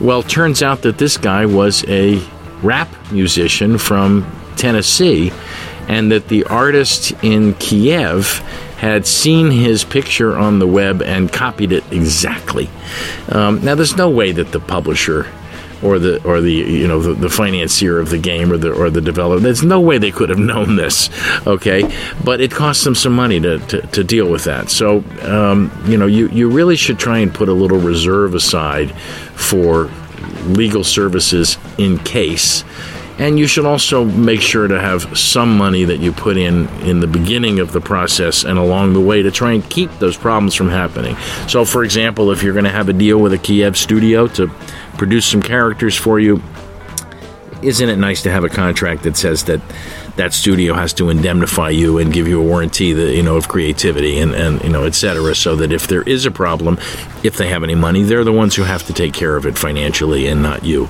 Well, turns out that this guy was a rap musician from Tennessee, and that the artist in Kiev had seen his picture on the web and copied it exactly. Um, now, there's no way that the publisher or the or the you know the, the, financier of the game or the or the developer. There's no way they could have known this, okay? But it costs them some money to, to, to deal with that. So um, you know you you really should try and put a little reserve aside for legal services in case. And you should also make sure to have some money that you put in in the beginning of the process and along the way to try and keep those problems from happening. So, for example, if you're going to have a deal with a Kiev studio to produce some characters for you. Isn't it nice to have a contract that says that that studio has to indemnify you and give you a warranty that you know of creativity and, and you know et cetera, so that if there is a problem, if they have any money, they're the ones who have to take care of it financially and not you.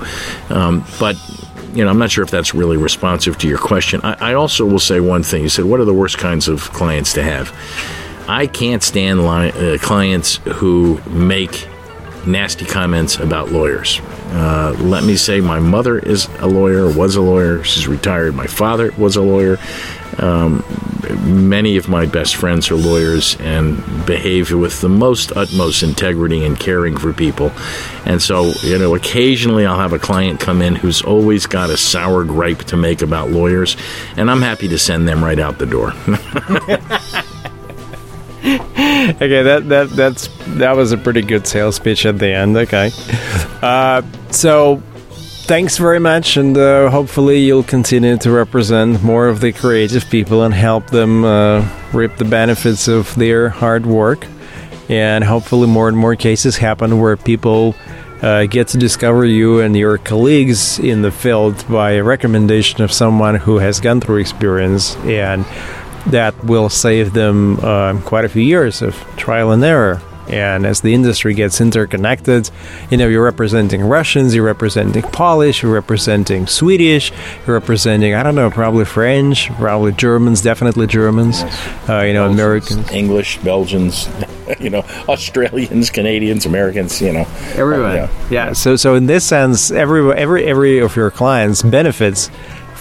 Um, but you know, I'm not sure if that's really responsive to your question. I, I, also will say one thing. You said, what are the worst kinds of clients to have? I can't stand li- uh, clients who make nasty comments about lawyers. Uh, let me say, my mother is a lawyer, was a lawyer. She's retired. My father was a lawyer. Um, many of my best friends are lawyers and behave with the most utmost integrity and caring for people. And so, you know, occasionally I'll have a client come in who's always got a sour gripe to make about lawyers, and I'm happy to send them right out the door. [laughs] okay, that that that's that was a pretty good sales pitch at the end. Okay, uh, so thanks very much, and uh, hopefully you'll continue to represent more of the creative people and help them uh, reap the benefits of their hard work. And hopefully, more and more cases happen where people uh, get to discover you and your colleagues in the field by a recommendation of someone who has gone through experience and that will save them uh, quite a few years of trial and error. And as the industry gets interconnected, you know, you're representing Russians, you're representing Polish, you're representing Swedish, you're representing, I don't know, probably French, probably Germans, definitely Germans, uh, you know, Belgians, Americans. English, Belgians, [laughs] you know, Australians, Canadians, Americans, you know. Everyone. Uh, yeah. yeah. So, so in this sense, every, every, every of your clients benefits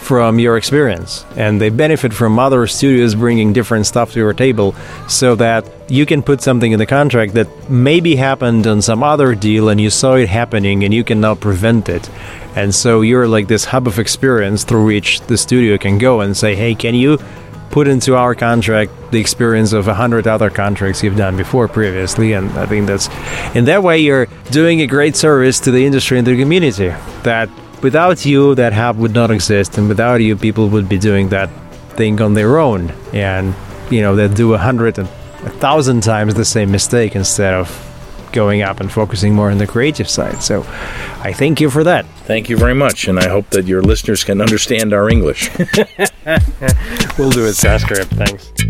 from your experience and they benefit from other studios bringing different stuff to your table so that you can put something in the contract that maybe happened on some other deal and you saw it happening and you can now prevent it. And so you're like this hub of experience through which the studio can go and say hey can you put into our contract the experience of a hundred other contracts you've done before previously? And i think that's in that way you're doing a great service to the industry and the community that without you, that hub would not exist, and without you, people would be doing that thing on their own, and you know they'd do a hundred and a thousand times the same mistake instead of going up and focusing more on the creative side. So, I thank you for that. Thank you very much, and I hope that your listeners can understand our English. [laughs] we'll do it, Sanskrit. Thanks.